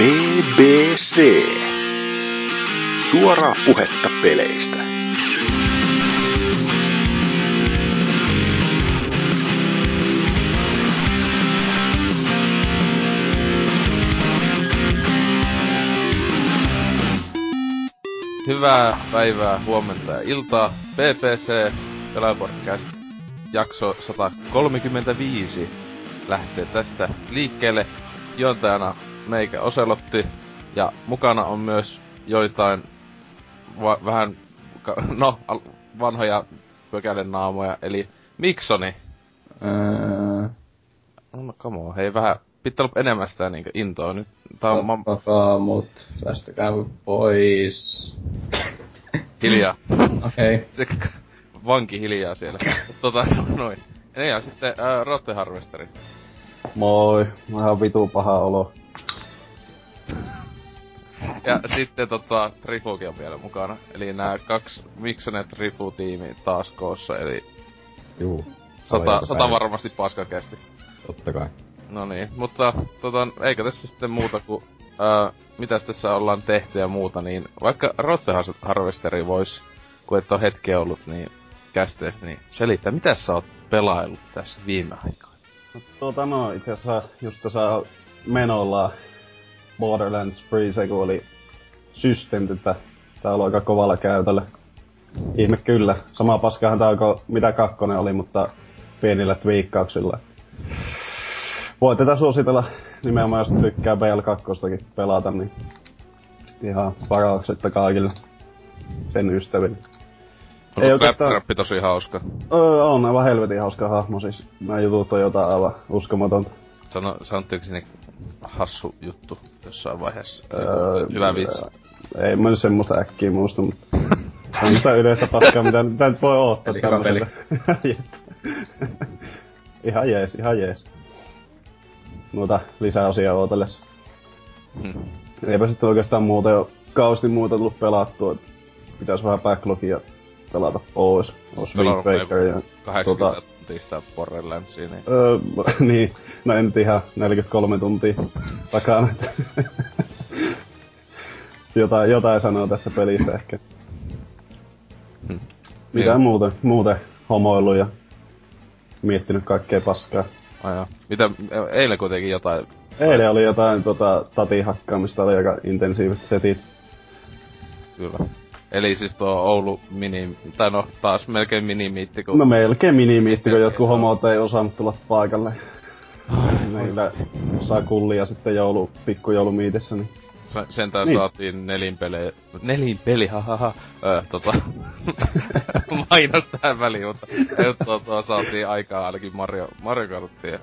BBC. Suoraa puhetta peleistä. Hyvää päivää, huomenta ja iltaa. PPC Pelapodcast jakso 135 lähtee tästä liikkeelle. Juontajana meikä Oselotti ja mukana on myös joitain va- vähän, no, al- vanhoja pökälen naamoja, eli Miksoni. Öö, No come on, hei vähän, pitää olla enemmän sitä niinku intoa nyt. Tää on ma- ottakaa mut, päästäkää pois. hiljaa. Okei. Okay. Vanki hiljaa siellä. tota, noin. Ja, ja sitten ää, Rotte Harvesteri. Moi, ihan vitu paha olo. Ja sitten tota, Trifukin on vielä mukana. Eli nämä kaksi Miksonet Trifu-tiimi taas koossa, eli Juu. sata, sata varmasti paskakästi. Totta kai. No niin, mutta tota, eikö tässä sitten muuta kuin, ää, mitäs tässä ollaan tehty ja muuta, niin vaikka Rotte Harvesteri vois, kun et ole hetkeä ollut, niin kästeestä, niin selittää, mitä sä oot pelaillut tässä viime aikoina? Tuota no, itse asiassa just tässä menolla Borderlands Freeze, kun oli että tää on aika kovalla käytöllä. Ihme kyllä. Sama paskahan tää onko mitä kakkonen oli, mutta pienillä twiikkauksilla. Voi tätä suositella nimenomaan, jos tykkää BL2 pelata, niin ihan varauksetta kaikille sen ystäville. Onko Ei oikeastaan- tosi hauska? Öö, on aivan helvetin hauska hahmo siis. Nämä jutut on jotain aivan uskomatonta. Sano, sanottiinko sinne hassu juttu jossain vaiheessa? Öö, Hyvä vitsi. Ei mä nyt semmoista äkkiä muista, mutta... on sitä yleistä paskaa, mitä, mitä nyt voi oottaa. Eli peli. ihan jees, ihan jees. Noita lisäosia ootellessa. Hmm. Eipä sitten oikeastaan muuta jo kausti muuta tullut pelattua. Pitäis vähän backlogia pelata pois. Ois Pelannut Wind Waker ja... 80 tota- tuntia sitä Borderlandsia, niin... Öö, niin, no en ihan 43 tuntia takana. jotain, jotain sanoo tästä pelistä ehkä. Hmm. Mitä Niin. muuten, muuten homoillut ja miettinyt kaikkea paskaa. Joo. Mitä, eilen kuitenkin jotain... Eilen oli jotain tota, tatin hakkaamista, oli aika intensiiviset setit. Kyllä. Eli siis tuo Oulu mini... Tai no, taas melkein minimiitti, kun... No melkein minimiitti, kun jotkut homot ei osannut tulla paikalle. Meillä saa kullia sitten joulu, pikkujoulumiitissä, niin Sa- Sentään Niin. saatiin nelinpelejä... Nelinpeli, hahaha. Öö, tota... Mainos tähän väliin, mutta... Tuo, tuo saatiin aikaa ainakin Mario, Mario Karttia. Ja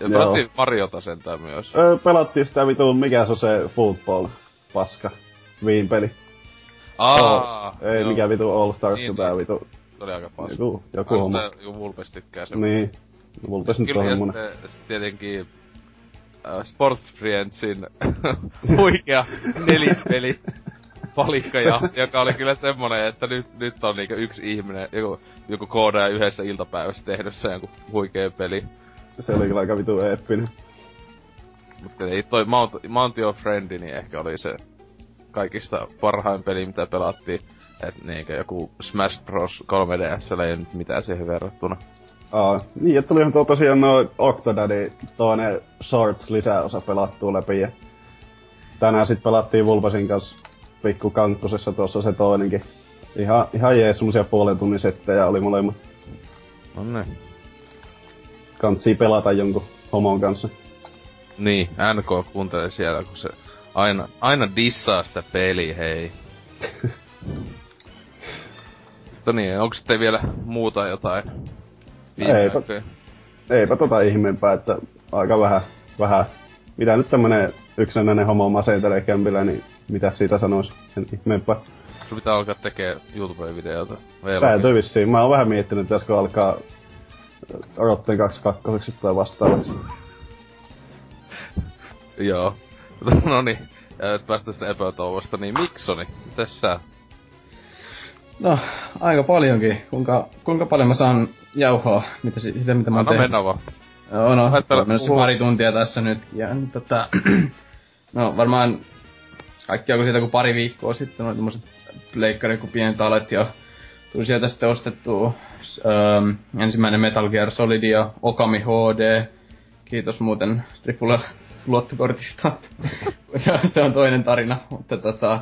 Joo. pelattiin Mariota sentään myös. Öö, pelattiin sitä vitun, mikä se on se football paska, viin-peli. Aa, Ei joo. mikä vitu All Stars, Niin, tää niin. vitu, Se oli aika paska. joku, joku homma. joku Vulpes tykkää sen. Niin. Vulpes nyt on ja semmonen. sitten, tietenkin äh, Sports Friendsin huikea nelipeli palikka, ja, joka oli kyllä semmonen, että nyt, nyt on niinku yksi ihminen, joku, joku koodaaja yhdessä iltapäivässä tehnyt sen joku huikea peli. Se oli kyllä aika vitu eeppinen. Mutta ei toi Mount, Mount Your Friend, niin ehkä oli se kaikista parhain peli, mitä pelattiin. Et niinkö joku Smash Bros 3DS ei nyt mitään siihen verrattuna. Aa, niin, että tulihan tuo tosiaan noin Octodaddy toinen Swords lisäosa pelattua läpi ja tänään sit pelattiin Vulpesin kanssa pikku kankkosessa tuossa se toinenkin. Ihan, ihan jees, semmosia puolen tunnin settejä oli molemmat. No niin. Kantsii pelata jonkun homon kanssa. Niin, NK kuuntelee siellä, kun se aina, aina dissaa sitä peliä, hei. Mutta niin, onko sitten vielä muuta jotain? Eipä. aikoina? Eipä tota ihmeempää, että aika vähän, vähän. Mitä nyt tämmönen yksinäinen homo masentelee kämpillä, niin mitä siitä sanois sen ihmeempää. Sun pitää alkaa tekee YouTube-videota. Täytyy vissiin. Mä oon vähän miettinyt, että pitäisikö alkaa Rotten 22 tai vastaavaksi. Joo. no niin, et päästä sitten epätoivosta, niin Miksoni, mitäs sä? No, aika paljonkin. Kuinka, kuinka paljon mä saan jauhoa, mitä, si- sitä, mitä mä oon Anna tehnyt? mennä vaan. Joo, no, on menossa pari tuntia tässä nyt. Ja niin tota, No varmaan kaikki alkoi siitä kun pari viikkoa sitten, noin tämmöset pleikkari kun pienet alet ja tuli sieltä sitten ostettua öö, ensimmäinen Metal Gear Solid ja Okami HD. Kiitos muuten Trifulle luottokortista. se, se, on toinen tarina, mutta tota,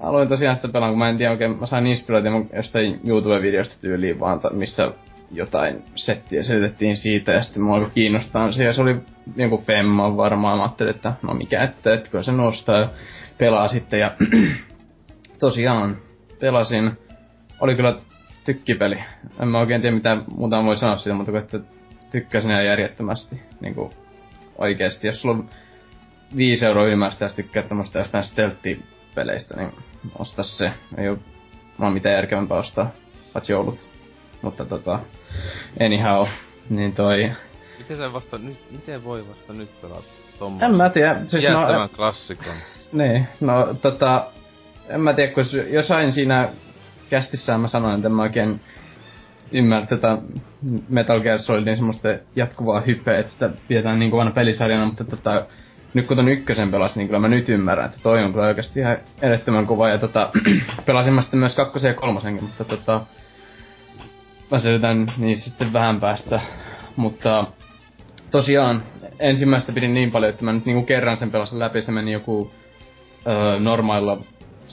aloin tosiaan sitä pelaa, kun mä en tiedä oikein, mä sain inspiraation jostain YouTube-videosta tyyliin vaan, missä jotain settiä selitettiin siitä ja sitten mua kiinnostaa se ja se oli joku femma varmaan. Mä ajattelin, että no mikä että, että kyllä se nostaa ja pelaa sitten ja tosiaan pelasin. Oli kyllä tykkipeli. En mä oikein tiedä mitä muuta voi sanoa siitä, mutta että tykkäsin ihan järjettömästi. Niin kuin oikeesti, jos sulla on 5 euroa ylimääräistä ja tykkää tämmöstä jostain stealth-peleistä, niin osta se. Ei oo vaan mitään järkevämpää ostaa, paitsi joulut. Mutta tota, anyhow, niin toi... Miten se vasta nyt, miten voi vasta nyt pelata tommoista? En mä tiedä. Siis no, klassikon. Niin, no tota, en mä tiedä, kun jossain siinä kästissään mä sanoin, että mä oikein ymmärrä tätä Metal Gear Solidin semmoista jatkuvaa hypeä, että sitä pidetään niin kovana pelisarjana, mutta tota, nyt kun ton ykkösen pelasin, niin kyllä mä nyt ymmärrän, että toi on kyllä oikeasti ihan edellyttömän kova. Ja tota, pelasin mä sitten myös kakkosen ja kolmosenkin, mutta tota, mä selitän niin sitten vähän päästä. Mutta tosiaan ensimmäistä pidin niin paljon, että mä nyt niinku kerran sen pelasin läpi, se meni joku normaalilla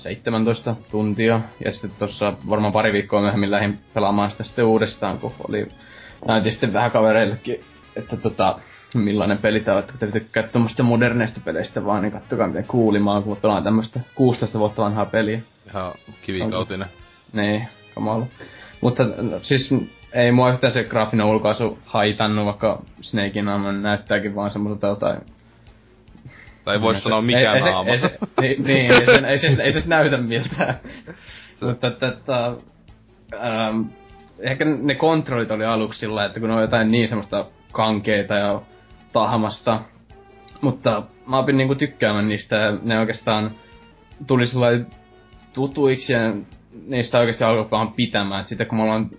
17 tuntia. Ja sitten tuossa varmaan pari viikkoa myöhemmin lähdin pelaamaan sitä sitten uudestaan, kun oli näytin sitten vähän kavereillekin, että tota, millainen peli tää on, että te tykkää tuommoista moderneista peleistä vaan, niin kattokaa miten kuulimaa, kun pelaan tämmöistä 16 vuotta vanhaa peliä. Ihan kivikautinen. Niin, kamala. Mutta siis ei mua yhtään se graafinen ulkoasu haitannut, vaikka Snakein näyttääkin vaan semmoiselta jotain tai voisi sanoa mikä ei, naama. Ei, se, niin, niin, ei, se, ei, se, ei se näytä miltään. Mutta että, ähm, ehkä ne kontrollit oli aluksi sillä että kun on jotain niin semmoista kankeita ja tahmasta. Mutta mä opin niinku tykkäämään niistä ja ne oikeastaan tuli sellainen tutuiksi ja niistä oikeasti alkoi vaan pitämään. Et sitten kun me ollaan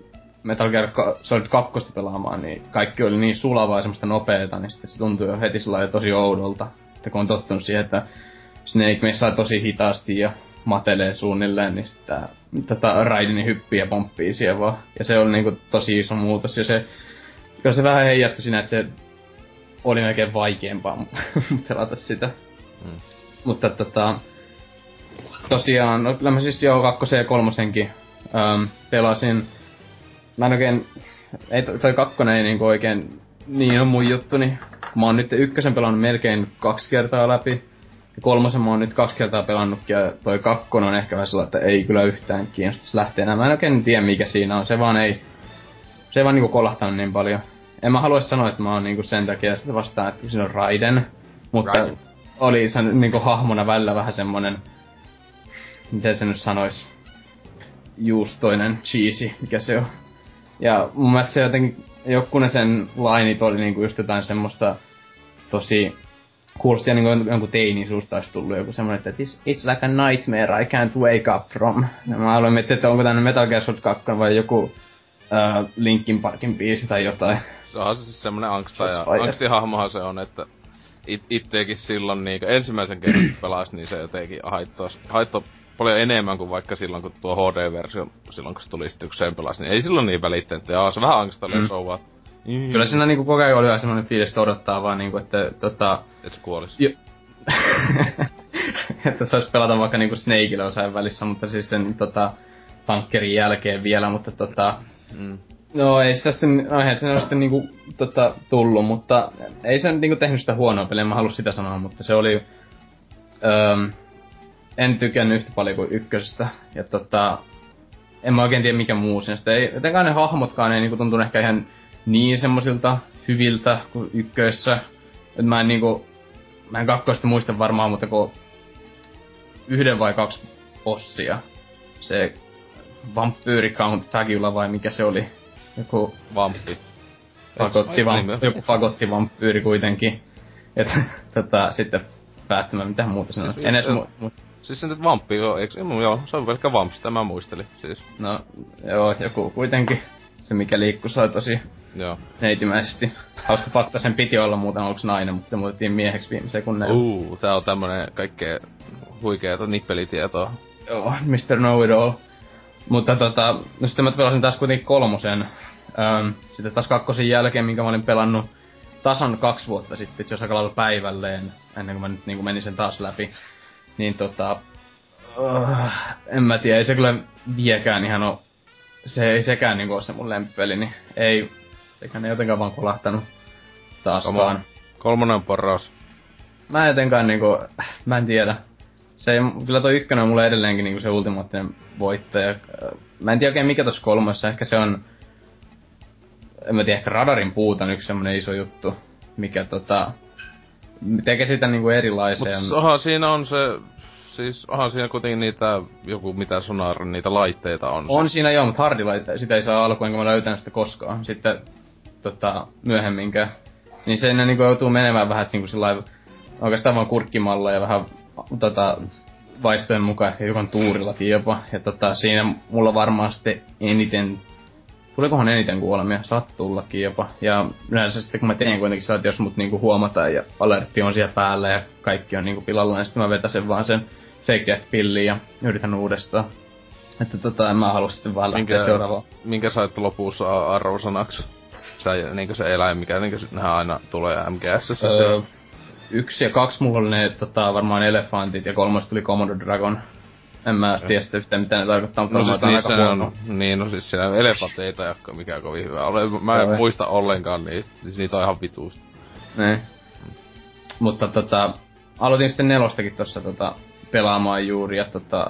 Metal Gear Solid 2 pelaamaan, niin kaikki oli niin sulavaa ja semmoista nopeeta, niin sitten se tuntui jo heti tosi oudolta että kun on tottunut siihen, että Snake messaa tosi hitaasti ja matelee suunnilleen, niin sitä tota, Raideni hyppii ja pomppii siellä vaan. Ja se oli niinku tosi iso muutos ja se, kyllä se vähän heijastui siinä, että se oli melkein vaikeampaa pelata sitä. Hmm. Mutta tota, tosiaan, no kyllä mä siis jo kakkosen ja kolmosenkin ähm, pelasin. Mä en oikein, ei, toi kakkonen ei niinku oikein niin on mun juttu, niin Mä oon nyt ykkösen pelannut melkein kaksi kertaa läpi. Ja kolmosen mä oon nyt kaksi kertaa pelannutkin ja toi kakkonen on ehkä vähän sellainen, että ei kyllä yhtään kiinnostaisi lähteä enää. Mä en oikein tiedä mikä siinä on. Se vaan ei, se ei vaan niinku kolahtanut niin paljon. En mä haluaisi sanoa, että mä oon niinku sen takia sitä vastaan, että siinä on Raiden. Mutta Raiden. oli se niinku hahmona välillä vähän semmonen, miten se nyt sanois, juustoinen cheesy, mikä se on. Ja mun mielestä se jotenkin joku sen lainit oli niinku just jotain semmoista tosi kuulosti niin kuin jonkun teinin suusta olisi tullut joku semmoinen, että it's, it's like a nightmare I can't wake up from. Ja mä aloin miettiä, että onko tänne Metal Gear Solid 2 vai joku uh, Linkin Parkin biisi tai jotain. Se on se siis semmoinen angsta ja angstihahmohan se on, että it, itteekin silloin niin ensimmäisen kerran pelas, niin se jotenkin haittoi, haittoi paljon enemmän kuin vaikka silloin, kun tuo HD-versio, silloin kun se tuli sitten yksi pelas, niin ei silloin niin välittänyt. Ja se vähän angstalle mm. souvaa. Mm. Kyllä siinä niinku koko ajan oli vähän semmonen fiilis, että odottaa vaan niinku, että tota... Et se kuolis. Jo... että se pelata vaikka niinku Snakeille osain välissä, mutta siis sen tota, tankkerin jälkeen vielä, mutta tota... Mm. No ei sitä sitten, no eihän se sitten niinku tota, tullut, mutta ei se niinku tehnyt sitä huonoa peliä, mä halus sitä sanoa, mutta se oli... Öö, en tykännyt yhtä paljon kuin ykkösestä. Ja tota, en mä oikein tiedä mikä muu sen. Sitä ei, jotenkaan ne hahmotkaan ei niinku tuntunut ehkä ihan niin semmosilta hyviltä kuin ykkössä. Et mä en niinku, mä en kakkosta muista varmaan, mutta kun yhden vai kaksi bossia. Se Vampyyri Count Fagula vai mikä se oli? Joku... Vamppi. Fagotti, vam, joku fagotti vampyyri kuitenkin. Et tota, sitten päättämään mitä muuta sanoa. Siis, en edes mu- mu- Siis se nyt vamppi, joo, eikö, joo, se on pelkkä vamppi, sitä mä muistelin, siis. No, joo, joku kuitenkin. Se mikä liikku sai tosi joo. neitimäisesti. hauska fakta, sen piti olla muuten aluksi nainen, mutta sitten muutettiin mieheksi viime sekunneilla. Uu, tää on tämmönen kaikkea huikeeta nippelitietoa. Joo, Mr. Know-it-all. Mutta tota, no sitten mä pelasin taas kuitenkin kolmosen. Ähm, sitten taas kakkosen jälkeen, minkä mä olin pelannut tasan kaksi vuotta sitten, itse asiassa aika päivälleen, ennen kuin mä nyt niin menin sen taas läpi. Niin tota, uh, en mä tiedä, ei se kyllä viekään ihan oo, se ei sekään niinku ole se mun lempipeli, niin ei, eikä ne jotenkaan vaan kolahtanut taaskaan. Kolmonen on paras. Mä jotenkaan niinku, mä en tiedä. Se, kyllä toi ykkönen on mulle edelleenkin niinku se ultimaattinen voittaja. Mä en tiedä oikein mikä tossa kolmessa, ehkä se on en mä tiedä, ehkä radarin puuta on yksi semmonen iso juttu, mikä tota, tekee sitä niinku erilaisen. Mut aha, siinä on se, siis onhan siinä kuitenkin niitä, joku mitä sonar, niitä laitteita on. On siinä joo, mutta hardilaitteita, sitä ei saa alkuun, enkä mä löytänyt sitä koskaan. Sitten tota, myöhemminkään. Niin se ne niinku joutuu menemään vähän niinku sillä oikeastaan vaan kurkkimalla ja vähän tota, vaistojen mukaan ehkä hiukan tuurillakin jopa. Ja tota, siinä mulla varmaan sitten eniten Tulikohan eniten kuolemia? Saattaa tullakin jopa. Ja yleensä sitten kun mä teen kuitenkin että jos mut niinku huomataan ja alertti on siellä päällä ja kaikki on niinku pilalla, niin sitten mä vetäsen vaan sen fake pilliin ja yritän uudestaan. Että tota, en mä halua sitten vaan lähteä minkä, seuraavaan. Minkä sait lopussa arvosanaksi? Sä, niinku se eläin, mikä niinku nehän aina tulee MGS. Öö, yksi ja kaksi mulla oli ne tota, varmaan elefantit ja kolmas tuli Komodo Dragon en mä tiedä sitten yhtään mitä ne tarkoittaa, mutta no, siis aika huono. On, niin, no siis siellä elefanteita ei ole mikään kovin hyvä. Ole, mä en Joo, muista ollenkaan niistä. Siis niitä on ihan vituusta. Ne. Mutta tota, aloitin sitten nelostakin tossa tota, pelaamaan juuri, ja tota,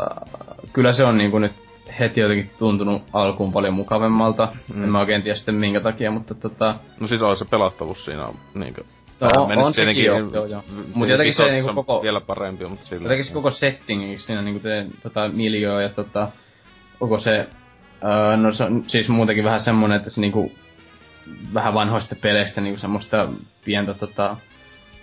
kyllä se on niinku nyt heti jotenkin tuntunut alkuun paljon mukavemmalta. Mm. En mä oikein tiedä sitten minkä takia, mutta tota... No siis on se pelattavuus siinä on niinkö No, on, on sekin jo, joo, joo. Mut jotenkin se niinku koko... Vielä parempi, mutta sillä... Jotenkin se koko setting, siinä niinku te, tota, miljöö ja tota, koko se... Öö, no se on siis muutenkin vähän semmonen, että se niinku vähän vanhoista peleistä niinku semmoista pientä tota...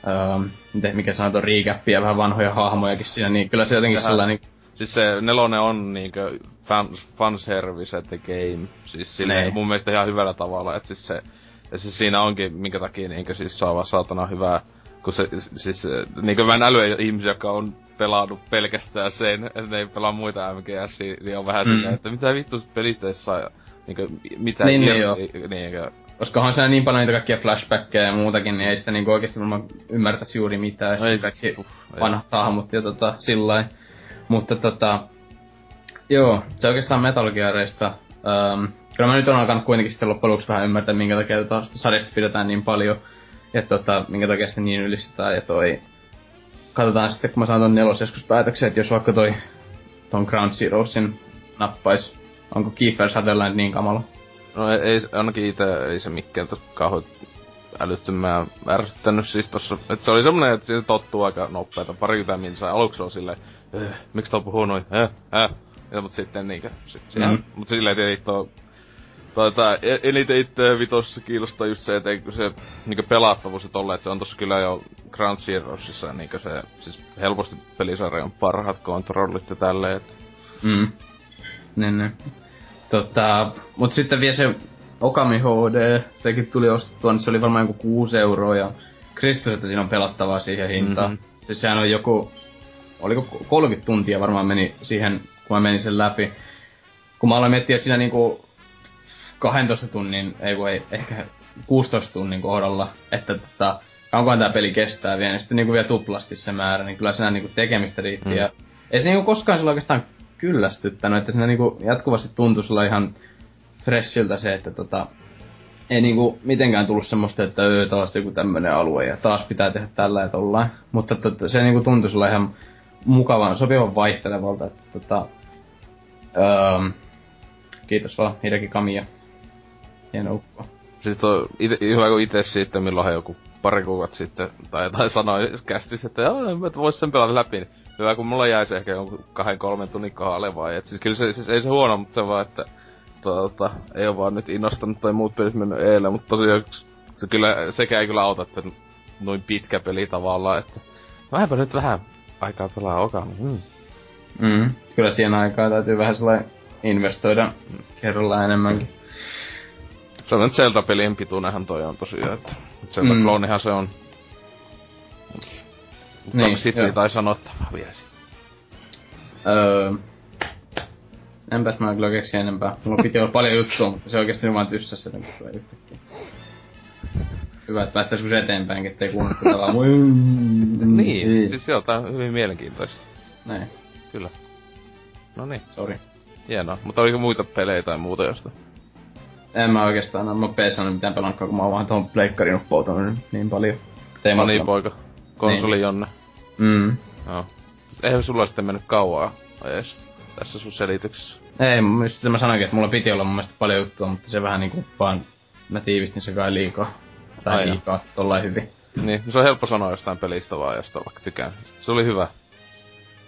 Öö, mikä sanotaan, recappia, vähän vanhoja hahmojakin siinä, niin kyllä se jotenkin Sehän... sellainen... Siis se nelonen on niinkö fan, fanservice at the game. Siis sille mun mielestä ihan hyvällä tavalla, että siis se ja siis siinä onkin, minkä takia niinkö siis saa vaan saatana hyvää, kun se, siis niinkö mä en älyä ihmisiä, jotka on pelannut pelkästään sen, että ne ei pelaa muita MGS, niin on vähän mm. silleen, että mitä vittu pelistä ei saa, niinkö, mitä niin, niin, joo. Niinkö, Koskahan se niin paljon niitä kaikkia flashbackkejä ja muutakin, niin ei sitä niinku oikeesti varmaan ymmärtäisi juuri mitään. Ja ei, kaikki uff, vanhat hahmot ja tota, sillä Mutta tota, joo, se oikeastaan Metal Gearista. Um, kyllä mä nyt on alkanut kuitenkin sitten loppujen lopuksi vähän ymmärtää, minkä takia tota sarjasta pidetään niin paljon. Ja tota, minkä takia sitten niin ylistetään ja toi... Katsotaan sitten, kun mä saan ton nelos joskus päätöksen, että jos vaikka toi ton Ground Zeroesin nappais, onko Kiefer Sutherland niin kamala? No ei, ei ainakin itse ei se mikään kauhean älyttömää ärsyttänyt siis tossa. Et se oli semmonen, että siitä tottuu aika nopeeta. Parikymmentä minsaa. Aluksi on silleen, eh, miksi tää puhuu noin, eh, eh. Ja, mut sitten niinkö, sit, mm. mut silleen tietenkin tuo Tota, eniten itse vitossa kiinnostaa just se, että se niinku pelattavuus ja tolle, että se on tossa kyllä jo Ground Zeroesissa niinku se, siis helposti pelisarjan parhaat kontrollit ja tälleen, että... Mm. Niin, niin. Tota, mut sitten vielä se Okami HD, sekin tuli ostettua, niin se oli varmaan joku 6 euroa ja Kristus, että siinä on pelattavaa siihen hintaan. Mm-hmm. Siis sehän on joku, oliko 30 tuntia varmaan meni siihen, kun mä menin sen läpi. Kun mä aloin miettiä siinä niinku 12 tunnin, ei voi, ehkä 16 tunnin kohdalla, että tota, kauankohan tämä peli kestää vielä, niin sitten niinku vielä tuplasti se määrä, niin kyllä siinä niinku tekemistä riitti. Mm. Ja ei se niinku koskaan sillä oikeastaan kyllästyttänyt, että siinä niinku jatkuvasti tuntui sulla ihan freshiltä se, että tota, ei niinku mitenkään tullut semmoista, että öö, taas joku tämmönen alue ja taas pitää tehdä tällä ja tollain. Mutta tota, se niinku tuntui sulla ihan mukavan, sopivan vaihtelevalta, että tota, öö, kiitos vaan Hideki Kamiya hieno ukko. Siis tuo ite, hyvä kun itse sitten, milloin joku pari kuukautta sitten, tai jotain sanoi kästis, että joo, mä vois sen pelata läpi. Niin hyvä kun mulla jäi se ehkä jonkun kahden kolmen tunnin kohdalle vai. Et siis kyllä se, siis ei se huono, mutta se vaan, että tuota, ei ole vaan nyt innostanut tai muut pelit mennyt eilen, mutta tosiaan se kyllä, sekä ei kyllä auta, että noin pitkä peli tavallaan, että vähänpä nyt vähän aikaa pelaa okaa. Mm. Mm, kyllä siihen aikaa täytyy vähän sellainen investoida kerralla enemmänkin. Se on Zelda-pelien pituinenhan toi on tosiaan, että Zelda-kloonihan mm. se on. Niin, sitten jotain sanottavaa vielä sitten. Öö, enpäs mä kyllä keksi enempää. Mulla piti olla paljon juttua, mutta se oikeesti vaan tyssäs jotenkin tulee yhtäkkiä. Hyvä, että päästäis kun eteenpäin, ettei kuunnella vaan niin, niin, siis joo, tää on hyvin mielenkiintoista. Näin. Kyllä. No niin. Sori. Hienoa. Mutta oliko muita pelejä tai muuta josta? En mä oikeastaan, no, mä PSN mitään pelannut, kun mä oon vaan tuohon pleikkarin uppoutunut niin paljon. Tein no niin, poika. Konsoli niin. jonne. Mm. Joo. Eihän sulla sitten mennyt kauaa edes tässä sun selityksessä. Ei, just mä sanoinkin, että mulla piti olla mun mielestä paljon juttua, mutta se vähän niinku vaan, mä tiivistin se kai liikaa. Tai liikaa, tollain hyvin. Niin, se on helppo sanoa jostain pelistä vaan, josta vaikka tykään. Se oli hyvä.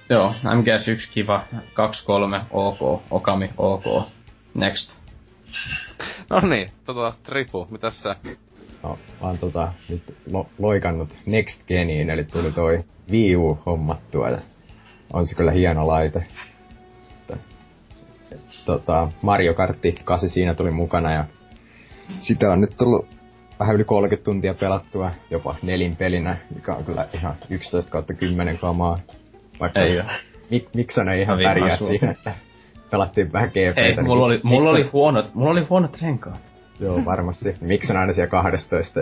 Joo, MGS1 kiva, 2-3, ok, Okami, ok. Next. No niin, tota, Tripu, mitä sä? No, mä oon tota, nyt lo- loikannut Next Geniin, eli tuli toi Wii U hommattua, ja on se kyllä hieno laite. Tota, Mario Kartti 8 siinä tuli mukana, ja sitä on nyt tullut vähän yli 30 tuntia pelattua, jopa nelin pelinä, mikä on kyllä ihan 11 kautta 10 kamaa. Vaikka ei mik, Mikson ei ihan pärjää siinä, että pelattiin vähän GPtä. Ei, niin mulla, oli, mulla, oli huonot, mulla oli huonot renkaat. Joo, varmasti. Miksi on aina siellä 12?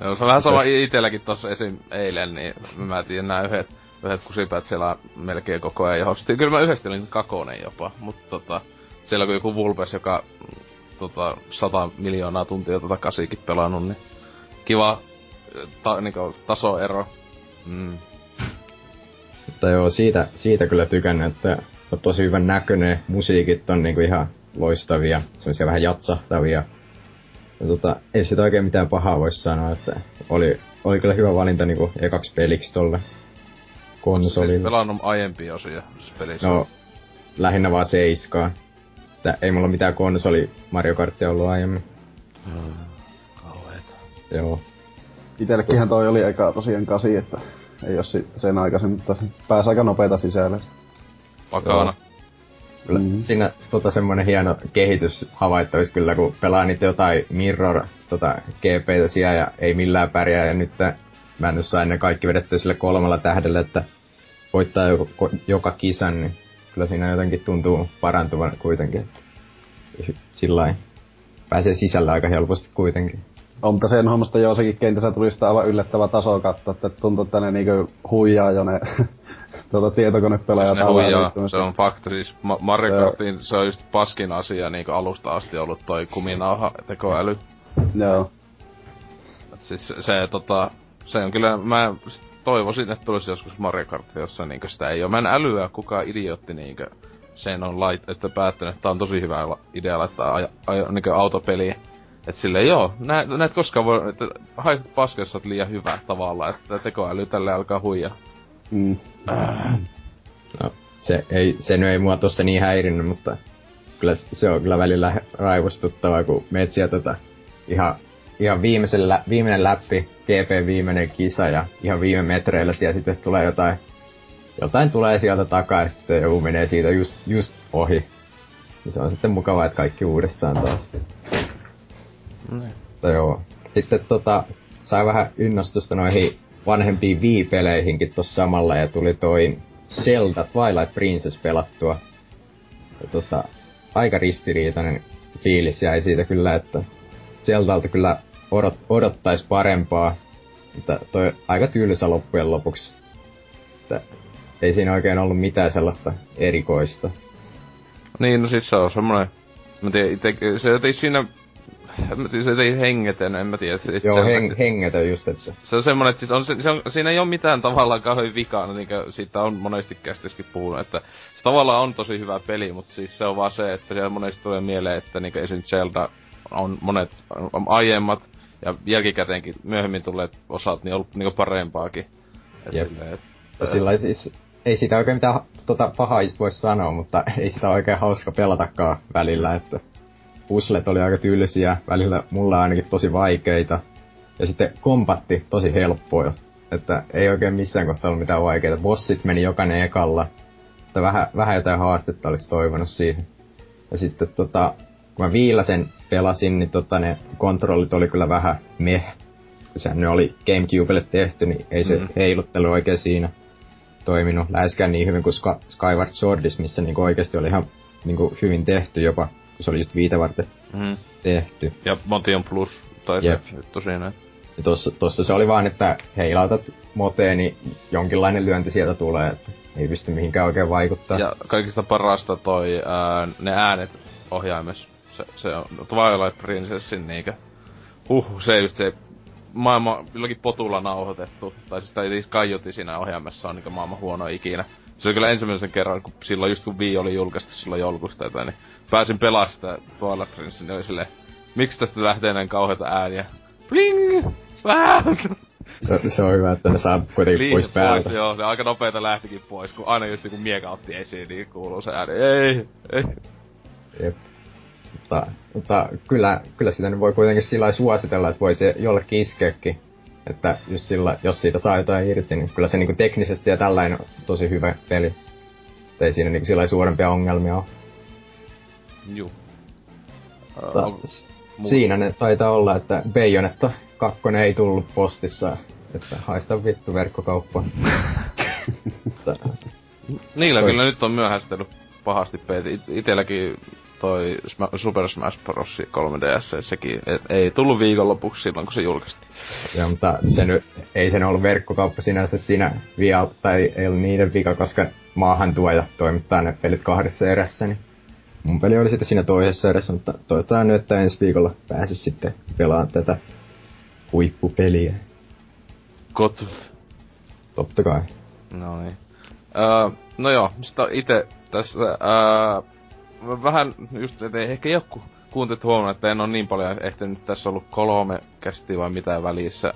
Joo, se on vähän sama itelläkin tossa esim. eilen, niin mä tiedän nää yhdet, yhdet kusipäät siellä melkein koko ajan johostin. Kyllä mä yhdesti olin kakonen jopa, mutta tota, siellä kun joku Vulpes, joka tota, 100 miljoonaa tuntia tota kasiikin pelannut, niin kiva ta, niinku, tasoero. Mm. Mutta joo, siitä, siitä kyllä tykännyt, että on tosi hyvän näköinen, musiikit on niinku ihan loistavia, semmoisia vähän jatsahtavia. Ja tota, ei sitä oikein mitään pahaa voisi sanoa, että oli, oli kyllä hyvä valinta niinku ekaksi peliksi tolle konsolille. Siis pelannut aiempia osia pelissä? No, lähinnä vaan seiskaan. Tää, ei mulla mitään konsoli Mario Kartia ollut aiemmin. Hmm, kauheeta. Joo. Itellekinhän toi oli eka tosiaan kasi, että ei oo sen aikaisin, mutta pääsi aika nopeita sisälle. Vakana. Kyllä mm. siinä tota semmonen hieno kehitys havaittavissa kyllä, kun pelaa niitä jotain Mirror tota, GPtä siellä ja ei millään pärjää ja nyt mä en sain ne kaikki vedettyä sille kolmella tähdellä, että voittaa joka, joka kisan, niin kyllä siinä jotenkin tuntuu parantuvan kuitenkin. Sillä pääsee sisällä aika helposti kuitenkin. On, mutta sen hommasta jossakin kentässä tuli sitä aivan yllättävä taso katsoa, että tuntuu, että ne niinku huijaa jo ne tuota tietokonepelaajat siis huijaa, se on faktoris. Ma- Mario Kartin se on just paskin asia niinku alusta asti ollut toi kuminauha tekoäly. Joo. Et siis se tota, se on kyllä, mä toivoisin, että tulisi joskus Mario Kart, jossa niinku sitä ei oo. Mä en älyä kukaan idiootti niinku sen on lait, että päättänyt, että tää on tosi hyvä idea laittaa aj- aj- niinku autopeliä. Et silleen joo, näet, näet koskaan voi, että haitat paska, jos oot liian hyvä tavalla, että tekoäly tälle alkaa huijaa. Mm. Äh. No, se ei, se nyt ei mua tossa niin häirinnyt, mutta kyllä se on kyllä välillä raivostuttavaa, kun meet sieltä tota, ihan, ihan viimeisellä, viimeinen läppi, GP viimeinen kisa ja ihan viime metreillä siellä sitten tulee jotain, jotain tulee sieltä takaa ja sitten joku menee siitä just, just ohi. Ja se on sitten mukavaa, että kaikki uudestaan taas. Mm. Mutta joo. Sitten tota, sai vähän innostusta noihin vanhempiin Wii-peleihinkin tossa samalla ja tuli toi Zelda Twilight Princess pelattua. Ja tota, aika ristiriitainen fiilis jäi siitä kyllä, että Zeldalta kyllä odot, odottais parempaa, mutta toi aika tylsä loppujen lopuksi. Että ei siinä oikein ollut mitään sellaista erikoista. Niin, no siis se on semmoinen, mä tiedän, se ei siinä se ei hengetön, en mä tiedä. Siis Joo, heng, hengetön just, että... Se on semmonen, että siis on, se, on, siinä ei ole mitään tavallaan kauhean vikaa, niin kuin siitä on monesti kästiskin puhunut, että se tavallaan on tosi hyvä peli, mutta siis se on vaan se, että siellä monesti tulee mieleen, että niin esim. Zelda on monet on aiemmat ja jälkikäteenkin myöhemmin tulleet osat, niin on ollut niin parempaakin. Et silleen, että... Sillä siis ei sitä oikein mitään tota, pahaa voi sanoa, mutta ei sitä oikein hauska pelatakaan välillä, että puslet oli aika tylsiä, välillä mulla ainakin tosi vaikeita. Ja sitten kompatti tosi helppoja. Että ei oikein missään kohtaa ollut mitään vaikeita. Bossit meni jokainen ekalla. Että vähän, vähän jotain haastetta olisi toivonut siihen. Ja sitten tota, kun mä viilasen pelasin, niin tota, ne kontrollit oli kyllä vähän meh. Sehän ne oli Gamecubelle tehty, niin ei se mm. heiluttelu oikein siinä toiminut läheskään niin hyvin kuin Skyward Swordis, missä niinku oikeasti oli ihan niinku hyvin tehty jopa, kun se oli just viitä varten mm. tehty. Ja Motion Plus tai se juttu siinä. Ja tossa, tossa se oli vaan, että heilautat moteen, niin jonkinlainen lyönti sieltä tulee, että ei pysty mihinkään oikein vaikuttaa. Ja kaikista parasta toi ää, ne äänet ohjaimessa. Se, se on Twilight Princessin niinkö. Huh, se just se maailman jollakin potulla nauhoitettu. Tai siis tai kaiutti siinä ohjaimessa on niinku maailman huono ikinä. Se oli kyllä ensimmäisen kerran, kun silloin just kun Wii oli julkaistu silloin joulukusta jotain, niin pääsin Twilight Princessin, niin oli silleen, miksi tästä lähtee näin kauheita ääniä? Bling! Se, se on hyvä, että ne saa kuitenkin Liis pois päältä. Pois, joo, ne aika nopeita lähtikin pois, kun aina just kun mieka otti esiin, niin kuuluu se ääni. Ei, ei. Jep. Mutta, mutta kyllä, kyllä sitä nyt voi kuitenkin sillä suositella, että voi se jollekin iskeäkin. Että jos, sillä, jos siitä saa jotain irti, niin kyllä se niinku teknisesti ja tällainen on tosi hyvä peli. Että ei siinä niinku sillä suurempia ongelmia ole. Juu. Uh, siinä ne taitaa olla, että Bayonetta kakkonen ei tullut postissa, että haista vittu verkkokauppa. Niillä toi... kyllä nyt on myöhästellyt pahasti peeti. Itelläkin toi Super Smash Bros. 3DS, sekin et, ei tullut viikonlopuksi silloin, kun se julkaistiin. Joo, mutta se nyt, ei sen ollut verkkokauppa sinänsä siinä via, tai ei ollut niiden vika, koska maahan tuo ja toimittaa ne pelit kahdessa erässä, niin mun peli oli sitten siinä toisessa erässä, mutta toivotaan nyt, että ensi viikolla pääsis sitten pelaamaan tätä huippupeliä. Kot. Totta kai. No niin. Uh, no joo, mistä itse tässä uh, vähän just, että ehkä joku kuuntelit huomannut, että en ole niin paljon ehtinyt tässä ollut kolme kästi vai mitään välissä.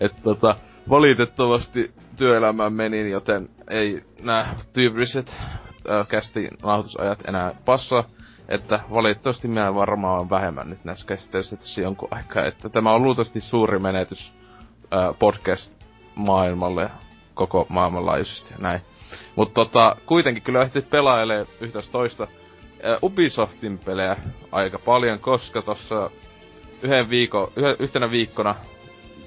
Että tota, valitettavasti työelämään menin, joten ei nämä tyypilliset äh, kästi nauhoitusajat enää passa. Että valitettavasti minä varmaan vähemmän nyt näissä käsitteisissä tässä jonkun aikaa. Että tämä on luultavasti suuri menetys äh, podcast-maailmalle koko maailmanlaajuisesti ja näin. Mutta tota, kuitenkin kyllä ehtit pelailee yhtä toista Ubisoftin pelejä aika paljon, koska tossa yhden viikon, yhtenä viikkona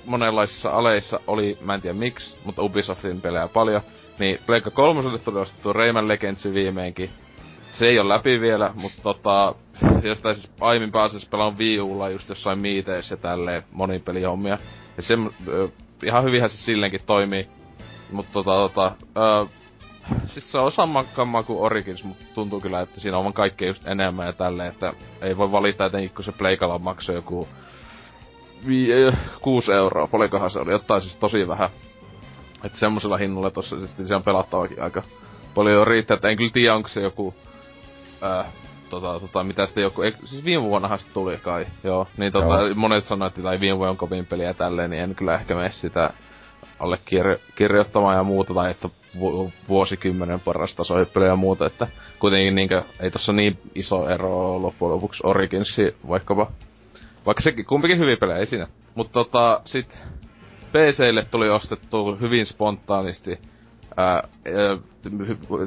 monenlaisissa aleissa oli, mä en tiedä miksi, mutta Ubisoftin pelejä paljon. Niin Pleikka 3 tuli ostettu Rayman Legends viimeinkin. Se ei ole läpi vielä, mutta tota, jostain siis aiemmin pääsis pelaan Wii Ulla just jossain miiteissä ja tälleen monipelihommia. Ja se, ihan hyvinhän se silleenkin toimii. Mutta tota, tota, ö, siis se on sama kamma kuin Origins, mutta tuntuu kyllä, että siinä on kaikkea just enemmän ja tälleen, että ei voi valita etenkin, kun se Pleikala maksoi joku vi- 6 euroa, paljonkohan se oli, jotain siis tosi vähän. Että semmosella hinnalla tossa siis se on pelattavakin aika paljon riittää, että en kyllä tiedä, onko se joku äh, tota, tota, mitä sitten joku, ei, siis viime vuonnahan se tuli kai, joo, niin tota, joo. monet sanoivat, että tai viime vuonna on kovin peliä tälleen, niin en kyllä ehkä mene sitä alle kirjo- kirjoittamaan ja muuta, tai että vu- vuosikymmenen paras tasohyppely ja muuta, että kuitenkin niinkö, ei tossa niin iso ero loppujen lopuksi Originsi vaikkapa. Vaikka sekin kumpikin hyvin pelejä, ei siinä. Mutta tota, sit PClle tuli ostettu hyvin spontaanisti. Ää,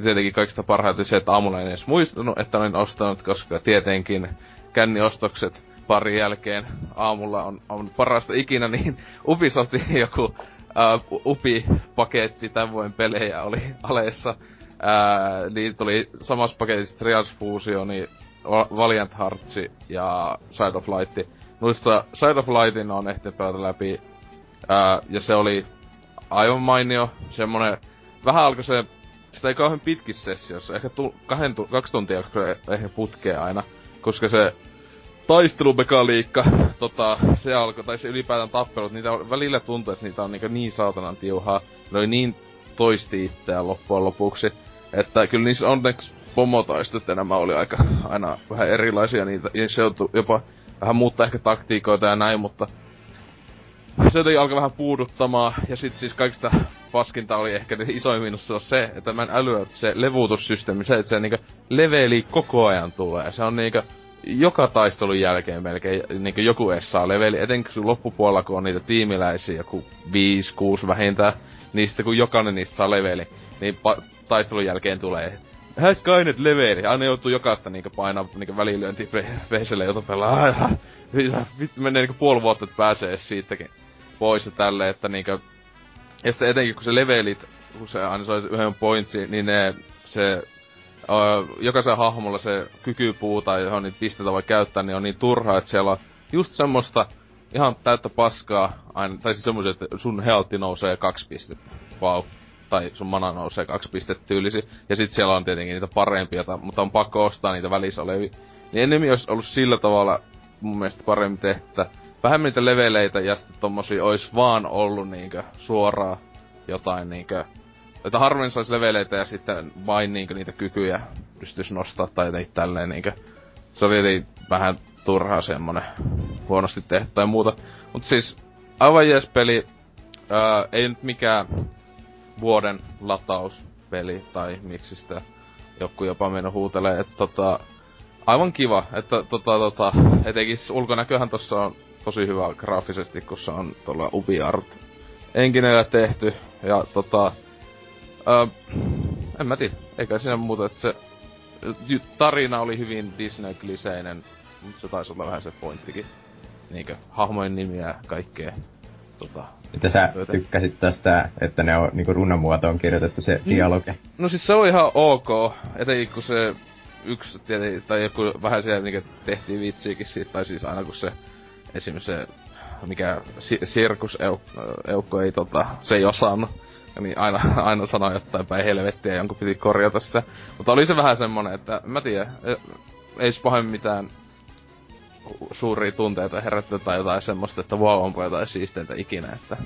tietenkin kaikista parhaiten se, että aamulla en edes muistunut, että olin ostanut, koska tietenkin känniostokset pari jälkeen aamulla on, on parasta ikinä, niin Ubisoftin joku uh, UPI-paketti tämän vuoden pelejä oli aleessa. Uh, niin tuli samassa paketissa Trials Fusioni, Valiant Hearts ja Side of Light. Noista Side of Lightin on ehtinyt pelata läpi. Uh, ja se oli aivan mainio. Semmonen, vähän alkoi se, sitä ei kauhean pitkissä sessiossa, ehkä tu, kahden, kaksi tuntia ehkä putkea aina. Koska se taistelumekaniikka, tota, se alkoi, tai se ylipäätään tappelut, niitä on, välillä tuntuu, että niitä on niin, niin saatanan tiuhaa. Ne oli niin toisti itseään loppujen lopuksi, että kyllä niissä onneksi pomotaistut enemmän oli aika aina vähän erilaisia niitä, ja se joutui jopa vähän muuttaa ehkä taktiikoita ja näin, mutta se jotenkin alkoi vähän puuduttamaan, ja sitten siis kaikista paskinta oli ehkä isoin miinus se, se että mä en älyä, että se levuutussysteemi, se, että se niinku leveli koko ajan tulee. Se on niinku, joka taistelun jälkeen melkein niin joku saa leveli, etenkin sun loppupuolella, kun on niitä tiimiläisiä, joku 5-6 vähintään, niin sitten kun jokainen niistä saa leveli, niin pa- taistelun jälkeen tulee has Skynet leveli. Aina joutuu jokaista niinku painaa niinku välilyönti veiselle, jota pelaa. Vittu menee niinku puoli vuotta, että pääsee siitäkin pois ja tälleen, että niinku... Ja sitten etenkin kun se levelit, kun se saisi yhden pointsi, niin ne, se uh, jokaisen hahmolla se kykypuu tai johon niitä pisteitä voi käyttää, niin on niin turhaa, että siellä on just semmoista ihan täyttä paskaa, aina, tai siis semmoisia, että sun healthi nousee kaksi pistettä. Vau. Wow. Tai sun mana nousee kaksi pistettä tyylisi. Ja sit siellä on tietenkin niitä parempia, mutta on pakko ostaa niitä välissä olevia. Niin enemmän olisi ollut sillä tavalla mun mielestä paremmin tehtä. Vähemmän niitä leveleitä ja sitten tommosia ois vaan ollut niinkö suoraa jotain niinkö että harvoin saisi leveleitä ja sitten vain niinkö niitä kykyjä pystyisi nostaa tai jotenkin tälleen niinkö. Se oli vähän turhaa semmonen huonosti tehty tai muuta. Mut siis aivan jees peli. Ää, ei nyt mikään vuoden latauspeli tai miksi sitä joku jopa mennä huutelee, että tota, aivan kiva, että tota, tota, etenkin ulkonäköhän tossa on tosi hyvä graafisesti, kun se on tuolla UbiArt enkinellä tehty, ja tota, ää, en mä tiedä, eikä siinä muuta, että se tarina oli hyvin Disney-kliseinen, mutta se taisi olla vähän se pointtikin. Niinkö, hahmojen nimiä ja kaikkea. Tota, Mitä sä työtä. tykkäsit tästä, että ne on niinku runnamuotoon kirjoitettu se mm. dialogi? No siis se on ihan ok, etenkin kun se yksi, tai joku vähän siellä niinku tehtiin vitsiäkin siitä, tai siis aina kun se esimerkiksi se mikä si- sirkuseukko ei tota, se ei osannut. Niin aina, aina sanoi jotain päin helvettiä jonkun piti korjata sitä. Mutta oli se vähän semmonen, että mä tiedän, e, ei se pahemmin mitään suuria tunteita herättää tai jotain semmoista, että wow, onpa jotain siisteintä ikinä, että...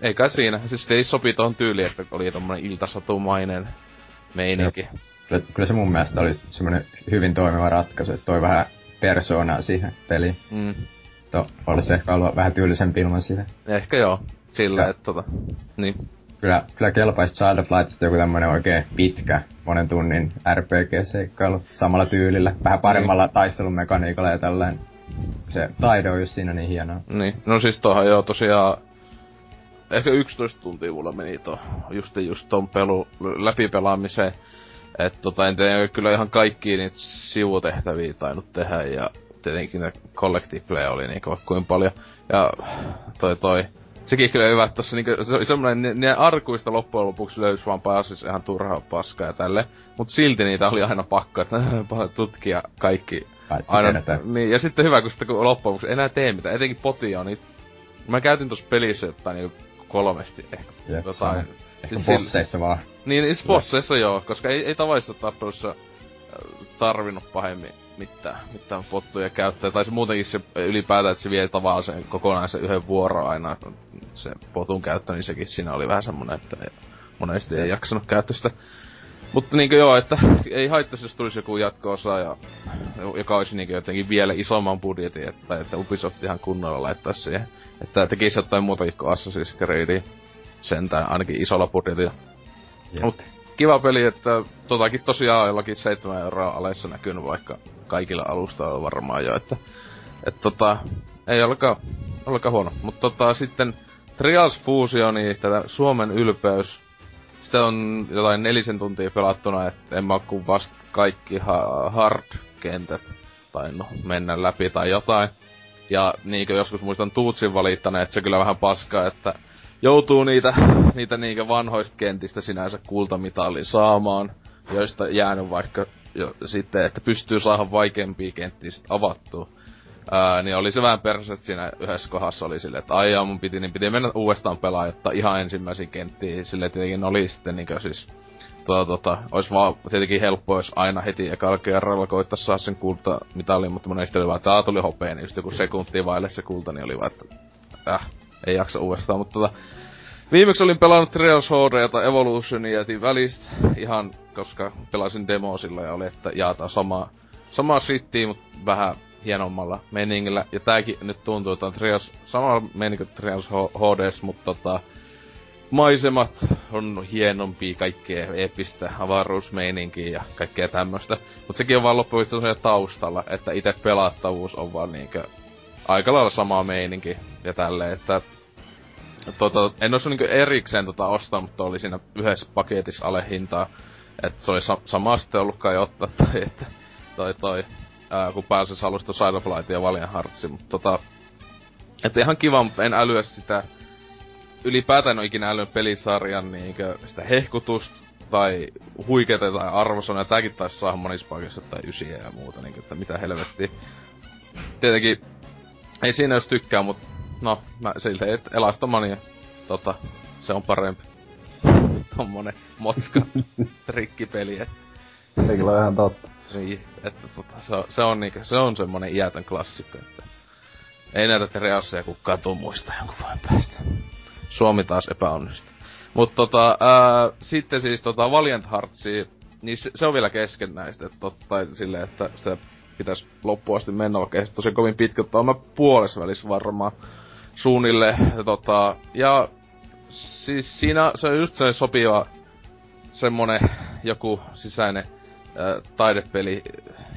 Ei kai siinä. Siis ei sopi tuohon tyyliin, että oli tommonen iltasatumainen meininki. Kyllä, kyllä se mun mielestä oli semmonen hyvin toimiva ratkaisu, että toi vähän persoonaa siihen peliin. Mm. To, olisi ehkä ollut vähän tyylisempi ilman siihen. Ehkä joo. Sillä, että tota... Niin kyllä, kyllä kelpaisi Child of Lightista joku tämmönen oikein pitkä, monen tunnin RPG-seikkailu samalla tyylillä, vähän paremmalla taistelumekaniikalla ja tällainen. Se taide on just siinä niin hienoa. Niin, no siis tohan joo tosiaan ehkä 11 tuntia mulla meni to, just, just ton pelu läpipelaamiseen. että tota, en tiedä, kyllä ihan kaikki niitä sivutehtäviä tainnut tehdä ja tietenkin ne collective play oli niin kuin paljon. Ja toi toi, sekin kyllä hyvä, että tossa niinku, se semmonen, ne, ne arkuista loppujen lopuksi löysi vaan pääsis ihan turhaa paskaa ja tälle. Mut silti niitä oli aina pakko, että tutkia kaikki. Kaikki aina, niin, ja sitten hyvä, kun sitten kun loppujen lopuksi enää tee mitään, etenkin potia, niin mä käytin tossa pelissä jotain niinku kolmesti ehkä. Jep, jotain. Ehkä siis bosseissa vaan. Niin, siis bosseissa joo, koska ei, ei tavallisessa tappelussa tarvinnut pahemmin mitään, mitään pottuja käyttää. Tai se muutenkin se ylipäätään, että se vie tavallaan sen kokonaisen yhden vuoro aina. Se potun käyttö, niin sekin siinä oli vähän semmonen, että monesti ei jaksanut käyttää sitä. Mutta niinkö joo, että ei haittaisi, jos tulisi joku jatko-osa, ja, joka olisi niinkö jotenkin vielä isomman budjetin, että, että Ubisoft ihan kunnolla laittaisi siihen. Että tekisi jotain muutakin kuin Assassin's Creedia sentään, ainakin isolla budjetilla. Mut kiva peli, että totakin tosiaan jollakin 7 euroa alessa näkynyt vaikka kaikilla alustoilla varmaan jo, että, että tota, ei olekaan, olekaan huono. Mutta tota, sitten Trials Fusioni, tätä Suomen ylpeys, sitä on jotain nelisen tuntia pelattuna, että en mä kun vasta kaikki ha- hard-kentät no mennä läpi tai jotain. Ja niinkö joskus muistan Tuutsin valittaneen, että se kyllä vähän paskaa, että joutuu niitä, niitä niinkö vanhoista kentistä sinänsä kultamitalli saamaan, joista jäänyt vaikka jo, sitten, että pystyy saada vaikeampia kenttiä sit avattua. Ää, niin oli se vähän perse, siinä yhdessä kohdassa oli silleen, että aijaa mun piti, niin piti mennä uudestaan pelaa, jotta ihan ensimmäisiin kenttiin. Silleen tietenkin oli sitten niinkö siis, tota, tota, olisi vaan tietenkin helppo, jos aina heti ekalla kerralla koittaa saa sen kulta mitalin, mutta monesti oli vaan, että tuli hopea, niin just joku sekuntia vaille se kulta, niin oli vaan, että äh, ei jaksa uudestaan, mutta tota, Viimeksi olin pelannut Trials HD tai Evolutionia jätin välistä ihan, koska pelasin demo sillä ja oli, että jaetaan sama, sama shittiä, mutta vähän hienommalla meningillä. Ja tääkin nyt tuntuu, että on Trials, sama meininki kuin Trials HD, mutta tota, maisemat on hienompia, kaikkea eeppistä avaruusmeininkiä ja kaikkea tämmöstä. Mutta sekin on vaan loppujen taustalla, että itse pelattavuus on vaan niinkö aika lailla sama meininki ja tälleen, että tota, en olisi niinku erikseen tota ostaa, mutta oli siinä yhdessä paketissa alehintaa. että se oli sa- sama sitten ollut kai ottaa, tai että toi toi, ää, kun pääsis alusta Side of Light ja Valiant Heartsi, mutta tota, että ihan kiva, mutta en älyä sitä, ylipäätään on ikinä älynyt pelisarjan niinkö sitä hehkutusta, tai huikeita tai arvosanoja, tääkin taisi saada monissa paikoissa tai ysiä ja muuta, niin että mitä helvettiä. Tietenkin, ei siinä jos tykkää, mut no, mä silti, että Elastomania, tota, se on parempi. Tommonen motska trikkipeli, että Ei kyllä ihan totta. niin, että tota, se, on, se on niinkö, se on semmonen iätön klassikko, että ei näitä Tereasseja kukaan tuu muista jonkun vuoden päästä. Suomi taas epäonnistui. Mut tota, ää, sitten siis tota Valiant Heartsia, niin se, se on vielä kesken näistä, että totta, tai silleen, että sitä pitäisi loppuun asti mennä, vaikka ei se tosi kovin pitkä, mutta on mä puolesvälis varmaan suunnille. Tota, ja siis siinä se on just se sopiva semmonen joku sisäinen ää, taidepeli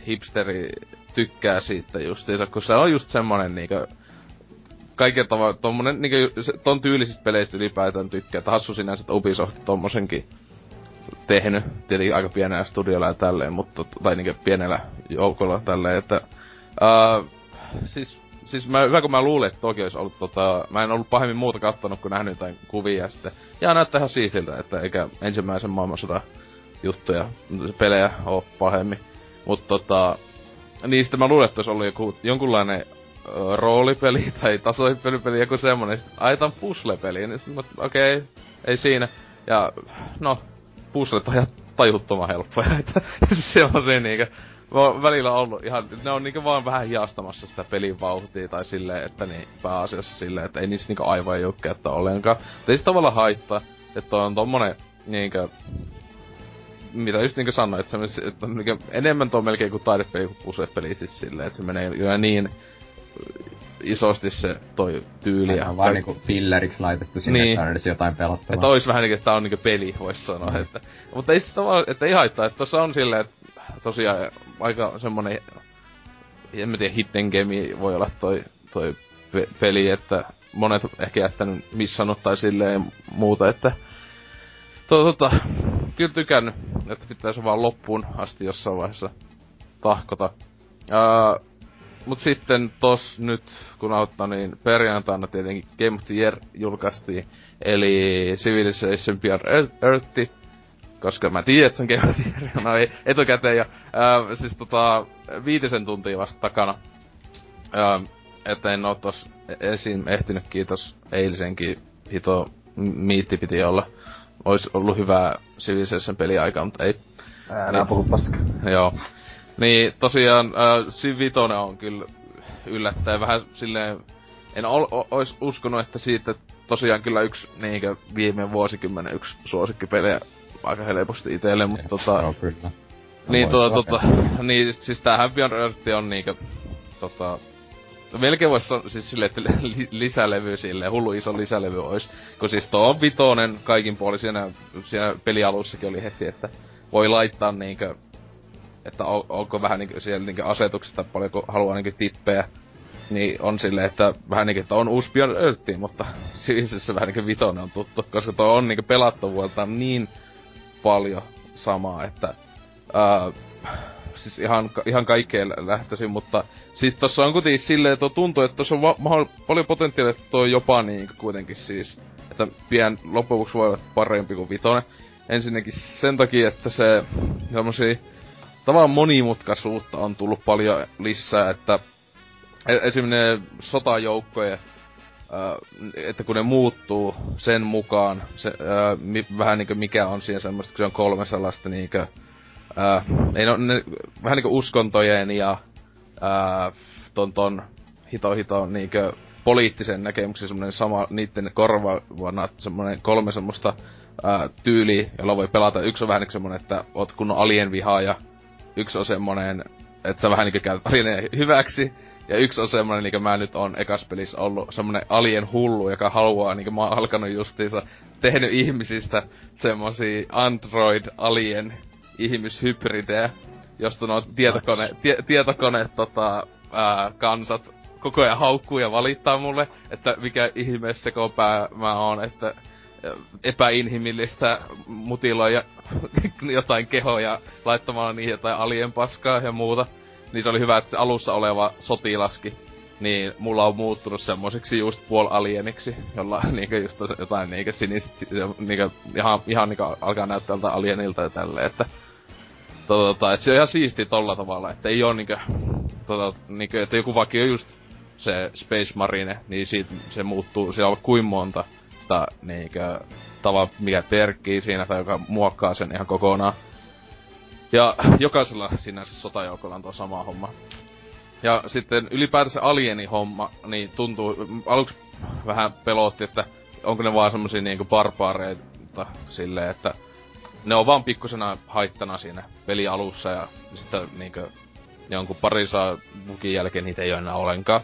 hipsteri tykkää siitä justiinsa, kun se on just semmonen niinkö kaiken tavalla tommonen niinkö se- ton tyylisistä peleistä ylipäätään tykkää, että hassu sinänsä, että Ubisoft tommosenkin tehnyt, tietenkin aika pienellä studiolla ja tälleen, mutta, tai niinkö pienellä joukolla tälleen, että ää, siis, siis mä, hyvä kun mä luulin, että toki olisi ollut tota, mä en ollut pahemmin muuta kattonut, kun nähnyt jotain kuvia ja sitten, ja näyttää ihan siistiltä, että eikä ensimmäisen maailmansodan juttuja, pelejä oo pahemmin. Mutta tota, niistä mä luulen, että olisi ollut joku, jonkunlainen ö, roolipeli tai tasohyppelypeli, joku semmonen. Sitten, ai tää on puzzle-peli. Niin okei, okay, ei siinä. Ja no, puzzlet on ihan tajuttoman helppoja. Että se on se niinkö, välillä ollut ihan, ne on niinkö vaan vähän hiastamassa sitä pelin vauhtia tai silleen, että niin pääasiassa silleen, että ei niissä niinkö aivan ei käyttää ollenkaan. Mutta ei se tavallaan haittaa, että on tommonen niinkö mitä just niinku sanoin, että, se, että on niinku enemmän tuo melkein kuin taidepeli kuin pusepeli siis silleen, että se menee jo niin isosti se toi tyyli. Ja vaan niinku pilleriksi laitettu sinne, Niin. että on jotain pelattavaa. että ois vähän niinku, että tää on niinku peli, vois sanoa, että... Mutta ei siis tavallaan, että ei haittaa, että tossa on silleen, että tosiaan aika semmonen... En mä tiedä, hidden game voi olla toi, toi pe- peli, että monet ehkä jättänyt missannut tai silleen muuta, että... To, tota, kyllä tykännyt, että pitäisi vaan loppuun asti jossain vaiheessa tahkota. Ää, mut sitten tos nyt, kun auttaa, niin perjantaina tietenkin Game of the Year julkaistiin, eli Civilization Beyond Earth, koska mä tiedän, että se on Game of the Year, no ei, etukäteen, ja ää, siis tota, viitisen tuntia vasta takana. Ää, että en oo tos esiin ehtinyt, kiitos eilisenkin hito miitti piti olla. Ois ollut hyvää Civilization peliaikaa, mutta ei Älä puhu paska. Joo. Niin, tosiaan äh, Civ 5 on kyllä yllättäen vähän silleen... En ol, o, ois uskonut, että siitä tosiaan kyllä yksi niinkö viime vuosikymmenen yksi suosikkipelejä aika helposti itelle, mutta tota... Joo, kyllä. Niin, tota, tota, niin, siis tämähän Beyond Earth on niinkö, tota, melkein vois sanoa siis silleen, että li, lisälevy silleen, hullu iso lisälevy ois. Kun siis tuo on vitonen kaikin puolin, siinä, siinä pelialussakin oli heti, että voi laittaa niinkö, että on, onko vähän niinkö siellä niinkö asetuksesta paljonko haluaa niinkö tippejä. Niin on silleen, että vähän niinkö, että on uusi Beyond Earth, mutta Civilization vähän niinkö vitonen on tuttu, koska tuo on niinkö pelattavuudeltaan niin paljon samaa, että ää, siis ihan, ihan kaikkeen lä- lähtöisin, mutta sit tossa on kuitenkin silleen, että tuntuu, että tossa on va- mahdoll- paljon potentiaalia, että toi jopa niin kuitenkin siis, että pien loppujen voi olla parempi kuin vitonen. Ensinnäkin sen takia, että se semmosia tavallaan monimutkaisuutta on tullut paljon lisää, että e- esimerkiksi sotajoukkojen että kun ne muuttuu sen mukaan, se, ö, mi, vähän niinku mikä on siinä semmoista, kun se on kolme sellaista niinkö, ö, ei no, ne, vähän niinku uskontojen ja ö, ton, ton hito hito niinkö poliittisen näkemyksen semmonen sama niitten korvaavana semmonen kolme semmoista ö, tyyliä, jolla voi pelata. Yksi on vähän niinku semmonen, että oot kunnon alien vihaaja. Yksi on semmonen, että sä vähän niinku alienia hyväksi. Ja yksi on semmonen, niinku mä nyt on ekas pelissä ollut, semmonen alien hullu, joka haluaa, niinku mä oon alkanut justiinsa, tehnyt ihmisistä semmosia android alien ihmishybridejä, josta nuo tietokone, tie, tietokone tota, ää, kansat koko ajan haukkuu ja valittaa mulle, että mikä ihme sekopää mä oon, että epäinhimillistä mutiloja jotain kehoja laittamalla niihin jotain alien paskaa ja muuta. Niin se oli hyvä, että se alussa oleva sotilaski, niin mulla on muuttunut semmoiseksi just puolalieniksi, jolla niinkö just jotain niinkö sinistä, niinkö ihan, ihan niinkö alkaa näyttää tältä alienilta ja tälleen, että tota, että se on ihan siisti tolla tavalla, että ei oo niinkö, tota, niinkö, että joku vakio just se Space Marine, niin siitä se muuttuu, siellä on kuin monta sitä niinkö tava, mikä perkkii siinä tai joka muokkaa sen ihan kokonaan. Ja jokaisella sinänsä sotajoukolla on tuo sama homma. Ja sitten ylipäätänsä alieni homma, niin tuntuu, aluksi vähän pelotti, että onko ne vaan semmosia niinku barbaareita silleen, että ne on vaan pikkusena haittana siinä pelialussa ja sitten niinkö jonkun pari saa jälkeen niitä ei ole enää ollenkaan.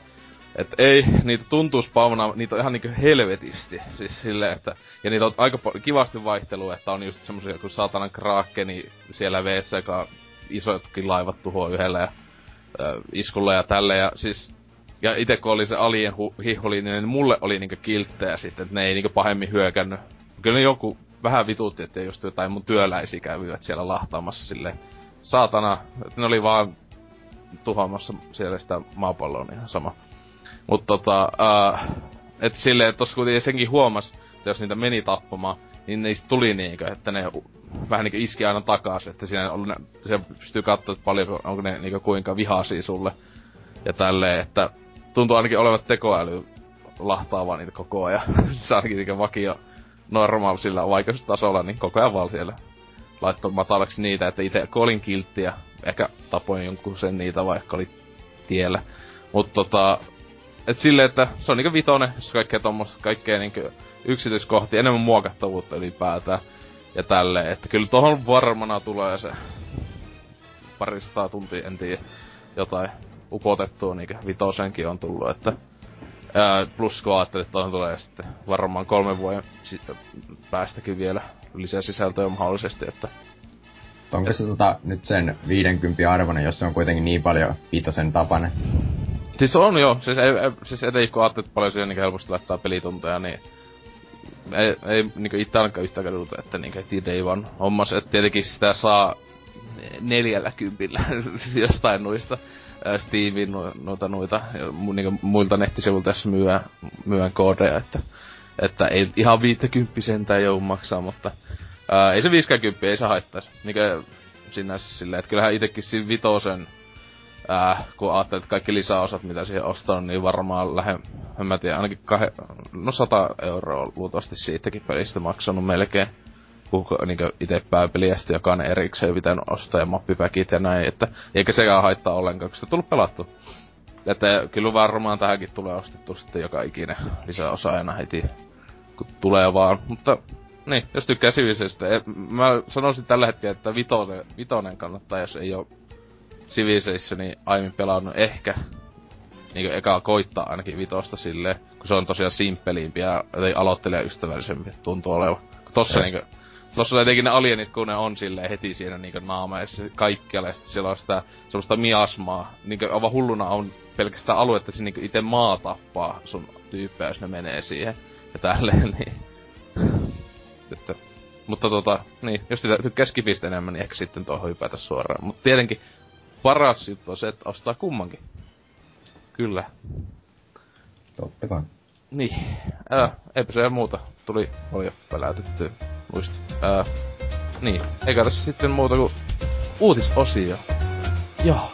Et ei, niitä tuntuu spawnaa, niitä on ihan niinku helvetisti. Siis silleen, että... Ja niitä on aika kivasti vaihtelua, että on just semmosia kuin saatanan kraakeni siellä veessä, joka isotkin laivat tuhoaa yhdellä ja äh, iskulla ja tälle. Ja siis... Ja itse kun oli se alien hu- hiholi, niin mulle oli niinku kilttejä sitten, että ne ei niinku pahemmin hyökännyt. Kyllä joku vähän vitutti, että just jotain mun työläisiä kävivät siellä lahtaamassa sille saatana, että ne oli vaan tuhoamassa siellä sitä maapalloa, niin ihan sama. Mutta tota, uh, et silleen, että tossa kuitenkin senkin huomas, että jos niitä meni tappamaan, niin niistä tuli niinkö, että ne vähän niinkö iski aina takas, että siinä on, se pystyy katsoa, että paljonko, onko ne niinkö kuinka vihaisia sulle. Ja tälleen, että tuntuu ainakin olevat tekoäly lahtaavaa niitä koko ajan. se ainakin niinkö vakio normaalisilla vaikeustasolla, niin koko ajan vaan siellä laittoi matalaksi niitä, että itse kun olin kilttiä, ehkä tapoin jonkun sen niitä, vaikka oli tiellä. Mutta tota, et silleen, että se on niinku vitonen, jos kaikkea tommoista, kaikkea niinku yksityiskohtia, enemmän muokattavuutta ylipäätään. Ja tälleen, että kyllä tohon varmana tulee se parisataa tuntia, en tiedä, jotain upotettua niinku vitosenkin on tullut, että ää, plus kun ajattelin, että tohon tulee sitten varmaan kolmen vuoden päästäkin vielä lisää sisältöä mahdollisesti, että Onko se tota, nyt sen 50 arvoinen, jos se on kuitenkin niin paljon vitosen tapainen? Siis on joo, siis, ei, ei, siis etenkin kun ajattelet paljon siihen niin helposti laittaa pelitunteja, niin ei, ei niinku itse ainakaan yhtä kadulta, että niinku ei vaan hommas, että tietenkin sitä saa neljällä kympillä jostain noista Steamin no, noita noita niinku muilta nettisivuilta, jos myyään, myyään koodeja, että, että ei ihan viittäkymppisentään jou maksaa, mutta ää, ei se 50 ei se haittaisi. Niinku sinänsä silleen, että kyllähän itekin siinä vitosen äh, kun ajattelet että kaikki lisäosat, mitä siihen ostaa, niin varmaan lähden, en mä tiedä, ainakin kahe, no 100 euroa luultavasti siitäkin pelistä maksanut melkein. Kun niin itse pääpeliä sitten jokainen erikseen pitänyt ostaa ja mappipäkit ja näin, että eikä sekään haittaa ollenkaan, kun sitä tullut pelattu. Että kyllä varmaan tähänkin tulee ostettu sitten joka ikinen lisäosa aina heti, kun tulee vaan. Mutta niin, jos tykkää Civilizesta. Mä sanoisin tällä hetkellä, että vitonen, vitonen kannattaa, jos ei ole Civilizationi aiemmin pelannut ehkä niinku eka koittaa ainakin vitosta silleen, kun se on tosiaan simppelimpi ja aloittelija ystävällisempi tuntuu olevan. Tossa yes. niinku, tossa jotenkin ne alienit, kun ne on silleen heti siinä niinku naamaissa kaikkialla, ja sit siellä on sitä semmoista miasmaa. Niinku aivan hulluna on pelkästään alue, että se niinku ite maa tappaa sun tyyppejä, jos ne menee siihen. Ja tälleen, niin... että, mutta tota, niin, jos tykkää skipistä enemmän, niin ehkä sitten tuohon hypätä suoraan. Mutta tietenkin paras juttu on se, että ostaa kummankin. Kyllä. Totta kai. Niin. Älä, eipä se muuta. Tuli oli jo peläytetty. Muista. Ää, niin. Eikä tässä sitten muuta kuin uutisosio. Joo.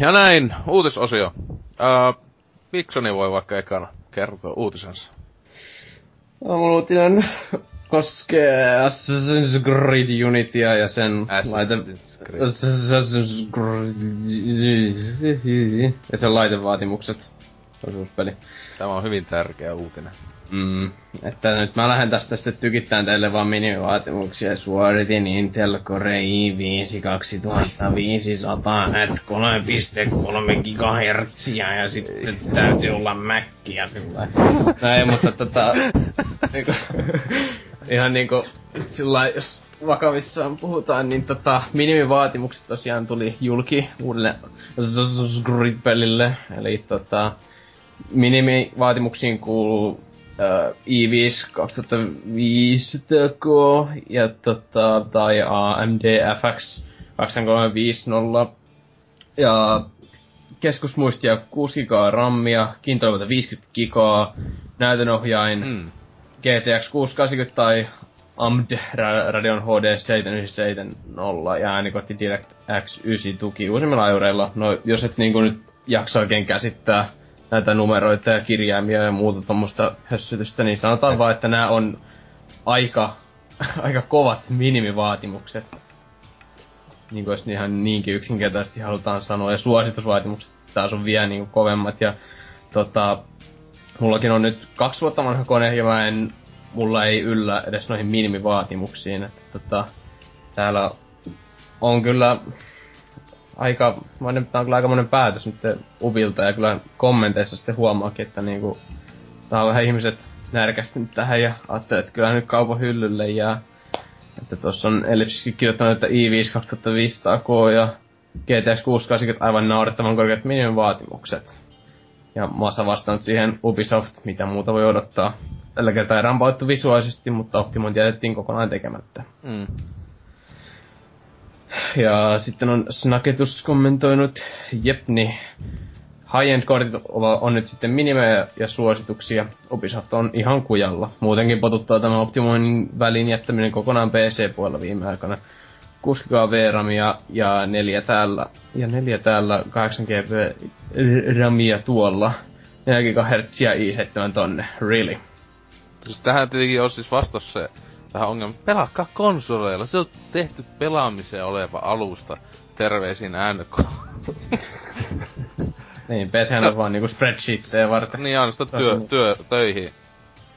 Ja näin, uutisosio. Uh, Piksoni voi vaikka ekana kertoa uutisensa. No, mun uutinen koskee Assassin's Creed Unitya ja sen laite... Assassin's Creed. Assassin's Creed... Ja sen laitevaatimukset. Osuuspeli. Tämä on hyvin tärkeä uutinen. Mm, että nyt mä lähden tästä sitten tykittämään teille vaan minimivaatimuksia. Suoritin Intel Core i5 2500 at 3,3 GHz ja sitten täytyy olla Mackia sillä No ei, mutta tota... niinku, ihan niinku, sillä jos vakavissaan puhutaan, niin tota, minimivaatimukset tosiaan tuli julki uudelle Creed-pelille. Eli tota, minimivaatimuksiin kuuluu uh, i5 2500K ja tota, tai AMD FX 2350 ja keskusmuistia 6 GB rammia, kiintoimelta 50 gigaa, näytönohjain Mm. GTX 680 tai AMD Ra- Radeon HD 7970 ja äänikortti DirectX 9 tuki uusimmilla ajureilla. No jos et niinku nyt jaksa oikein käsittää näitä numeroita ja kirjaimia ja muuta tuommoista hössytystä, niin sanotaan vaan, että nämä on aika, aika kovat minimivaatimukset. Niin kuin jos ihan niinkin yksinkertaisesti halutaan sanoa. Ja suositusvaatimukset taas on vielä niin kovemmat. Ja tota, mullakin on nyt kaksi vuotta vanha kone ja mä en, mulla ei yllä edes noihin minimivaatimuksiin. Että tota, täällä on kyllä aika, tää on kyllä aikamoinen päätös nyt Ubilta ja kyllä kommenteissa sitten huomaakin, että niinku, tää on vähän ihmiset närkästynyt tähän ja ajattelee, että kyllä nyt kaupan hyllylle jää. Että tossa on Ellipsiskin kirjoittanut, että i5 2500K ja GTX 680 aivan naurettavan korkeat minimivaatimukset. Ja mä oon vastannut siihen Ubisoft, mitä muuta voi odottaa. Tällä kertaa ei rampauttu visuaalisesti, mutta optimointi jätettiin kokonaan tekemättä. Mm. Ja sitten on Snaketus kommentoinut, jep, niin high-end kortit on nyt sitten minimejä ja suosituksia. Ubisoft on ihan kujalla. Muutenkin potuttaa tämä optimoinnin välin jättäminen kokonaan PC-puolella viime aikoina. 6 GB VRAMia ja neljä täällä, ja neljä täällä 8 GB RAMia tuolla. 4 GHz ja i7 tonne, really. Siis tähän tietenkin on siis vastaus se tähän ongelmaan. Pelaakaa konsoleilla, se on tehty pelaamiseen oleva alusta. Terveisin NK. Niin, PC on vaan niinku spreadsheetteja varten. niin ainoastaan työ, työ, töihin.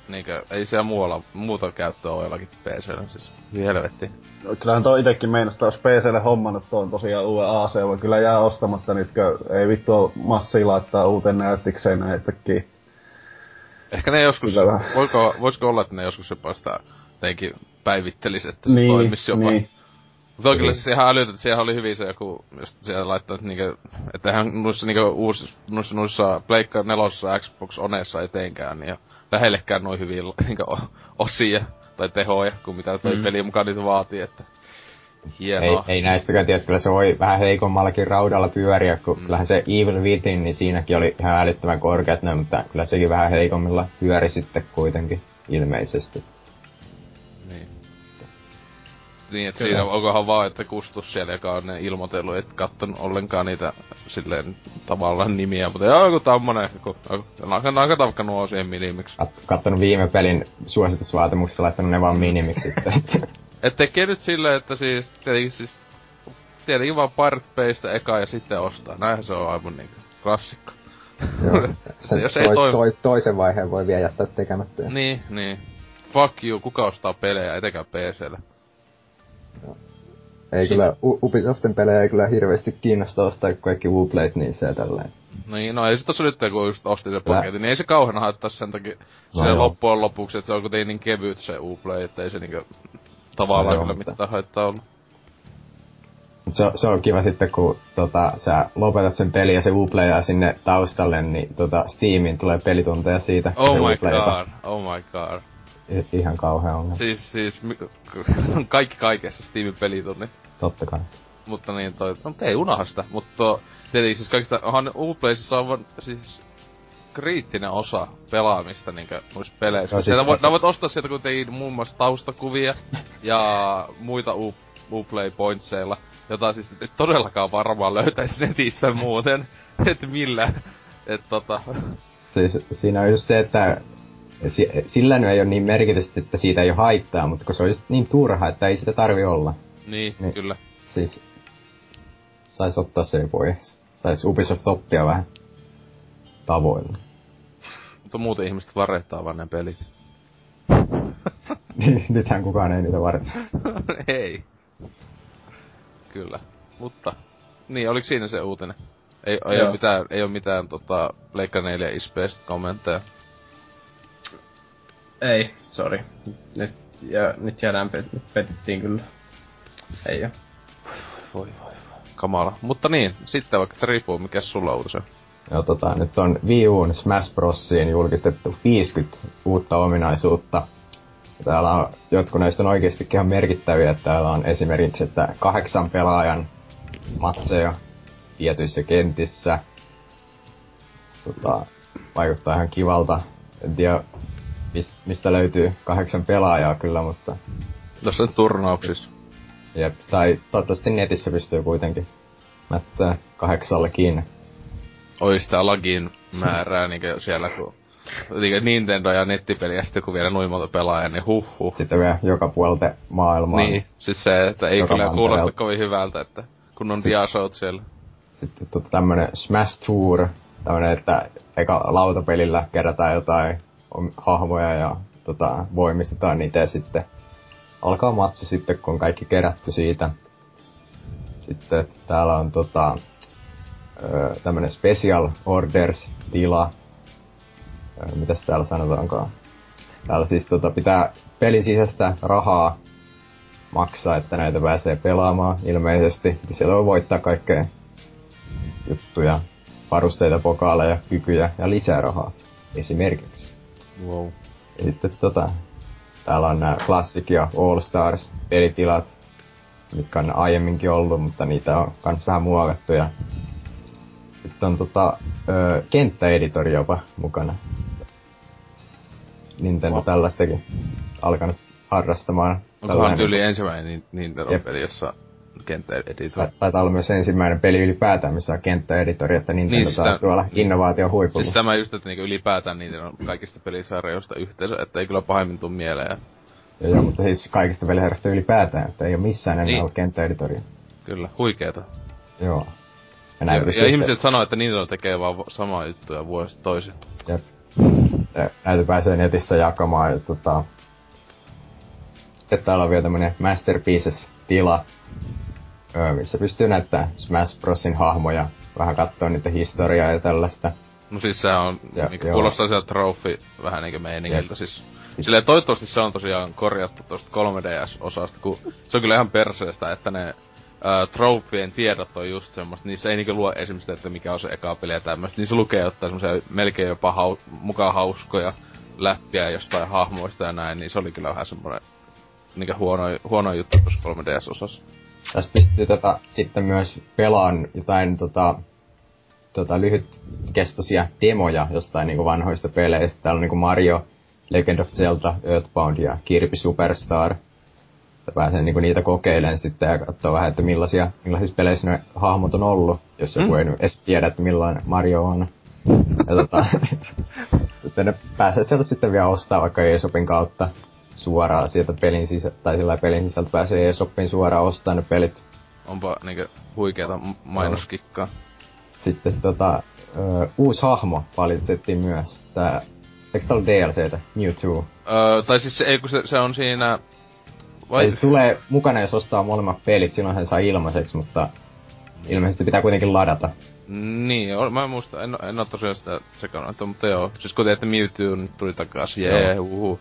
Niinkö, ei siellä muualla, muuta käyttöä ole jollakin PCllä, siis helvetti. No, Kyllähän toi itekin meinas, että jos PClle hommannut tuon tosiaan uuden AC, voi kyllä jää ostamatta nyt, kun ei vittu oo massia laittaa uuteen näyttikseen näitäkin. Ehkä ne joskus, vähän. voiko, voisiko olla, että ne joskus jopa sitä teinkin päivittelisi, että se Niin, toimisi jopa. niin. Mutta on kyllä siis ihan älytä, että siellä oli hyvin se joku, jos siellä laittaa, että niinkö, että eihän noissa niinkö uus, noissa, noissa Pleikka nelosessa Xbox Oneessa eteenkään, niin lähellekään noin hyvin niinkö osia tai tehoja, kuin mitä toi Mm. peli mukaan niitä vaatii, että Ei, hienoa. ei näistäkään tiedä, kyllä se voi vähän heikommallakin raudalla pyöriä, kun Mm. mm. kyllähän se Evil Within, niin siinäkin oli ihan älyttömän korkeat ne, mutta kyllä sekin vähän heikommilla pyöri sitten kuitenkin ilmeisesti. Niin. Että Kyllä. siinä onkohan vaan, että kustus siellä, joka on ne ilmoitellut, et kattonut ollenkaan niitä silleen tavallaan nimiä, mutta joo, joku tommonen, joku, nakata vaikka nuo siihen minimiksi. Kat- kattonut viime pelin suositusvaatimukset laittanut ne vaan minimiksi sitten. että- Et tekee nyt silleen, että siis, tietenkin siis, tietenkin vaan Pirate Baystä eka ja sitten ostaa. Näinhän se on aivan niinku klassikko. Joo, sen Jos ei tois, toi- tois, toisen vaiheen voi vielä jättää tekemättä. niin, niin. Fuck you, kuka ostaa pelejä, etenkään PClle. Ei kyllä, Ubisoftin pelejä ei kyllä hirveästi kiinnosta ostaa kaikki Uplayt niissä ja tälleen. Niin, no ei se tossa nyt, kun just ostin sen Kyllä. paketin, niin ei se kauheena haittaa sen takia No se loppujen lopuksi, että se on kuitenkin niin kevyt se Uplay, että ei se niinku tavallaan No kyllä mutta- mitään haittaa ollut. Mut se, se on kiva sitten, kun tota, sä lopetat sen pelin ja se Uplay jää sinne taustalle, niin tota, Steamiin tulee pelitunteja siitä. Oh se my god, oh my god. Ihan kauhea ongelma. Siis, siis, kaikki kaikessa Steamin pelitunnit. Totta kai. Mutta niin toi, no ei unoha sitä, mutta tietenkin siis kaikista, onhan Uplayssa on vaan, siis kriittinen osa pelaamista niinkö noissa peleissä. No siis- siis, voit, voit ostaa sieltä kuitenkin muun muassa taustakuvia ja muita U- Uplay pointseilla, jota siis nyt todellakaan varmaan löytäisi netistä muuten, että millä, Et tota... Siis siinä on just se, että sillä nyt ei ole niin merkitystä, että siitä ei ole haittaa, mutta kun se on just niin turha, että ei sitä tarvi olla. Niin, Niin. kyllä. Siis sais ottaa sen pois. Sais Ubisoft oppia vähän tavoilla. Mutta muuten ihmiset varehtaa vaan ne pelit. Niin, Nythän kukaan ei niitä varten. ei. Kyllä. Mutta, niin, oliko siinä se uutinen? Ei, ei ole mitään, ei ole mitään tota, Pleikka 4 ispeistä kommentteja. Ei, sorry. Nyt, ja, nyt jäädään pet, nyt petittiin kyllä. Ei oo. Voi voi voi. Kamala. Mutta niin, sitten vaikka Trifu, mikä sulla on uutisen? Joo, tota, nyt on Wii Uun Smash Brosiin julkistettu 50 uutta ominaisuutta. Täällä on, jotkut näistä on oikeasti ihan merkittäviä. että Täällä on esimerkiksi, että kahdeksan pelaajan matseja tietyissä kentissä. Tota, vaikuttaa ihan kivalta. En tiedä, mistä löytyy kahdeksan pelaajaa kyllä, mutta Tuossa on turnauksissa. jep. Tai toivottavasti netissä pystyy kuitenkin mättää kahdeksallakin. Ois sitä lagin määrää niinkö siellä kun niinkö Nintendo ja nettipeli ja sitten kun vielä noin monta pelaajaa, niin huh huh. Sitten vielä joka puolta maailmaa. Niin, siis se, että ei kyllä kuulosta kovin hyvältä, että kun on diashout siellä. Sitten tota tämmönen Smash Tour, tämmönen, että eka lautapelillä kerätään jotain hahmoja ja tota, voimistetaan niitä ja sitten alkaa matsi sitten, kun on kaikki kerätty siitä. Sitten täällä on tota, tämmönen Special Orders-tila. Ö, Mitäs täällä sanotaankaan? Täällä siis tota, pitää pelin sisäistä rahaa maksaa, että näitä pääsee pelaamaan ilmeisesti. Ja siellä voi voittaa kaikkea juttuja, varusteita, pokaaleja, kykyjä ja lisää rahaa esimerkiksi. Wow. Sitten tota, täällä on nämä Classic ja All Stars pelitilat, mitkä on aiemminkin ollut, mutta niitä on kans vähän muokattu ja sitten on tota, ö, kenttäeditori jopa mukana. Nintendo Wow. tällaistakin alkanut harrastamaan. Onkohan tyyli ensimmäinen Nin- Nintendo Jep. peli, jossa kenttä editor. Ta- Taitaa olla myös ensimmäinen peli ylipäätään, missä on kenttäeditori, että Nintendo Niin, niin, siis taas tää- tuolla innovaation huipulla. Siis tämä just, että niinku ylipäätään niitä on kaikista pelisarjoista yhteisö, että ei kyllä pahemmin tuu mieleen. Joo, joo, mutta siis kaikista peliherrasta ylipäätään, että ei ole missään enää Niin. ollut kenttäeditoria. Kyllä, huikeeta. Joo. Ja, Ja, ja ihmiset sanoo, että Nintendo tekee vaan samaa juttuja vuodesta toiseen. Jep. Ja näitä pääsee netissä jakamaan ja tota... Sitten täällä on vielä tämmönen Masterpieces-tila, missä pystyy näyttämään Smash Brosin hahmoja, vähän kattoo niiden historiaa ja tällaista. No siis se on, Ja- niinku joo. kuulostaa sieltä trophy vähän niinku meiningiltä Jep. siis. Silleen toivottavasti se on tosiaan korjattu tosta 3DS-osasta, kun se on kyllä ihan perseestä, että ne ää, trofien tiedot on just semmoista, niissä ei niinku lue esimerkiksi, että mikä on se eka peli ja tämmöistä. Niissä lukee jotain semmoisia melkein jopa hau, mukaan hauskoja läppiä jostain hahmoista ja näin, niin se oli kyllä vähän semmoinen niinku huono, huono juttu tuossa 3DS-osassa. Tässä pystyy tota, sitten myös pelaan jotain tota, tota, lyhytkestoisia demoja jostain niinku vanhoista peleistä. Täällä on niinku Mario, Legend of Zelda, Earthbound ja Kirby Superstar. Että pääsee niinku niitä kokeilemaan sitten ja katsoa vähän, että millaisia, millaisissa peleissä ne hahmot on ollut, jos joku Mm. ei edes tiedä, että millainen Mario on. Ja tota, ne pääsee sieltä sitten vielä ostaa vaikka eShopin kautta suoraan sieltä pelin sisältä, tai sillä pelin sisältä pääsee eShopin suoraan ostamaan ne pelit. Onpa niinku huikeeta mainoskikkaa. Sitten tota, ö, uusi hahmo valitettiin myös. Tää, eikö tää ollut DLCtä? Mewtwo. Öö, tai siis se, ei kun se, se on siinä... Vai. Se tulee mukana, jos ostaa molemmat pelit, silloin sen saa ilmaiseksi, mutta ilmeisesti pitää kuitenkin ladata. Niin, ol- mä en muista, en, en oo tosiaan sitä sekannut, mutta joo. Siis kun teette Mewtwo nyt tuli takas, jee, uhu.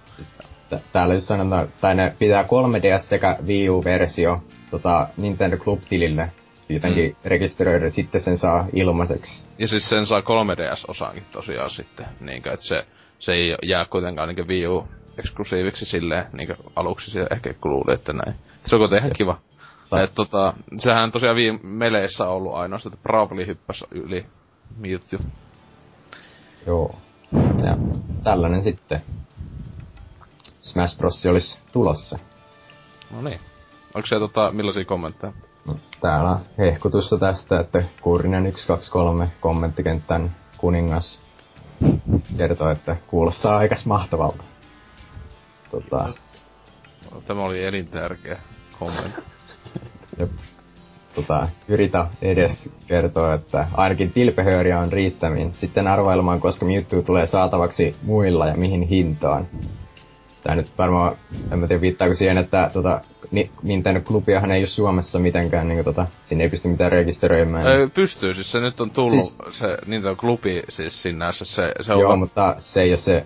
Tä- Täällä just sanotaan, tai ne pitää 3DS sekä Wii U-versio tota, Nintendo Club-tilille jotenkin mm. rekisteröidä, sitten sen saa ilmaiseksi. Ja siis sen saa 3DS-osaankin tosiaan sitten, niinkö, että se, se ei jää kuitenkaan niinkö Wii U eksklusiiviksi silleen, niinkö aluksi se ehkä kun luuli, että näin. Se on kuitenkin ihan kiva. Tai- Et tota, sehän tosiaan viime meleissä on ollut ainoastaan, että Bravely hyppäs yli Mewtwo. Joo. Ja tällainen sitten. Smash Bros. olisi tulossa. No niin. Onko se tota, millaisia kommentteja? No, täällä on hehkutusta tästä, että Kurinen 123 kommenttikenttän kuningas kertoo, että kuulostaa aikas mahtavalta. Tota, Tämä oli elintärkeä kommentti. jep. tota, yritä edes kertoa, että ainakin tilpehööriä on riittämin. Sitten arvailemaan, koska Mewtwo tulee saatavaksi muilla ja mihin hintaan. Tää nyt varmaan, en mä tiedä viittaako siihen, että tota, ni, Nintendo Clubiahan ei ole Suomessa mitenkään, niin tota, sinne ei pysty mitään rekisteröimään. Ei, pystyy, siis se nyt on tullut, Siis- se Nintendo Klubi siis sinänsä, se, se on... Joo, mutta se ei ole se,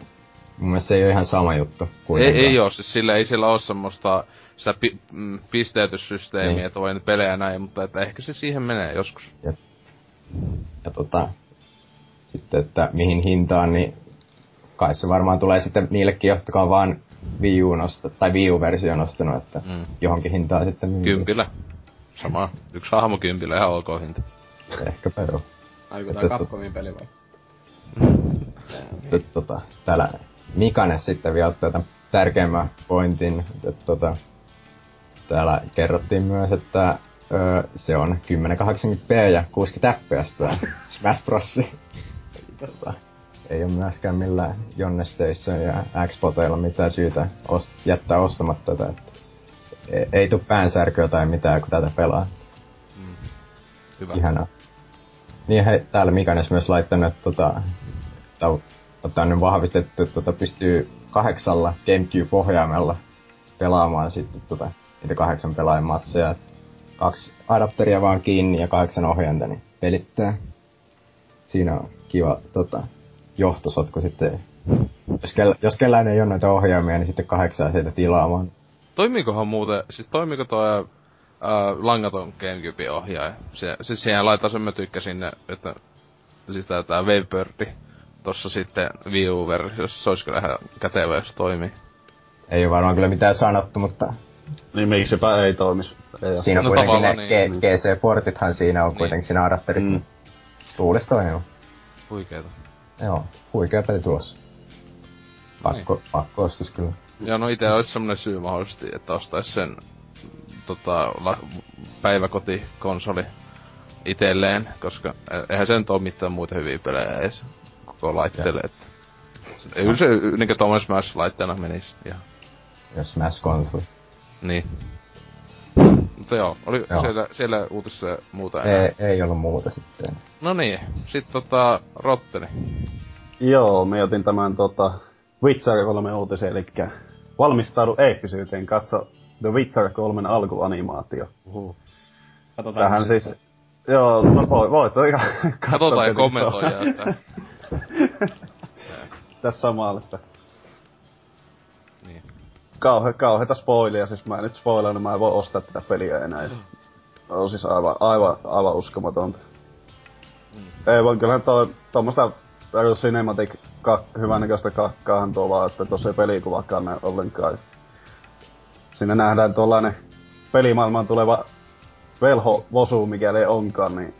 mun mielestä se ei ole ihan sama juttu. ei, kuitenkaan. ei oo, siis sillä ei sillä oo semmoista sitä pi, mm, pisteytyssysteemiä, Niin. että voi nyt pelejä näin, mutta että ehkä se siihen menee joskus. Ja tota, sitten, että mihin hintaan, niin kai se varmaan tulee sitten niillekin, jotka on vaan Wii U nosta, tai Wii U-versio nostanut, että Mm. johonkin hintaan sitten myyntiin. Kympillä. Sama. Yksi hahmo kympillä, ihan ok hinta. Ehkä peru. Aiku tää Capcomin peli vai? Sitten tota, täällä Mikanen sitten vielä ottaa tämän tärkeimmän pointin, että tota, täällä kerrottiin myös, että öö, se on 1080p ja 60 fps tää Smash Bros. tota, ei ole myöskään millään Jonnestöissä ja Xboteilla mitään syytä ost- jättää ostamatta tätä. Että ei, ei tuu päänsärkyä tai mitään, kun tätä pelaa. Hyvä. Ihanaa. Niin he, täällä Mikanes myös laittanut, että tota, on nyt vahvistettu, että tota, pystyy kahdeksalla Gamecube-ohjaimella pelaamaan sitten tota, niitä kahdeksan pelaajan matseja. Kaksi adapteria vaan kiinni ja kahdeksan ohjainta, niin pelittää. Siinä on kiva tota, johtosotku sitten. Jos, kellä, jos kellään ei ole noita ohjaimia, niin sitten kahdeksaa sieltä tilaamaan. Toimiikohan muuten, siis toimiiko toi ää, langaton Gamecube ohjaaja? Se, siis siihen laittaa sen mä tykkäsin, että siis tää, tää Wavebirdi tossa sitten Wii U-versiossa, se olisi kyllä ihan kätevä, jos toimii. Ei ole varmaan kyllä mitään sanottu, mutta Niin miksipä ei toimis. Ei. Siinä on No kuitenkin ne niin. G- GC-portithan siinä on kuitenkin siinä adapterissa. Mm. Luulis toimiva. Huikeeta. Joo, huikea peli tulossa. Pakko, niin. pakko ostas kyllä. Ja no ite olisi semmonen syy mahdollisesti, että ostais sen tota, la, päiväkotikonsoli itelleen, koska e- eihän se nyt oo mitään muita hyviä pelejä edes koko laitteelle, että Kyllä se niinkö Thomas Smash laitteena menis ihan. Jos Smash Console. Niin. Mutta joo, oli Joo. Siellä, siellä uutisissa muuta enää. Ei, ei ollut muuta sitten. No niin, sit tota, Rotteni. Joo, me otin tämän tota, Witcher 3 uutisen, eli valmistaudu eeppisyyteen, katso The Witcher 3 alkuanimaatio. Uhu. Katsotaan. Tähän siis, joo, no voi, voit ihan Katsotaan ja kommentoidaan sitä. Tässä samalla, että. Kauhe, kauheita spoilia, siis mä en nyt spoilannut, mä en voi ostaa tätä peliä enää. On siis aivan, aivan, aivan uskomatonta. Ei vaan kyllähän toi, tommoista cinematic ka, hyvännäköistä kakkaahan tuo vaan, että tossa ei pelikuvakaan näy ollenkaan. Siinä nähdään tuollainen pelimaailmaan tuleva velho vosu, mikäli ei onkaan, niin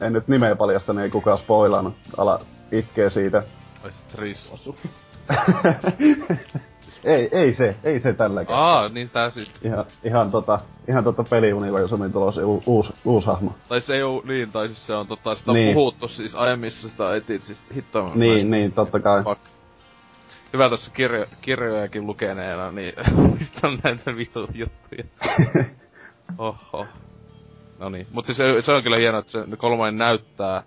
en nyt nimeä paljasta, niin ei kukaan spoilannut. Ala itkee siitä. Ai Triss. ei, ei se, ei se tälläkään. Aa, niin tää siis, Ihan, ihan tota, ihan tota peliuniversumin tulossa u, uusi, uusi hahmo. tai se ei oo niin, tai siis se on tota, sitä on Niin. puhuttu siis aiemmissa sitä etit, siis hitto. mä- Niin, mä- niin, totta kai. Fuck. Hyvä tässä kirjo, kirjojakin lukeneena, niin muistan näitä vitu juttuja. Oho. No niin, mut siis se, se on kyllä hienoa, että se kolmonen näyttää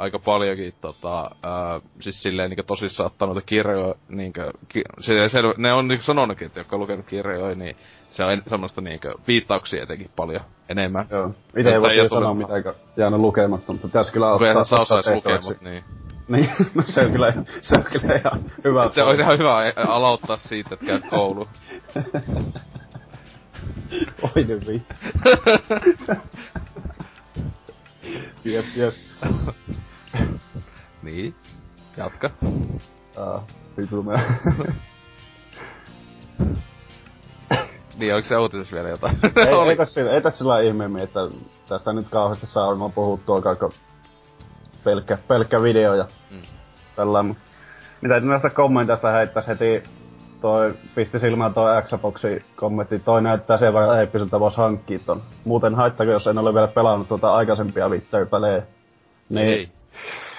aika paljonkin tota, ää, siis silleen niinku tosissaan ottaa noita kirjoja, niinkö, ki, se, se, ne on niinku sanonutkin, että jotka on lukenut kirjoja, niin se on en, semmoista niinkö viittauksia etenkin paljon enemmän. Joo. Ite Jotta ei voi sanoa mitään, jäänyt lukematta, mutta pitäis kyllä ottaa, Kyllä sä osais lukea, mut niin. Niin, no se on kyllä, se on kyllä ihan hyvä. Se olisi ihan hyvä aloittaa siitä, että käy koulu. Oi nyt vittu. jep, jep. Niin. Jatka. Vittu mä. Niin, oliko se uutisessa vielä jotain? ei, Oli. ei, tässä, sillä- ei tässä sillä ihmeemmin, että tästä nyt kauheasti saa varmaan puhuttua kaikko pelkkä, pelkkä video ja Mm. mut Mitä näistä kommenteista heittäis heti toi pisti silmään toi Xboxin kommentti, toi näyttää sen verran eeppiseltä vois hankkia ton. Muuten haittaako, jos en ole vielä pelannut tuota aikaisempia Witcher-pelejä. Niin, Ei.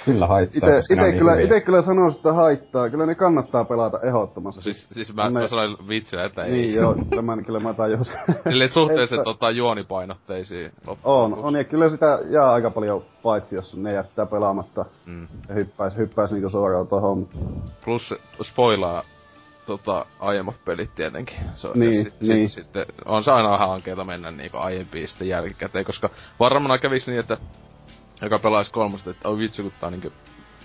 Kyllä haittaa, Ite, ite, niin kyllä, ite kyllä sanoisin, että haittaa. Kyllä ne kannattaa pelata ehdottomasti. Siis, siis mä, Ne- mä sanoin vitsillä, että ei. Niin joo, mä, kyllä mä tajusin. Silleen suhteellisen Että- tota, juonipainotteisiin On, on ja kyllä sitä jää aika paljon paitsi, jos ne jättää pelaamatta Mm. ja hyppäis, hyppäis niinku suoraan tohon. Plus spoilaa tota, aiemmat pelit tietenkin. Se on, Niin, sit, niin. Sit, sitten on se aina vähän mennä niinku aiempiin sitten jälkikäteen, koska varmana kävisi niin, että joka pelaisi kolmosta, että oi vitsi kun tää on niinku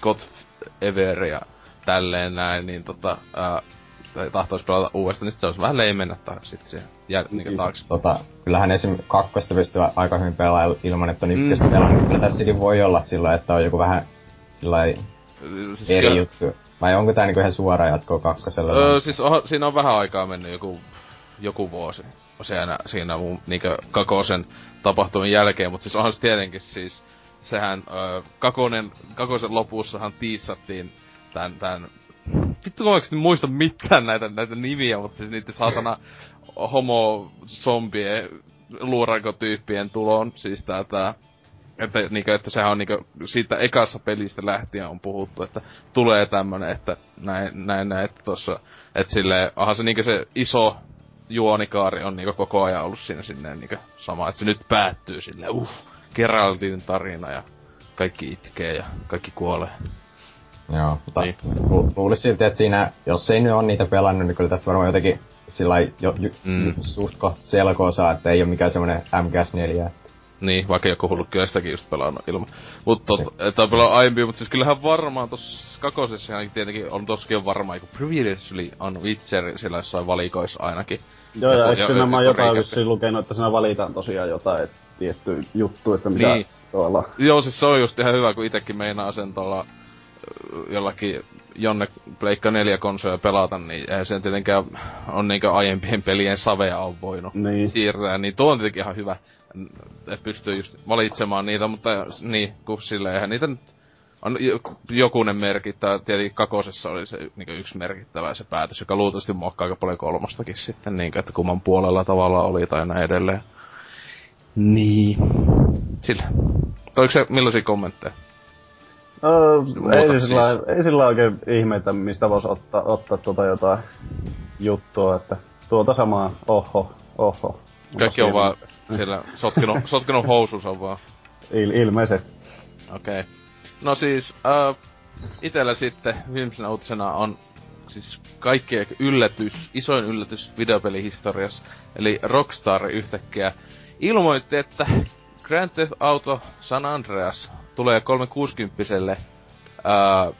God Ever ja tälleen näin, niin tota, ää, tai tahtois pelata uudestaan, niin se olisi vähän leimennä tai sit siihen jää niinku taakse. Tota, kyllähän esim. kakkosta pystyy aika hyvin pelaamaan ilman, että on ykköstä Mm. mm. pelannut. Kyllä tässäkin voi olla sillä että on joku vähän sillä Siis eri kyllä- juttu. Vai onko tää niinku ihan suora jatko kakkoselle? Öö, siis on, siinä on vähän aikaa mennyt joku, joku vuosi. Siinä, siinä mun niinkö kakosen tapahtumien jälkeen, mutta siis onhan se tietenkin siis, sehän öö, kakonen, kakosen lopussahan tiissattiin tän, tän vittu kun oikeesti muista mitään näitä, näitä nimiä, mutta siis niiden saatana homo zombie luurankotyyppien tulon, siis tää, tää että, niinkö, että sehän on niinkö, siitä ekassa pelistä lähtien on puhuttu, että tulee tämmönen, että näin, näin, näin että tossa, että silleen, aha se niinkö se iso juonikaari on niinkö koko ajan ollut siinä sinne niinkö sama, että se nyt päättyy silleen, uh, Geraldin tarina ja kaikki itkee ja kaikki kuolee. Joo, mutta Niin. niin. luulisin silti, että siinä, jos ei nyt ole niitä pelannut, niin kyllä tästä varmaan jotenkin sillä jo, jo, Mm. suht kohta selkoa saa, että ei ole mikään semmonen MGS4. Niin, vaikka joku hullu kyllä sitäkin just pelannut ilman. Mutta tot, että on pelannut aiemmin, mutta siis kyllähän varmaan tossa kakosessa ainakin tietenkin on tossakin on varmaan joku Previously on Witcher siellä jossain valikoissa ainakin. Joo, ja Joku- eikö siinä mä jotain vissiin lukenut, että siinä valitaan tosiaan jotain et, tietty juttu, että mitä Niin. tuolla... Joo, siis se on just ihan hyvä, kun itekin meinaa sen tuolla jollakin jonne Pleikka 4 konsoja pelata, niin eihän sen tietenkään on niinkö aiempien pelien savea on voinut Niin. siirtää, niin tuo on tietenkin ihan hyvä, että pystyy just valitsemaan niitä, mutta niin, kun silleen, eihän niitä nyt on jo- jokunen merkittävä, tietenkin kakosessa oli se niin yksi merkittävä se päätös, joka luultavasti muokkaa aika paljon kolmostakin sitten, niin että kumman puolella tavalla oli tai näin edelleen. Niin. Sillä. Oliko se millaisia kommentteja? Öö, Muuta ei, siis. sillä, ei sillä oikein ihmeitä, mistä voisi ottaa, ottaa tuota jotain juttua, että tuota samaa, oho, oho. Kaikki on vaan siellä sotkenut, sotkenut housus on vaan. Il, ilmeisesti. Okei. Okay. No siis, äh, itellä sitten viimeisenä uutisena on siis kaikkien yllätys, isoin yllätys videopelihistoriassa. Eli Rockstar yhtäkkiä ilmoitti, että Grand Theft Auto San Andreas tulee 360 ää,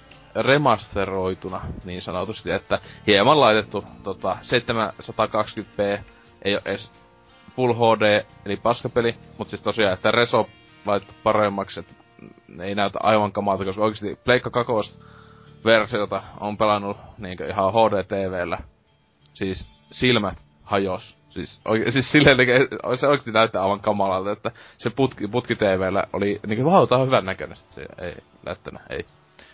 remasteroituna niin sanotusti, että hieman laitettu tota, 720p, ei ole edes Full HD, eli paskapeli, mutta siis tosiaan, että Reso laitettu paremmaksi, että ei näytä aivan kamalta, koska oikeesti Pleikka 2 versiota on pelannut niinkö ihan HD-TVllä. Siis silmät hajos. Siis, oike, siis silleen niinkö, se oikeesti näyttää aivan kamalalta, että se putki, putki TVllä oli niinkö, vau, tää on hyvän näköinen, se ei näyttänyt, ei.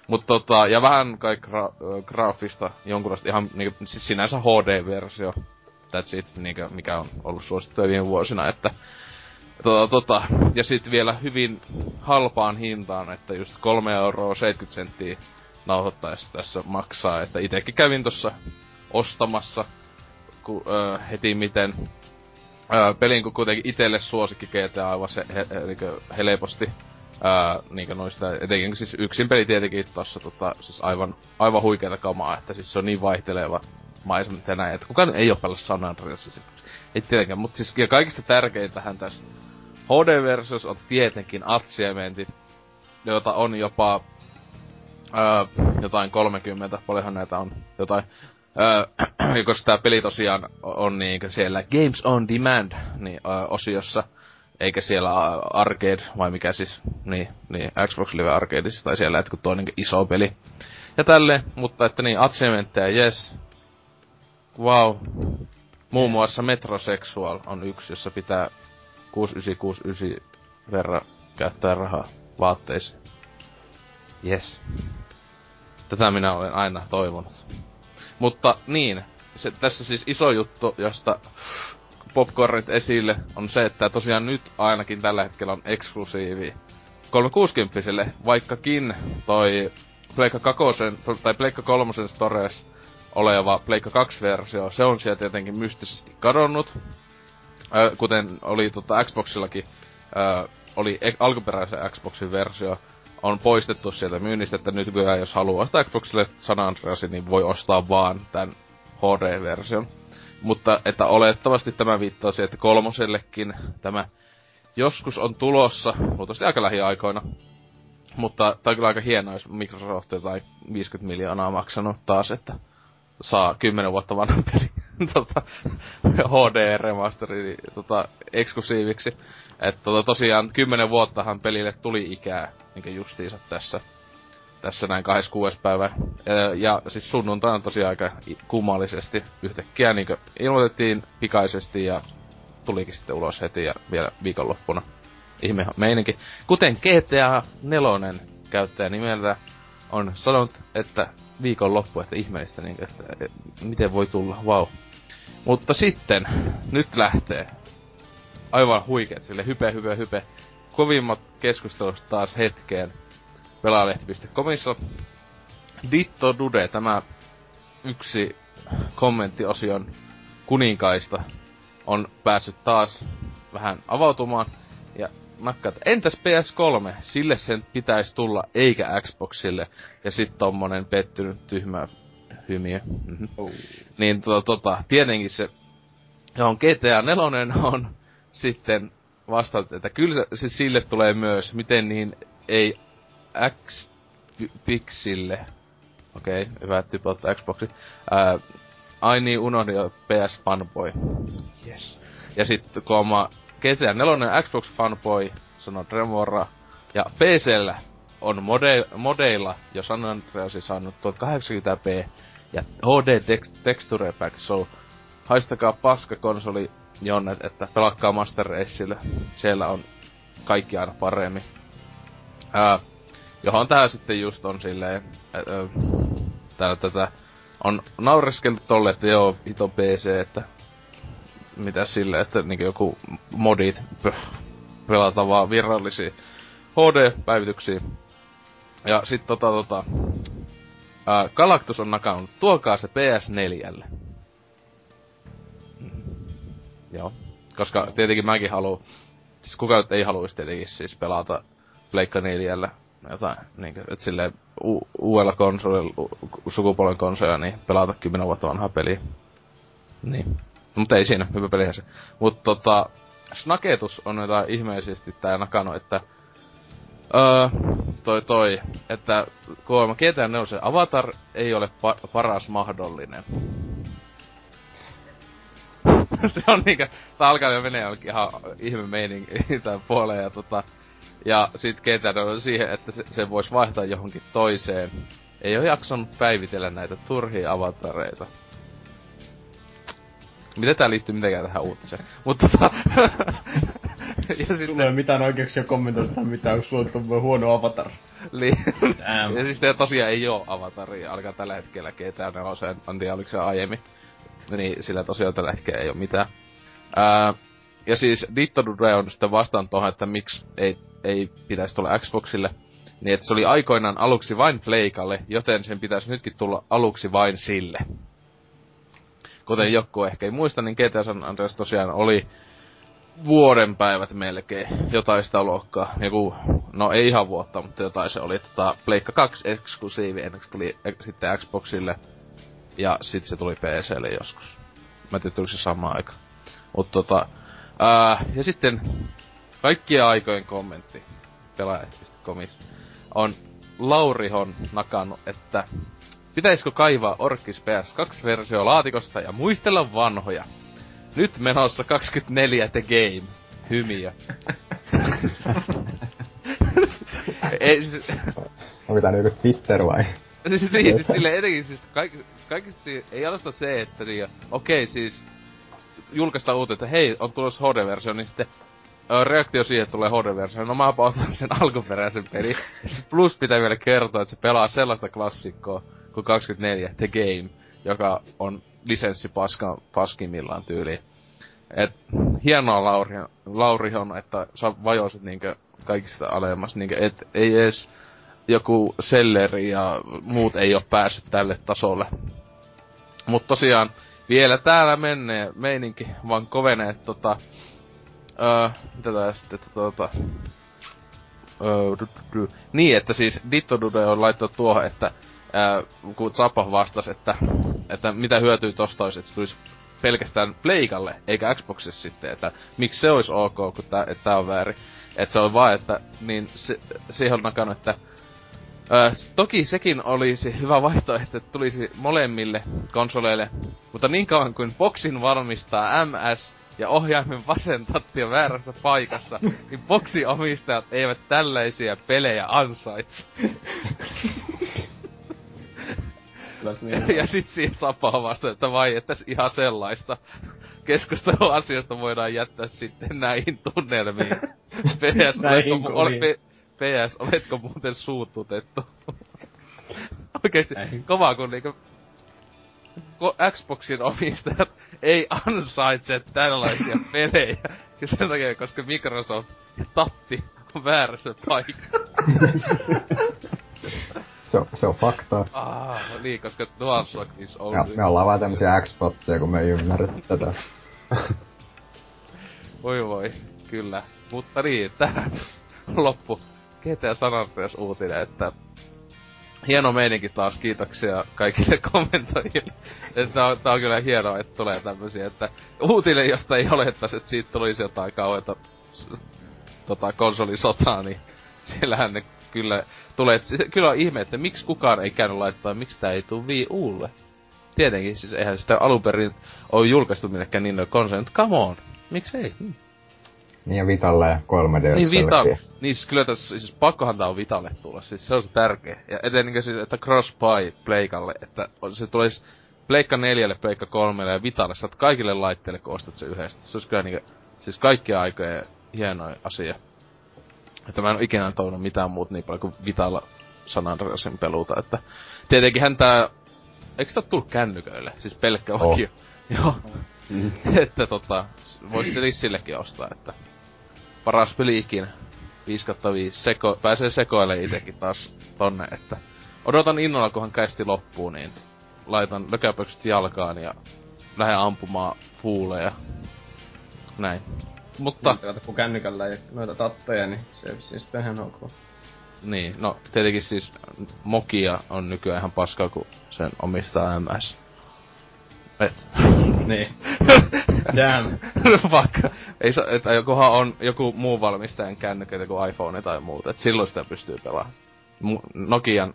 Mut tota, ja vähän kai gra- ö, graafista jonkunlaista ihan niinku, siis sinänsä HD-versio. That's it, niinkö, mikä on ollut suosittua viime vuosina, että Tota, tota, ja sitten vielä hyvin halpaan hintaan, että just 3 euroa 70 senttiä nauhoittaessa tässä maksaa, että itekin kävin tossa ostamassa ku, ö, heti miten ö, pelin kun kuitenkin itelle suosikki GTA aivan se, he, helposti ää, niinkö noista, etenkin siis yksin peli tietenkin tossa tota, siis aivan, aivan huikeeta kamaa, että siis se on niin vaihteleva maisemat ja näin, että kukaan ei oo pelannut San Andreas, siis, ei tietenkään, mutta siis ja kaikista tärkeintähän tässä HD-versiossa on tietenkin achievementit, joita on jopa ää, jotain 30, paljonhan näitä on, jotain. Ää, koska tää peli tosiaan on niinkö siellä Games on Demand niin, ää, osiossa, eikä siellä Arcade, vai mikä siis, niin, niin Xbox Live Arcadeissa, tai siellä, että kun on niinkö iso peli. Ja tälleen, mutta että niin, achievementteja, yes. Wow. Muun muassa Metrosexual on yksi, jossa pitää 6969 verran käyttää rahaa vaatteisiin. Yes. Tätä minä olen aina toivonut. Mutta niin, se, tässä siis iso juttu, josta popcornit esille, on se, että tosiaan nyt ainakin tällä hetkellä on eksklusiivi 360 vaikkakin toi Pleikka 2 tai Pleikka 3 stores oleva Pleikka 2-versio, se on sieltä jotenkin mystisesti kadonnut. Ö, kuten oli tota Xboxillakin, ö, oli e- alkuperäisen Xboxin versio, on poistettu sieltä myynnistä, että nyt kyllä jos haluaa ostaa Xboxille San Andreasin, niin voi ostaa vaan tämän HD-version. Mutta että olettavasti tämä viittaa siihen, että kolmosellekin tämä joskus on tulossa, luultavasti aika lähiaikoina. Mutta tämä on kyllä aika hienoa, jos Microsoft jotain 50 miljoonaa maksanut taas, että saa 10 vuotta vanhan peli tota, HD remasteri tota, eksklusiiviksi. Että tota, tosiaan 10 vuottahan pelille tuli ikää, minkä justiinsa tässä tässä näin 26. päivä. Ja siis sunnuntaina tosiaan aika kummallisesti yhtäkkiä niin ilmoitettiin pikaisesti ja tulikin sitten ulos heti ja vielä viikonloppuna. Ihme meininki. Kuten GTA 4 käyttäjä nimeltä on sanonut, että viikonloppu, että ihmeellistä, niin, että, että miten voi tulla, wow. Mutta sitten, nyt lähtee. Aivan huikeet, sille hype, hype, hype. Kovimmat keskustelut taas hetkeen pelaalehti.comissa. Ditto Dude, tämä yksi kommenttiosion kuninkaista, on päässyt taas vähän avautumaan. Ja nakkaat, entäs PS3? Sille sen pitäisi tulla, eikä Xboxille. Ja sit tommonen pettynyt tyhmä hymiö. Mm-hmm. Oh. Niin tota, tota, tietenkin se, johon GTA 4 on sitten vastannut, että kyllä se, sille tulee myös, miten niin ei X-Pixille. Okei, okay, hyvä tyyppi ottaa Xboxi. Ää, ai niin, unohdin PS Fanboy. Yes. Ja sitten kun oma GTA 4 Xbox Fanboy, sanoo Tremora. Ja PCllä on mode, modeilla jo San Andreas saanut 1080p ja HD text, Texture Pack, so haistakaa paska konsoli jonnet, että pelakkaa Master Raceille. Siellä on kaikki aina paremmin. Ää, johon tää sitten just on silleen, tää tätä on naureskeltu tolle, että joo, hito PC, että mitä sille, että niinku joku modit pelata vaan virallisia HD-päivityksiä. Ja sit tota tota, ää, Galactus on nakannut, tuokaa se PS4. Mm. Joo. Koska tietenkin mäkin haluan, siis kuka ei haluaisi tietenkin siis pelata Pleikka 4 jotain, niin kuin, että silleen u- uudella konsolilla, u- sukupolven konsolilla, niin pelata 10 vuotta vanhaa peliä. Niin. Mutta ei siinä, hyvä pelihän se. Mutta tota, Snaketus on jotain ihmeellisesti tää nakano, että öö, toi toi, että kuulemma GTA 4 se Avatar ei ole pa- paras mahdollinen. se on niinkö, tää alkaa jo menee ihan ihme meininki tää puoleen ja tota, ja sit GTA on siihen, että se, se voisi vaihtaa johonkin toiseen. Ei ole jaksanut päivitellä näitä turhia avatareita. Miten tää liittyy mitenkään tähän uutiseen? Mutta tota... ja sitten... Sulla ei ole mitään oikeuksia kommentoida tähän mitään, kun sulla on huono avatar. Li... ja siis teillä tosiaan ei oo avataria, alkaa tällä hetkellä GTA 4, en tiedä oliko se aiemmin. Niin sillä tosiaan tällä hetkellä ei oo mitään. Ää, ja siis Ditto Dure on sitten vastaan tuohon, että miksi ei ei pitäisi tulla Xboxille, niin että se oli aikoinaan aluksi vain Pleikalle, joten sen pitäisi nytkin tulla aluksi vain sille. Kuten joku ehkä ei muista, niin GTA San Andreas tosiaan oli vuoden päivät melkein, jotain sitä luokkaa. Joku, no ei ihan vuotta, mutta jotain se oli tota, Pleikka 2 eksklusiivi ennen kuin tuli e- sitten Xboxille. Ja sitten se tuli PClle joskus. Mä tiedän, se sama aika. Mutta tota, ää, ja sitten kaikkien aikojen kommentti pelaajat.comissa on Laurihon nakannut, että pitäisikö kaivaa Orkis PS2-versio laatikosta ja muistella vanhoja. Nyt menossa 24 The Game. Hymiö. ei, siis... Onko tää niinku Twitter vai? Siis niin, siis silleen etenkin siis kaik, kaikista siis, ei ainoastaan se, että niin, okei okay, siis julkaista uutta, että hei, on tulossa HD-versio, niin sitten reaktio siihen, että tulee HD-versio. No mä otan sen alkuperäisen peli. Plus pitää vielä kertoa, että se pelaa sellaista klassikkoa kuin 24 The Game, joka on lisenssi paska, paskimmillaan tyyliin. Et hienoa Lauri, Laurihon, että sä vajoisit niinkö kaikista alemmas. Niin, et ei edes joku selleri ja muut ei ole päässyt tälle tasolle. Mutta tosiaan, vielä täällä menee meininki vaan kovenee, tota... Öö, mitä tää sitten, tota... Öö, niin, että siis Ditto Dude on laittanut tuohon, että ää, kun Zappa vastasi, että, että mitä hyötyy tosta olisi, että se tulisi pelkästään Pleikalle, eikä Xboxissa sitten, että miksi se olisi ok, kun tää, että tää on väärin. Että se on vaan, että niin se, siihen on nakannut, että Öö, toki sekin olisi hyvä vaihtoehto, että tulisi molemmille konsoleille, mutta niin kauan kuin Boxin valmistaa MS ja ohjaimen vasen tatti on väärässä paikassa, niin Boxin omistajat eivät tällaisia pelejä ansaitse. ja sit siihen sapaa vasta, että vai, että ihan sellaista keskustelua asiasta voidaan jättää sitten näihin tunnelmiin. PS, Näihin oletko, ole, PS, oletko muuten suututettu? Oikeesti, kova kun niinku Xboxin omistajat ei ansaitse tällaisia pelejä. Ja sen takia, koska Microsoft Tatti on väärässä paikassa. Se, on, se on faktaa. Ah, niin, koska DualShock is only... Ja me ollaan vaan tämmösiä x kun me ei ymmärrä tätä. voi voi, kyllä. Mutta niin, tähän loppu GTA San Andreas uutinen, että hieno meininki taas, kiitoksia kaikille kommentoijille. että tää on, tää on kyllä hienoa, että tulee tämmösiä, että uutinen, josta ei olettais, että siitä tulisi jotain kauheita tota, konsolisotaa, niin siellähän ne kyllä tulee, että kyllä on ihme, että miksi kukaan ei käynyt laittaa, miksi tää ei tuu Wii Ulle. Tietenkin, siis eihän sitä alun perin ole julkaistu minnekään niin konsoli, mutta come on, miksi ei? Hmm. Niin ja Vitalle ja 3DS. Niin Vital, niin siis kyllä tässä, siis pakkohan tää on Vitalle tulla, siis se on se tärkeä. Ja etenkin siis, että cross buy Pleikalle, että se tulisi Pleikka 4, Pleikka 3 ja Vitalle, saat kaikille laitteille, kun ostat se yhdestä. Se olisi kyllä niinku, siis kaikkia aikoja hienoin asia. Että mä en ole ikinä toivonut mitään muuta niin paljon kuin Vitalla San Andreasin peluta, että tietenkin hän tää, eikö tää tullut kännyköille? Siis pelkkä oh. Joo. Mm. että tota, voisi tietenkin sillekin ostaa, että paras peli ikinä. 5 5. Seko, pääsee sekoille itekin taas tonne, että odotan innolla, kunhan kästi loppuu, niin laitan lökäpökset jalkaan ja lähden ampumaan fuuleja. Näin. Mutta... Niin, kun kännykällä ei noita tatteja, niin se vissiin sitten ihan ok. Niin, no tietenkin siis Mokia on nykyään ihan paskaa, kun sen omistaa MS. Et. niin. Damn. Vaikka. Ei sa, että jokuhan on joku muu valmistajan kännyköitä kuin iPhone tai muuta, et silloin sitä pystyy pelaamaan. Nokian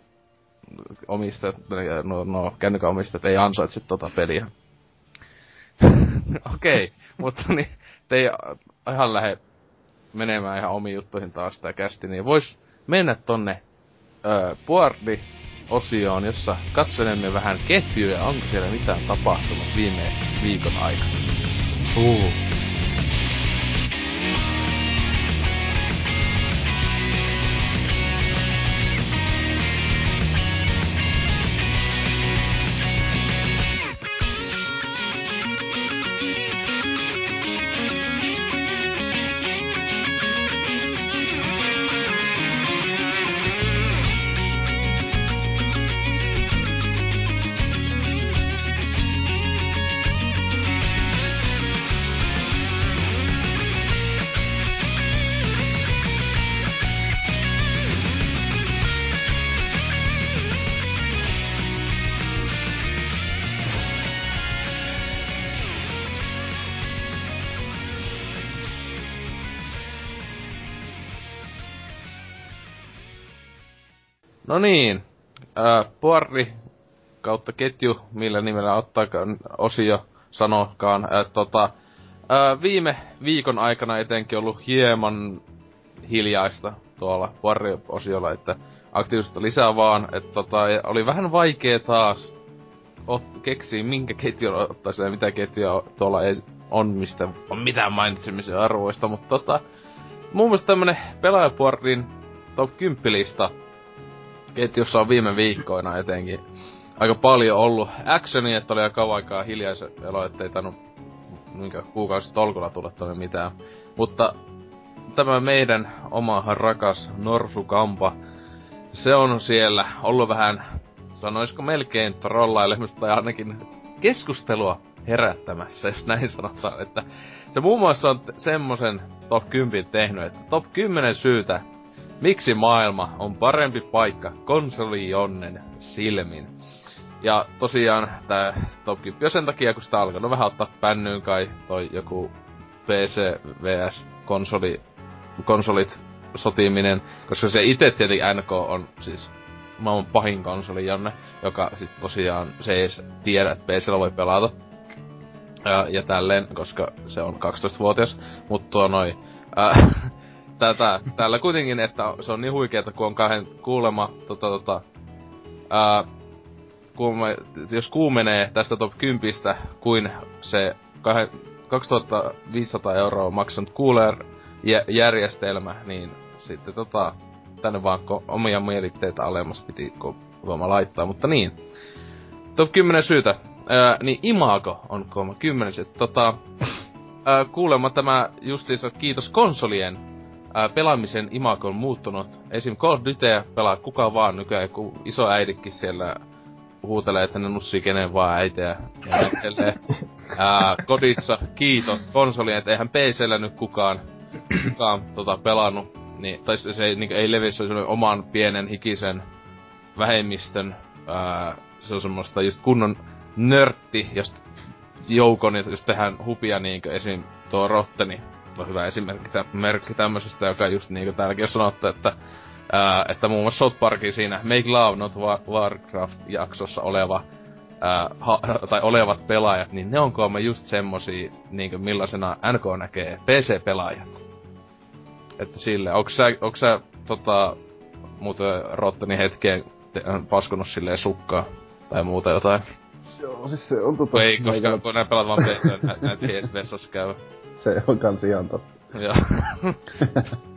omistajat, no, no kännykän omistajat ei ansaitse tota peliä. Okei, okay, mutta niin, te ihan lähde menemään ihan omiin juttuihin taas tää kästi, niin vois mennä tonne Puardi osioon, jossa katselemme vähän ketjuja, onko siellä mitään tapahtunut viime viikon aikana. Uh. No niin, äh, Puarri kautta ketju, millä nimellä ottaa osio sanokaan. Äh, tota, äh, viime viikon aikana etenkin ollut hieman hiljaista tuolla Puarri-osiolla, että aktiivisuutta lisää vaan, että tota, oli vähän vaikea taas ot- keksiä, minkä ketjun ottaisi ja mitä ketjua tuolla ei on, mistä on mitään mainitsemisen arvoista, mutta tota, muun muassa tämmönen pelaajapuorin top 10 lista ketjussa on viime viikkoina etenkin aika paljon ollut actionia, että oli aika aikaa hiljaisen elo, ettei tainnut minkä kuukausi tolkulla tulla tonne mitään. Mutta tämä meidän oma rakas Norsukampa, se on siellä ollut vähän, sanoisiko melkein trollailemista tai ainakin keskustelua herättämässä, jos näin sanotaan, että se muun muassa on semmosen top 10 tehnyt, että top 10 syytä, miksi maailma on parempi paikka konsolionnen silmin. Ja tosiaan tää top 10 on sen takia, kun sitä alkanut vähän ottaa pännyyn kai toi joku PC vs konsoli, konsolit sotiminen, koska se itse tietenkin NK on siis maailman pahin konsoli Janne, joka siis tosiaan se ei edes tiedä, että PCllä voi pelata. Ja, ja tälleen, koska se on 12-vuotias, mutta tuo noin. Tätä, täällä kuitenkin, että se on niin huikeeta, kun on kahden kuulema, tota, tota, ää, kuume, jos kuumenee tästä top 10, kuin se kahden, 2500 euroa maksanut cooler järjestelmä, niin sitten tota, tänne vaan ko- omia mielipiteitä alemmas piti kooma laittaa, mutta niin. Top 10 syytä. Ää, niin Imago on kooma 10. Tota, kuulemma tämä justiinsa kiitos konsolien ää, pelaamisen Imago on muuttunut. Esim. Call of Dutyä pelaa kuka vaan nykyään, kun iso äidikin siellä huutelee, että ne nussii kenen vaan äitiä. Ja ää, kodissa, kiitos konsolien, että eihän PCllä nyt kukaan, kukaan tota, pelannut. Niin, tai se ei, niin, ei levi, se on oman pienen hikisen vähemmistön, ää, se on semmoista just kunnon nörtti, jos joukon, jos tehdään hupia niinkö esim. tuo Rotteni, on hyvä esimerkki merkki tämmöisestä, joka just niinku täälläkin on sanottu, että ää, että muun muassa South Parkin siinä Make Love Not Warcraft-jaksossa oleva ää, ha, tai olevat pelaajat, niin ne on me just semmosia, niinku millaisena NK näkee PC-pelaajat. Että sille, onks sä, onks sä tota, muuten Rotteni hetkeen te, paskunut silleen sukkaa tai muuta jotain? Joo, siis se on tota... Ei, koska meikä... kun nää pelaat vaan PC, näet nä, vessassa käy. Se on kans ihan totta. Joo.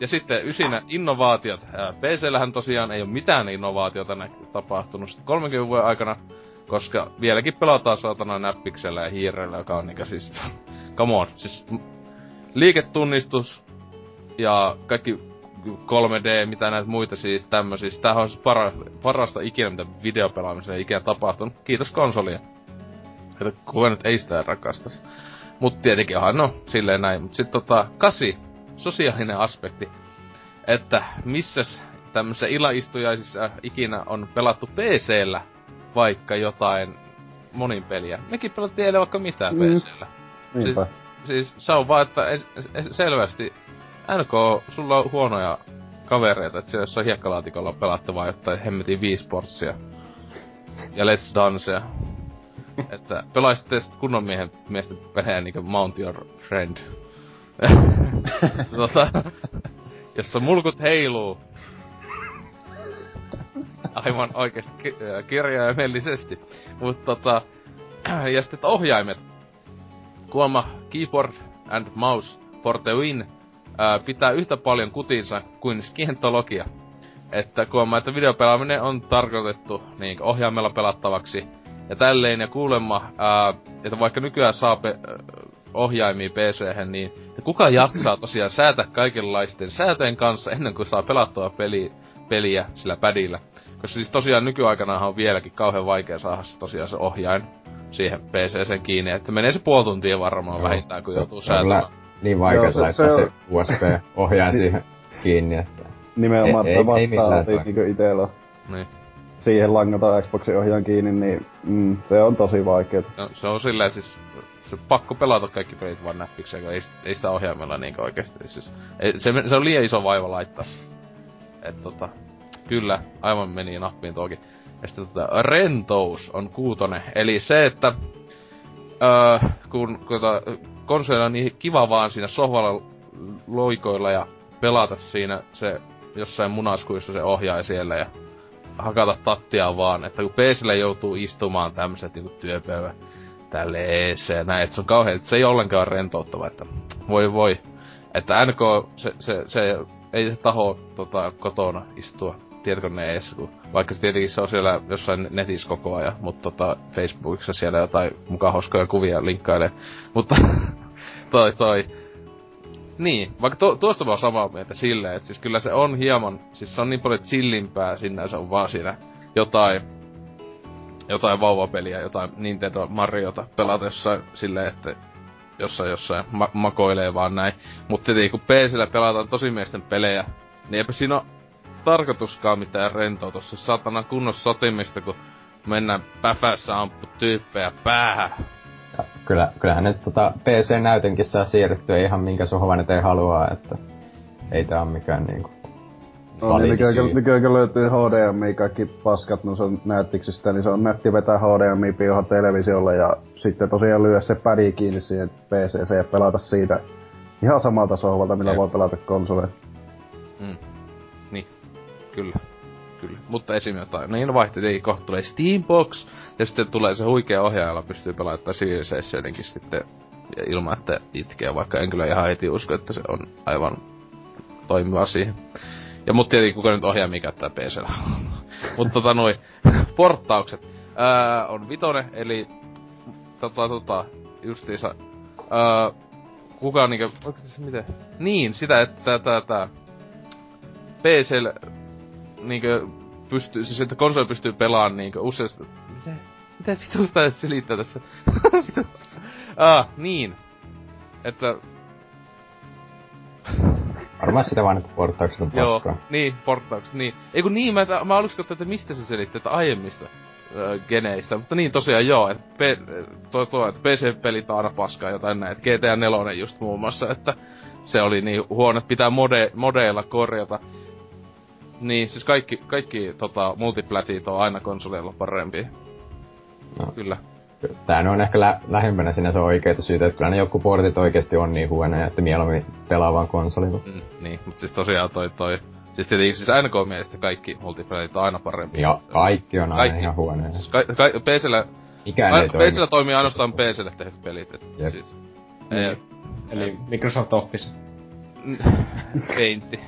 Ja sitten ysinä innovaatiot. PCllähän tosiaan ei ole mitään innovaatiota tapahtunut 30 vuoden aikana, koska vieläkin pelataan saatana näppiksellä ja hiirellä, joka on niinkö siis... Come on, siis liiketunnistus ja kaikki 3D, mitä näitä muita siis tämmöisiä. Tämähän on siis para, parasta ikinä, mitä videopelaamiseen ikinä tapahtunut. Kiitos konsolia. Että nyt ei sitä rakastas. Mut tietenkin onhan, no, silleen näin. Mut sit tota, kasi, sosiaalinen aspekti. Että missäs tämmöisissä ilaistujaisissa ikinä on pelattu PCllä vaikka jotain monin peliä. Mekin pelattiin eilen vaikka mitään mm. PCllä. Siis, siis se on vaan, että es, es, selvästi NK, sulla on huonoja kavereita, että siellä jossain hiekkalaatikolla pelattavaa jotain hemmetin viisportsia. Ja Let's Dancea. Että pelaisitte kunnon miehen miesten pelejä niinku Mount Your Friend. tota, jossa mulkut heiluu. Aivan oikeesti ki- kirjaimellisesti. Mutta tota, ja sitten ohjaimet. Kuoma keyboard and mouse for the win ää, pitää yhtä paljon kutinsa kuin skientologia. Että kuulemma, että videopelaaminen on tarkoitettu niin ohjaimella pelattavaksi ja tälleen, ja kuulemma, ää, että vaikka nykyään saa pe- ohjaimia pc niin että kuka jaksaa tosiaan säätää kaikenlaisten säätöjen kanssa ennen kuin saa pelattua peli, peliä sillä pädillä. Koska siis tosiaan nykyaikana on vieläkin kauhean vaikea saada se tosiaan se ohjain siihen pc kiinni, että menee se puoli tuntia varmaan Joo, vähintään, kun joutuu säätämään. niin vaikea Joo, se, laittaa se, se USB-ohjaaja siihen kiinni, että... Nimenomaan ei, vastaa niinku itellä niin. Siihen langata Xboxin ohjaan kiinni, niin mm, se on tosi vaikeet. No, se on silleen siis se pakko pelata kaikki pelit vaan näppikseen, kun ei, ei sitä ohjaimella niin oikeesti. Siis, se, se, on liian iso vaiva laittaa. Et tota, kyllä, aivan meni nappiin toki. Ja sitten tota, rentous on kuutone. Eli se, että öö, kun, kun tota, konsolilla on niin kiva vaan siinä sohvalla loikoilla ja pelata siinä se jossain munaskuissa se ohjaa siellä ja hakata tattia vaan, että kun PClle joutuu istumaan tämmöset niinku työpöydä tälle ees ja näin, että se on kauhean, että se ei ollenkaan rentouttava, että voi voi. Että NK, se, se, se ei se taho tota, kotona istua tietokoneen eessä, kun vaikka se tietenkin se on siellä jossain netissä koko ajan, mutta tota, Facebookissa siellä jotain mukaan hauskoja kuvia linkkailee. Mutta toi toi. Niin, vaikka to, tuosta vaan samaa mieltä silleen, että siis kyllä se on hieman, siis se on niin paljon chillimpää sinänsä on vaan siinä jotain, jotain vauvapeliä, jotain Nintendo Mariota pelata jossain silleen, että jossain jossain ma- makoilee vaan näin. Mutta tietenkin kun PCllä pelataan tosimiesten pelejä, niin eipä siinä ole tarkoituskaan mitään rentoutus. Se satana kunnossa sotimista, kun mennään päfässä ampu tyyppejä päähän. Kyllä, kyllähän nyt tota PC-näytönkin saa siirrettyä ihan minkä sohvan eteen haluaa, että ei tää on mikään niinku No niin, nykyään, nykyään löytyy HDMI, kaikki paskat, no se on näyttiksistä, niin se on nätti vetää HDMI piuha televisiolle ja sitten tosiaan lyö se pädi kiinni siihen PCC ja pelata siitä ihan samalta sohvalta, millä Jep. voi pelata konsoleja. Mm. Niin, kyllä. Kyllä. Mutta esim. jotain. Niin vaihteet, kohta tulee Steambox, ja sitten tulee se huikea ohjaaja, jolla pystyy pelaamaan Civilizationinkin sitten ilman, että itkee, vaikka en kyllä ihan heti usko, että se on aivan toimiva siihen. Ja mut tietenkin kuka nyt ohjaa mikä käyttää PCllä. Mut tota noin, porttaukset. Ää, on vitonen, eli tota tota, justiinsa, ää, kuka niinkö, onko se miten? Niin, sitä, että tää, tää, tää, PCllä niinkö pystyy, siis että konsoli pystyy pelaamaan niinkö useasti... Mitä, mitä vitusta edes selittää tässä? Ah, niin. Että, Varmaan sitä vaan, että porttaukset on joo, paskaa. niin, porttaukset, niin. Ei kun niin, mä, mä aluksi katsoin, että mistä se selitti, että aiemmista ö, geneistä, mutta niin tosiaan joo, että P, tuo, tuo, että PC-pelit on aina paskaa jotain näin, että GTA 4 just muun muassa, että se oli niin huono, että pitää mode, modeilla korjata. Niin, siis kaikki, kaikki tota, multiplatit on aina konsoleilla parempi. No. Kyllä. Tää on ehkä lä- lähempänä sinänsä oikeita syitä, että kyllä ne joku portit oikeesti on niin huonoja, että mieluummin pelaa vaan konsolilla. Mm, niin, mutta siis tosiaan toi toi... Siis tietenkin siis NK mielestä kaikki multiplatit on aina parempi. Ja kaikki on aina Kaikki. ihan huonoja. Siis ka- ka- PCllä, Mikään ei toimi. PCllä toimii ainoastaan PClle tehdyt pelit. Et Jep. siis, Niin. ei, Eli Microsoft Office. Paintti.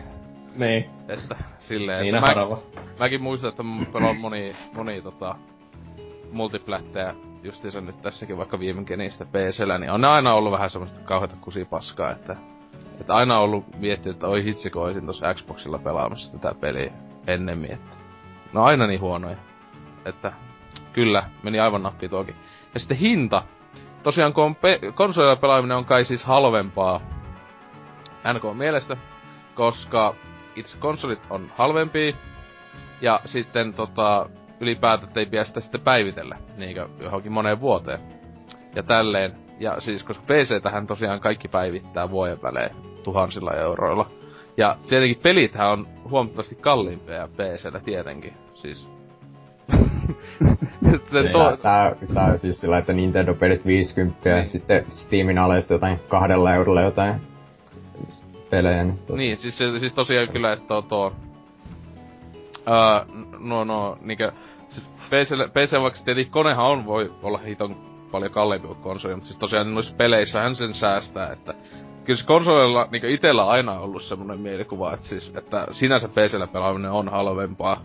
Niin, Että silleen, niin että mä, harava. mäkin muistan, että mä pelaan moni, moni tota, multiplättejä justiinsa nyt tässäkin vaikka viime genistä PCllä, niin on ne aina ollut vähän semmoista kauheata kusipaskaa, että, että aina on ollut miettinyt, että oi hitsi, kun olisin tossa Xboxilla pelaamassa tätä peliä ennemmin, että no aina niin huonoja. Että kyllä, meni aivan nappi tuokin. Ja sitten hinta. Tosiaan kun on pe- konsolilla pelaaminen on kai siis halvempaa NK mielestä, koska itse konsolit on halvempia, ja sitten tota, ylipäätään ei pidä sitä sitten päivitellä, niinkö johonkin moneen vuoteen. Ja tälleen. Ja siis, koska PC tähän tosiaan kaikki päivittää vuoden välein tuhansilla euroilla. Ja tietenkin pelithän on huomattavasti kalliimpia PCllä tietenkin. Siis... Sitten Tää, tää, siis sillä, että Nintendo-pelit 50 ja sitten Steamin aleista jotain kahdella eurolla jotain pelejä. Niin, tot- Niin, siis, se- siis tosiaan kyllä, että tuo, tuo ää, no, no, niinkö, siis PC, PC vaikka tietenkin konehan on, voi olla hiton paljon kalliimpi kuin konsoli, mutta siis tosiaan noissa peleissä hän sen säästää, että kyllä se konsolilla niinkö itellä aina ollut semmonen mielikuva, että siis, että sinänsä PCllä pelaaminen on halvempaa.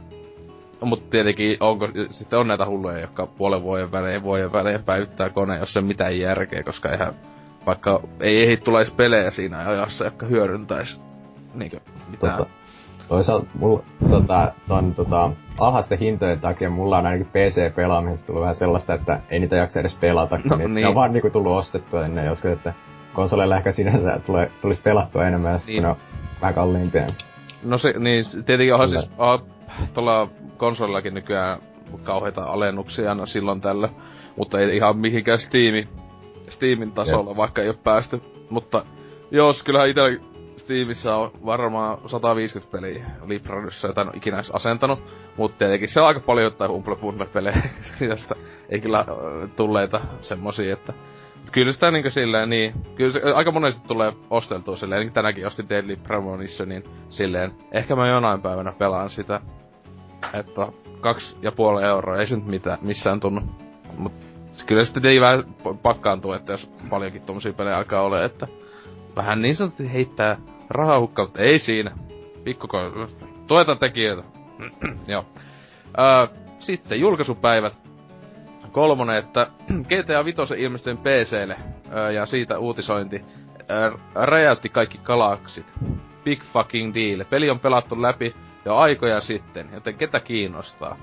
Mutta tietenkin onko, sitten on näitä hulluja, jotka puolen vuoden välein, vuoden välein päivittää kone, jos ole mitään järkeä, koska eihän, vaikka ei ehdi tulisi pelejä siinä ajassa, jotka hyödyntäis niinkö mitään. tota, toisaalta mulla tota, ton tota, alhaisten hintojen takia mulla on ainakin PC-pelaamisesta tullut vähän sellaista, että ei niitä jaksa edes pelata, kun No niitä niin. on vaan niinku tullut ostettua ennen joskus, että konsoleilla ehkä sinänsä tulee, tulisi pelattua enemmän, jos Niin. ne on vähän kalliimpia. No se, niin tietenkin onhan Kyllä. siis ah, tuolla konsolillakin nykyään kauheita alennuksia aina silloin tällä, mutta ei ihan mihinkään Steami, Steamin tasolla, vaikka ei ole päästy. Mutta jos kyllähän itellä Steamissa on varmaan 150 peliä Libraryssä, jota en ole ikinä edes asentanut. Mutta tietenkin se on aika paljon jotain Humble Bundle-pelejä, josta ei kyllä tulleita semmosia, että Mut kyllä sitä niinku silleen niin, kyllä se aika monesti tulee osteltua silleen, niin tänäkin ostin Deadly Premonitionin silleen, ehkä mä jonain päivänä pelaan sitä, että kaksi ja puoli euroa, ei se nyt mitään, missään tunnu. Mut kyllä sitten ei vähän pakkaantuu, että jos paljonkin tommosia pelejä alkaa ole, että vähän niin sanotusti heittää rahaa hukkaan, mutta ei siinä. Pikkuko, tueta tekijöitä. Joo. Öö, sitten julkaisupäivät. Kolmonen, että GTA 5 ilmestyi PClle öö, ja siitä uutisointi. äh, räjäytti kaikki galaksit. Big fucking deal. Peli on pelattu läpi jo aikoja sitten, joten ketä kiinnostaa?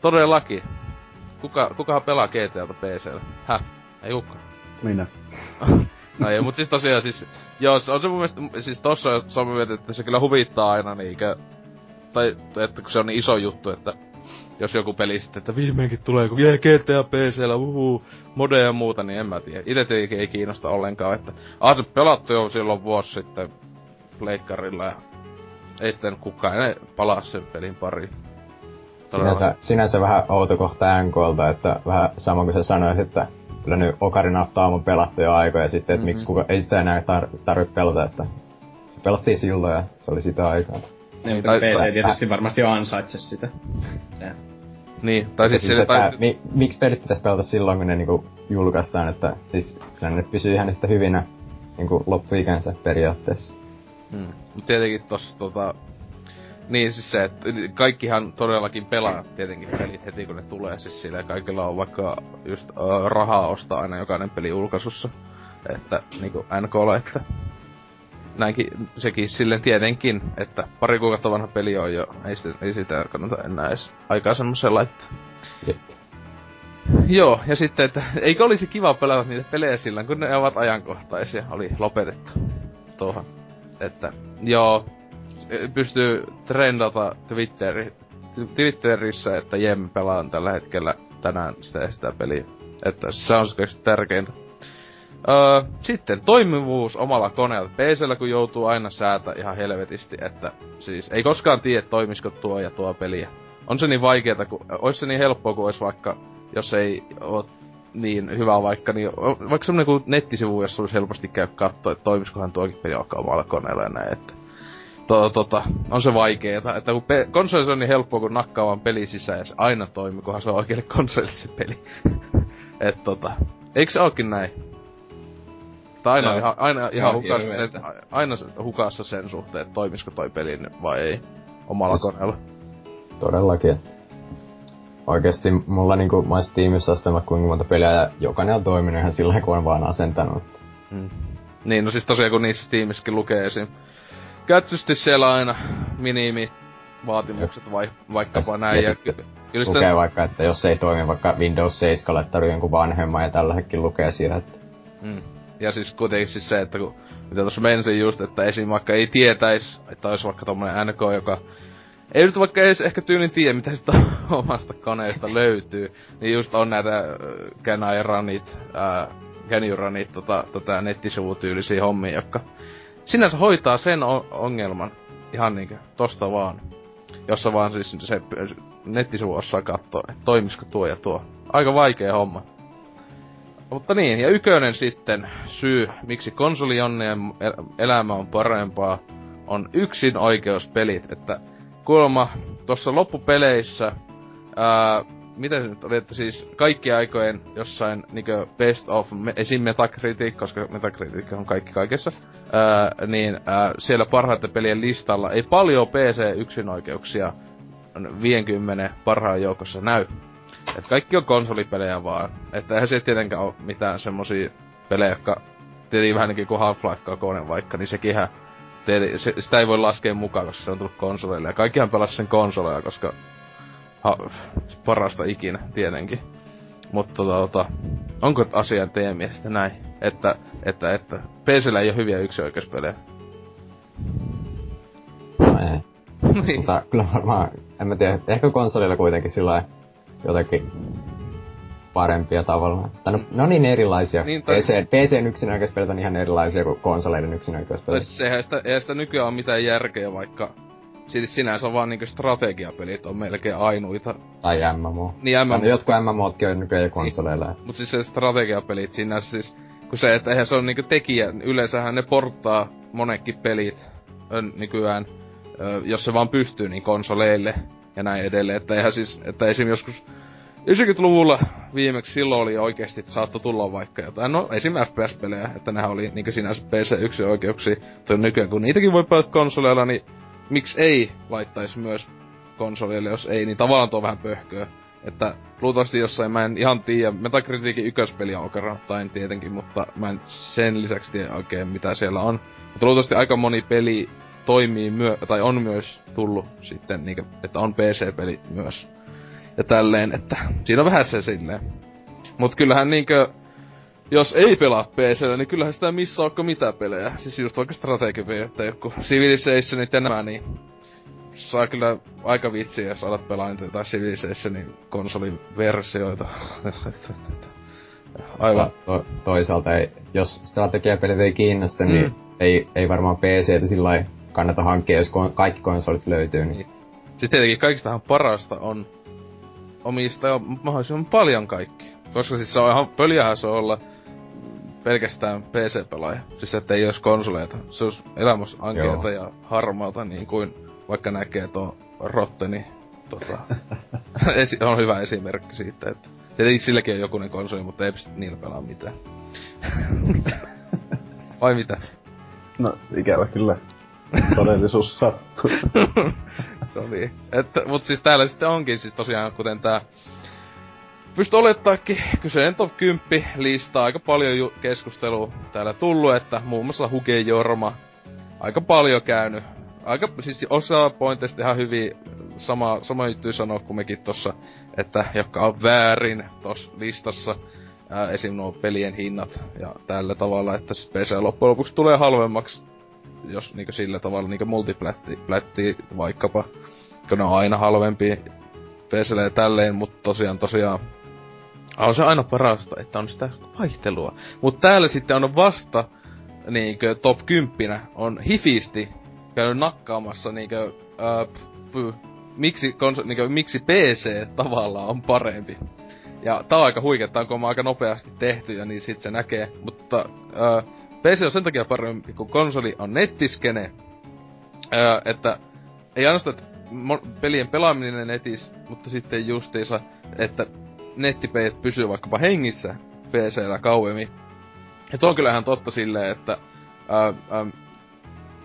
Todellakin. Kuka, kukahan pelaa GTAta PCllä? Häh? Ei kukaan. Minä. no ei, mut siis tosiaan siis, joo, se on se mun mielestä, siis tossa on samaa mieltä, että se kyllä huvittaa aina niinkö, tai että kun se on niin iso juttu, että jos joku peli sitten, että viimeinkin tulee, kun jee GTA PCllä, uhuu, mode ja muuta, niin en mä tiedä. Ite tietenkin ei kiinnosta ollenkaan, että ah, se pelattu jo silloin vuosi sitten pleikkarilla ja ei sitten kukaan enää palaa sen pelin pariin. Sinänsä, sinänsä vähän outo kohta NKlta, että vähän sama kuin sä sanoit, että kyllä nyt Ocarina of Time on pelattu jo aikoja ja sitten, että mm-hmm. miksi kuka, ei sitä enää tar- tarvitse pelata, että se pelattiin silloin ja se oli sitä aikaa. Niin, mutta tai, PC tietysti äh, varmasti ansaitse sitä. Niin, tai siis, siis sille, tai... Mi, miksi pelit pitäisi pelata silloin, kun ne niinku julkaistaan, että siis kyllä ne pysyy ihan yhtä hyvinä niinku loppuikänsä periaatteessa. Hmm. Tietenkin tossa tota... Niin siis se, että kaikkihan todellakin pelaa tietenkin pelit heti kun ne tulee, siis sillä kaikilla on vaikka just uh, rahaa ostaa aina jokainen peli julkaisussa. Että niinku NKlla, että näinkin, sekin silleen tietenkin, että pari kuukautta vanha peli on jo, ei sitä, ei sitä kannata enää edes aikaa laittaa. Jep. Joo, ja sitten, että eikö olisi kiva pelata niitä pelejä sillä, kun ne ovat ajankohtaisia, oli lopetettu tuohon. Että, joo, pystyy trendata Twitteri, Twitterissä, että Jem pelaan tällä hetkellä tänään sitä sitä peliä. Että se on se tärkeintä. Öö, sitten toimivuus omalla koneella. PCllä kun joutuu aina säätä ihan helvetisti, että siis ei koskaan tiedä toimisiko tuo ja tuo peliä. On se niin vaikeeta, kun olisi se niin helppoa kuin olisi vaikka, jos ei ole niin hyvä vaikka, niin vaikka semmonen kuin nettisivu, jossa olisi helposti käy katsoa, että toimiskohan tuokin peli alkaa omalla koneella ja näin, että to, tota, on se vaikeeta, että kun pe- konsolissa on niin helppoa, kun nakkaa vaan peli sisään ja se aina toimii, kunhan se on oikealle konsolille se peli. että tota, eikö se ookin näin? Tai aina, no. ihan, aina ihan hukassa sen, aina hukassa sen suhteen, että toimisiko toi peli vai ei omalla siis, koneella. Todellakin. Oikeesti mulla niinku, mä ois tiimissä astelma kuinka monta peliä ja jokainen on toiminut ihan sillä kun on vaan asentanut. Mm. Niin, no siis tosiaan kun niissä tiimissäkin lukee esim. Kätsysti siellä aina minimi vaatimukset vai, vaikkapa ja näin. Ja, ja kyllä lukee sitten... vaikka, että jos ei toimi vaikka Windows 7 tarvii jonkun vanhemman ja tälläkin lukee siellä, että... Mm. Ja siis kuitenkin siis se, että kun mitä tuossa mensin just, että esim. vaikka ei tietäis, että olisi vaikka tommonen NK, joka ei nyt vaikka edes ehkä tyylin tiedä, mitä sitä omasta koneesta löytyy, niin just on näitä äh, Runit, äh, Runit, tota, tota nettisivutyylisiä hommia, jotka sinänsä hoitaa sen ongelman ihan niinkö tosta vaan. Jossa vaan siis se nettisivu osaa katsoa, että toimisiko tuo ja tuo. Aika vaikea homma. Mutta niin, ja ykönen sitten syy, miksi konsolionnejen elämä on parempaa, on yksin oikeuspelit. Että kuulemma tuossa loppupeleissä, ää, miten se nyt oli, että siis kaikki aikojen jossain niinkö best of, esim. Metacritic, koska Metacritic on kaikki kaikessa, ää, niin ää, siellä parhaiten pelien listalla ei paljon PC-yksinoikeuksia 50 parhaan joukossa näy. Et kaikki on konsolipelejä vaan. Että eihän se tietenkään ole mitään semmosia pelejä, jotka tietenkin vähän niin kuin Half-Life 2 vaikka, niin sekin se, sitä ei voi laskea mukaan, koska se on tullut konsoleille. Ja kaikkihan pelas sen konsoleja, koska ha, parasta ikinä, tietenkin. Mutta tota, onko asia teidän mielestä näin? Että, että, että PCllä ei ole hyviä yksioikeuspelejä. No ei. niin. Mutta kyllä varmaan, en mä tiedä, ehkä konsolilla kuitenkin sillä jotenkin parempia tavallaan. Tai no, ne on niin erilaisia. Niin, tai... PC, PCn yksinäköispelit on ihan erilaisia kuin konsoleiden yksinäköispelit. Tai sehän sitä, eihän sitä nykyään ole mitään järkeä, vaikka Siis sinänsä on vaan niinku strategiapelit on melkein ainuita. Tai MMO. Niin MMO. Tai jotkut MMOtkin on nykyään jo konsoleilla. Niin. Mut siis se strategiapelit sinänsä siis, kun se, että eihän se on niinku tekijä, yleensähän ne porttaa monekin pelit nykyään, jos se vaan pystyy, niin konsoleille ja näin edelleen. Että eihän siis, että esim. joskus 90-luvulla viimeksi silloin oli oikeesti, että saattoi tulla vaikka jotain, no esim. FPS-pelejä, että nehän oli niinku sinänsä PC1 oikeuksia, toi nykyään kun niitäkin voi pelata konsoleilla, niin miksi ei laittaisi myös konsoleille, jos ei, niin tavallaan tuo vähän pöhköä. Että luultavasti jossain, mä en ihan tiedä, Metacriticin ykköspeli on okarrattain tietenkin, mutta mä en sen lisäksi tiedä oikein mitä siellä on. Mutta luultavasti aika moni peli toimii myö, tai on myös tullut sitten, niin, että on PC-peli myös. Ja tälleen, että siinä on vähän se silleen. Mut kyllähän niinkö, jos ei pelaa PCllä, niin kyllähän sitä missä onko mitä pelejä. Siis just vaikka strategipeli, että joku Civilizationit ja nämä, niin saa kyllä aika vitsiä, jos alat pelaa niitä jotain Civilizationin konsoliversioita. Aivan. To, toisaalta ei, jos strategiapelit ei kiinnosta, niin mm. niin ei, ei varmaan PC sillä kannata hankkia, jos kon, kaikki konsolit löytyy. Niin. Siis tietenkin kaikistahan parasta on omistaa mahdollisimman paljon kaikki. Koska siis se on ihan pöljähän se olla pelkästään PC-pelaaja. Siis että ei olisi konsoleita. Se olisi elämässä ankeeta ja harmaalta niin kuin vaikka näkee tuo Rotteni. Tota, esi- on hyvä esimerkki siitä, että tietenkin silläkin on jokunen konsoli, mutta ei pysty niillä pelaa mitään. Vai mitä? No, ikävä kyllä. Todellisuus sattuu. no niin. Että, mut siis täällä sitten onkin siis tosiaan, kuten tää pysty olettaakin kyseinen top 10 listaa aika paljon ju- keskustelua täällä tullut, että muun muassa Huge Jorma aika paljon käynyt. Aika, siis osa pointeista ihan hyvin sama, sama juttu sanoa kuin mekin tossa, että joka on väärin tossa listassa. Ää, esim. nuo pelien hinnat ja tällä tavalla, että siis PC loppujen lopuksi tulee halvemmaksi, jos niinku sillä tavalla niinku multiplätti vaikkapa, kun ne on aina halvempi PClle ja tälleen, mutta tosiaan tosiaan on se aina parasta, että on sitä vaihtelua. Mutta täällä sitten on vasta niinkö top 10 on hifisti käynyt nakkaamassa niinkö, äh, p- miksi, konso, niinkö, miksi PC tavallaan on parempi. Ja tää on aika huiketta, kun on aika nopeasti tehty ja niin sit se näkee. Mutta äh, PC on sen takia parempi, kun konsoli on nettiskene. Äh, että ei ainoastaan, että pelien pelaaminen netis, mutta sitten justiinsa, että nettipelit pysyy vaikkapa hengissä PCllä kauemmin. Ja tuo on kyllähän totta silleen, että ää, ää,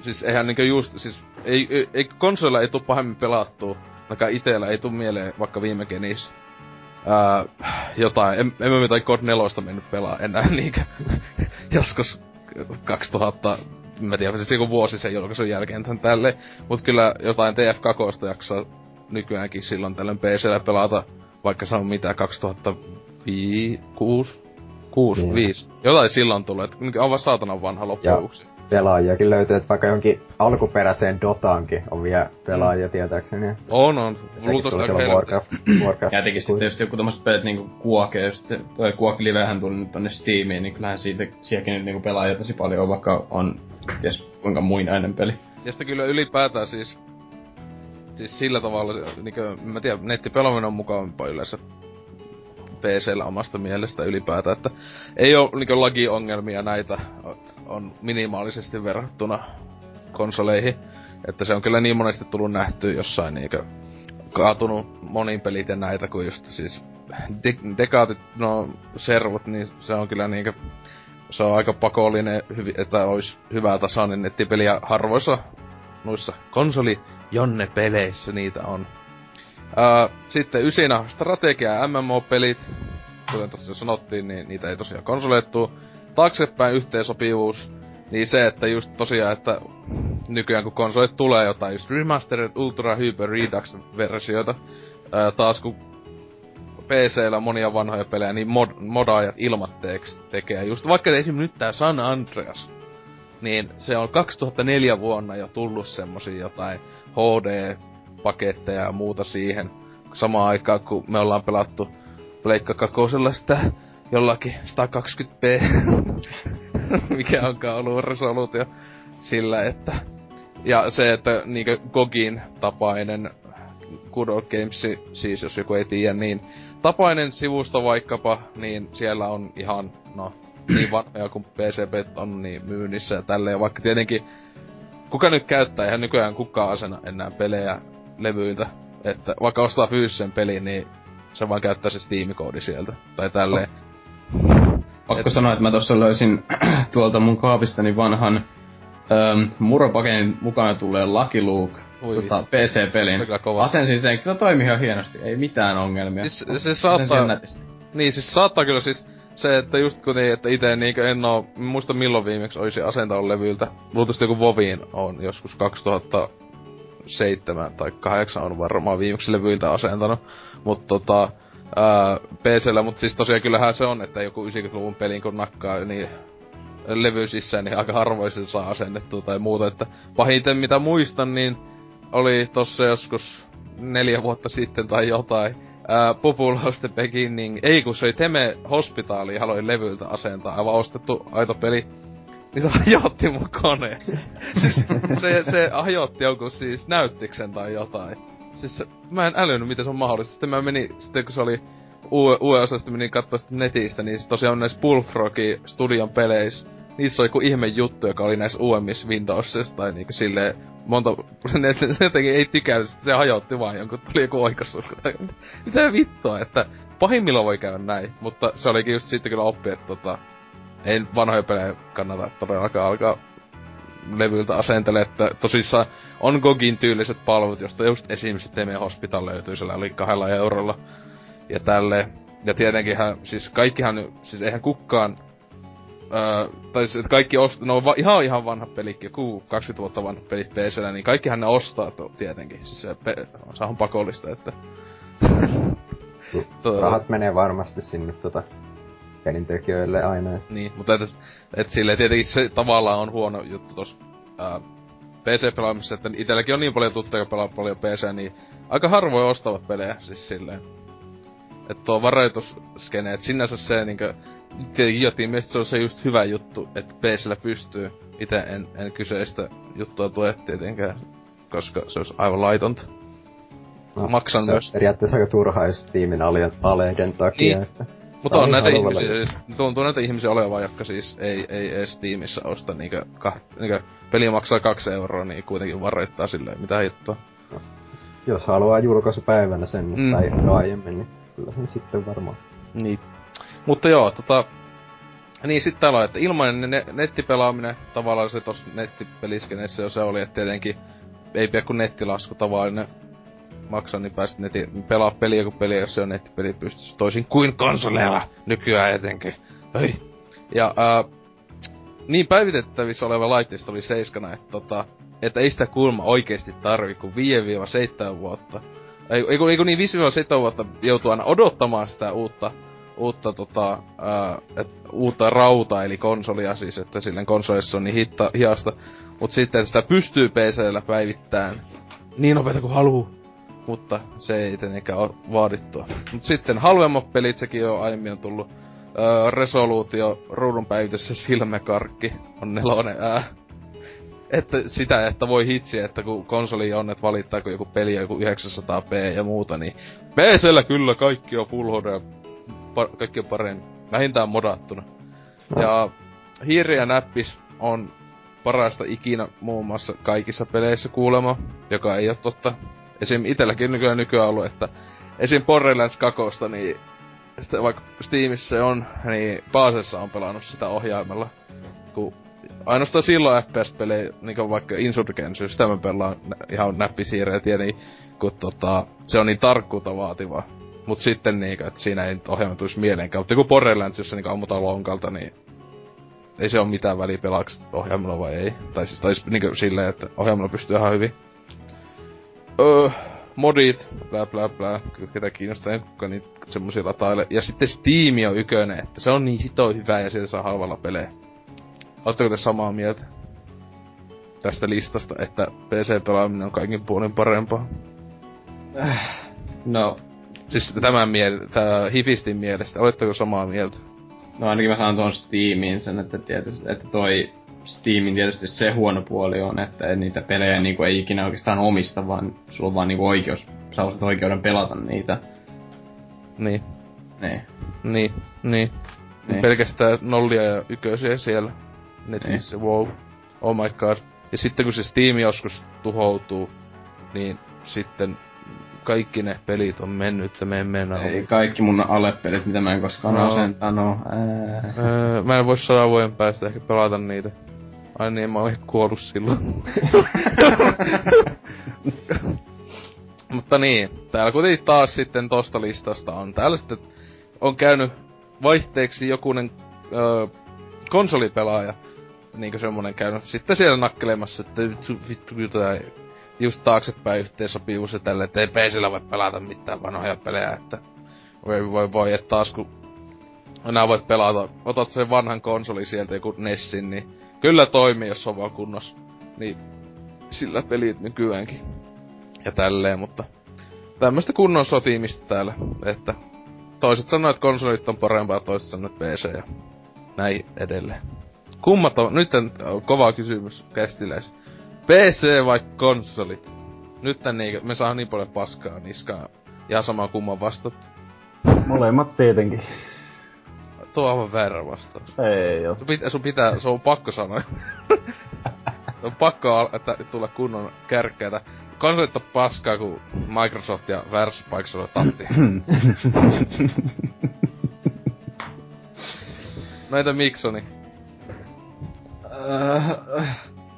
siis eihän niinkö just, siis ei, ei, konsolilla ei tuu pahemmin pelattua, ainakaan itellä ei tuu mieleen vaikka viime genis ää, jotain, en, en mä mitään God 4 mennyt pelaa enää niinkö joskus 2000 mä tiedän, siis joku vuosi sen julkaisun jälkeen tämän tälle, mut kyllä jotain TF2 jaksaa nykyäänkin silloin tällöin PCllä pelata vaikka se on mitä 2006, 6, 5. Jotain silloin tulee, että on vaan saatanan vanha loppujen pelaajiakin löytyy, että vaikka jonkin alkuperäiseen Dotaankin on vielä pelaajia mm. tietääkseni. On, on. Luultavasti aika Warcraft, Warcraft. Ja etenkin sitten just joku tommoset pelit niinku Quake, ja se, toi Quake Livehän tuli nyt tonne Steamiin, niin kyllähän siitä, siihenkin nyt niinku pelaajia tosi paljon, vaikka on ties kuinka muinainen peli. Ja sitten kyllä ylipäätään siis siis sillä tavalla, niinkö, mä tiedän, nettipelaaminen on mukavampaa yleensä PCllä omasta mielestä ylipäätään, että ei oo niinkö lagi-ongelmia näitä on minimaalisesti verrattuna konsoleihin. Että se on kyllä niin monesti tullut nähty jossain niinkö kaatunut monin pelit ja näitä kuin just siis de- dekaatit, no servut, niin se on kyllä niinkö se on aika pakollinen, että olisi hyvää tasainen nettipeli ja harvoissa noissa konsoli jonne peleissä niitä on. Uh, sitten ysinä strategia- ja MMO-pelit. Kuten tuossa jo sanottiin, niin niitä ei tosiaan konsoleettu. Taaksepäin yhteensopivuus. Niin se, että just tosiaan, että nykyään kun konsolit tulee jotain just Remastered Ultra Hyper Redux versioita, uh, taas kun PCllä on monia vanhoja pelejä, niin mod, modaajat ilmatteeksi tekee. Just vaikka esimerkiksi nyt tää San Andreas, niin se on 2004 vuonna jo tullut semmosia jotain HD-paketteja ja muuta siihen. Samaan aikaan, kun me ollaan pelattu Pleikka kakosella sitä jollakin 120p, mikä onkaan ollut resoluutio sillä, että... Ja se, että niinkö Gogin tapainen Good Old Games, siis jos joku ei tiedä, niin tapainen sivusto vaikkapa, niin siellä on ihan, no, niin vanhoja kuin PCP on niin myynnissä ja tälleen, vaikka tietenkin kuka nyt käyttää, eihän nykyään kukaan asena enää pelejä levyiltä. Että vaikka ostaa fyysisen pelin, niin se vaan käyttää se Steam-koodi sieltä. Tai tälleen. Pakko Et... sanoa, että mä tossa löysin tuolta mun kaapistani vanhan ähm, Muropakenin mukana tulee Lucky Luke tota. PC-pelin. Asensin sen, kyllä toimi ihan hienosti, ei mitään ongelmia. Siis se saattaa-. Niin, siis saattaa kyllä siis se, että just kun niin, että ite niinkö en oo, muista milloin viimeksi olisi asentanut levyiltä. Luultavasti joku Voviin on joskus 2007 tai 8 on varmaan viimeksi levyiltä asentanut. Mut tota, ää, PCllä, mut siis tosiaan kyllähän se on, että joku 90-luvun pelin kun nakkaa niin levy sisään, niin aika harvoin se saa asennettua tai muuta, että pahiten mitä muistan, niin oli tossa joskus neljä vuotta sitten tai jotain, Popular of the Beginning, ei kun se oli Teme Hospitaali, haluin levyltä asentaa, aivan ostettu aito peli, niin se hajotti mun kone. siis se, se hajotti jonkun siis näyttiksen tai jotain. Siis mä en älynyt, miten se on mahdollista. Sitten mä menin, sitten kun se oli uue, osa, sitten menin katsoa sitten netistä, niin se tosiaan näissä Bullfrogin studion peleissä, niissä oli joku ihme juttu, joka oli näissä uudemmissa Windowsissa tai niinku silleen monta, ne, se jotenkin ei tykännyt, se hajotti vaan jonkun, tuli joku oikassu. Mitä vittua, että pahimmillaan voi käydä näin, mutta se olikin just sitten kyllä oppi, että tota, ei vanhoja pelejä kannata todellakaan alkaa levyltä asentele, että tosissaan on Gogin tyyliset palvelut, josta just esimerkiksi Teme Hospital löytyy, siellä oli kahdella eurolla ja tälle. Ja tietenkinhän, siis kaikkihan, siis eihän kukaan Öö, tai siis, että kaikki ost... No va- ihan ihan vanha pelikki, joku 20 vuotta vanha pelit PCllä, niin kaikkihan ne ostaa to, tietenkin. Siis se, pe- se on pakollista, että... Tuo- Rahat menee varmasti sinne tota pelintekijöille aina. et Niin, mutta et, et silleen tietenkin se tavallaan on huono juttu tossa ää, PC-pelaamisessa, että itelläkin on niin paljon tuttuja, jotka pelaa paljon PC, niin aika harvoin ostavat pelejä, siis silleen. Että tuo varoitusskene, että sinänsä se niinkö, tietenkin jotin mielestä se on se just hyvä juttu, että PCllä pystyy. Itse en, en kyseistä juttua tue tietenkään, koska se olisi aivan laitonta. Maksan se on myös. periaatteessa aika turhaa, jos tiimin ali- aleiden takia. Niin. Että Mutta on Tämä näitä ihmisiä, siis, tuntuu näitä ihmisiä olevan, jotka siis ei, ei edes Steamissa osta niinkö, kah, niinkö peli maksaa kaksi euroa, niin kuitenkin varoittaa silleen, mitä hittoa. jos haluaa julkaisupäivänä sen Mm. mm. tai no aiemmin, niin kyllä sen sitten varmaan. Niin. Mutta joo, tota... Niin sit täällä on, että ilmainen ne- nettipelaaminen, tavallaan se tossa nettipeliskeneissä jo se oli, että tietenkin ei pidä kuin nettilasku tavallinen maksaa, niin pääsit neti, pelaa peliä kuin peliä, jos se on nettipeli pystyssä. Toisin kuin konsoleilla nykyään etenkin. Ei. Ja ää, niin päivitettävissä oleva laitteisto oli seiskana, että tota, että ei sitä kulma oikeesti tarvi kuin 5-7 vuotta. Ei, ei, ei kun niin 5-7 vuotta joutuu aina odottamaan sitä uutta, uutta, tota, ää, et, uutta rautaa, eli konsolia siis, että silleen konsolissa on niin hitta, hiasta. Mut sitten sitä pystyy PCllä päivittämään niin nopeeta kuin haluu. Mutta se ei tietenkään ole vaadittua. Mut sitten halvemmat pelit, sekin jo aiemmin on tullut. Öö, resoluutio, ruudun päivitys, se silmäkarkki on nelonen ää. Että sitä, että voi hitsi, että kun konsoli on, että valittaako joku peli joku 900p ja muuta, niin PCllä kyllä kaikki on Full HD, pa- kaikki on paremmin. Vähintään modattuna. Ja hiiri ja näppis on parasta ikinä muun muassa kaikissa peleissä kuulema, joka ei ole totta. Esim. itelläkin nykyään nykyään ollut, että esim. Borderlands 2, niin sitä vaikka Steamissa on, niin Paasessa on pelannut sitä ohjaimella. Kun ainoastaan silloin FPS-pelejä, niin vaikka Insurgency, sitä mä pelaan ihan näppisiirreä tietenkin, kun tota, se on niin tarkkuutta vaativa. Mut sitten niinku, että siinä ei nyt ohjelma tulisi mieleenkään. Mutta kun Borderlands, jossa niinku ammutaan lonkalta, niin ei se ole mitään väliä pelaaks ohjaimella vai ei. Tai siis taisi niinku silleen, että ohjaimella pystyy ihan hyvin. Öö, modit, bla bla bla, ketä kiinnostaa, en kukaan niitä semmosia lataile. Ja sitten Steam on ykönen, että se on niin hito hyvä ja sieltä saa halvalla pelejä. Oletteko te samaa mieltä? Tästä listasta, että PC-pelaaminen on kaikin puolin parempaa. No, Siis tämän miel- tää Hifistin mielestä, oletteko samaa mieltä? no ainakin mä sanon tuon Steamiin sen, että tietysti, että toi Steamin tietysti se huono puoli on, että niitä pelejä niinku ei ikinä oikeastaan omista, vaan sulla on vaan niinku oikeus, sä osat oikeuden pelata niitä. Niin, Niin. niin, niin. Niin. Pelkästään nollia ja ykösiä siellä netissä, wow. Oh my god. Ja sitten kun se Steam joskus tuhoutuu, niin sitten kaikki ne pelit on mennyt, että me emme enää Ei ole. kaikki mun alepelit, mitä mä en koskaan No. asentanut. Ää. Öö, mä en voi sadan vuoden päästä ehkä pelata niitä. Ai niin, mä oon kuollut silloin. Mutta niin, täällä kuitenkin taas sitten tosta listasta on. Täällä sitten on käynyt vaihteeksi jokunen öö, konsolipelaaja, niinkö semmonen käynyt sitten siellä nakkelemassa, että vittu, vittu jotain just taaksepäin yhteensopivuus ja tälle, että ei PCllä voi pelata mitään vanhoja pelejä, että voi voi voi, että taas kun enää voit pelata, otat sen vanhan konsoli sieltä joku Nessin, niin kyllä toimii, jos on vaan kunnossa. Niin sillä pelit nykyäänkin. Ja tälleen, mutta tämmöstä kunnon sotimista täällä, että toiset sanoo, että konsolit on parempaa, toiset sanoo, että PC ja näin edelleen. Kummat on, nyt on kova kysymys kästiläis. PC vai konsolit? Nyt niin, me saa niin paljon paskaa niskaa. Ihan sama kumman vastat. Molemmat tietenkin. Tuo on aivan väärä vastaus. Ei oo. Sun pitää, sun pitää, se on pakko sanoa. on pakko al- että tulla kunnon kärkkäitä. Konsolit on paskaa, kun Microsoft ja väärässä paikassa on tatti. Näitä Miksoni. Öö,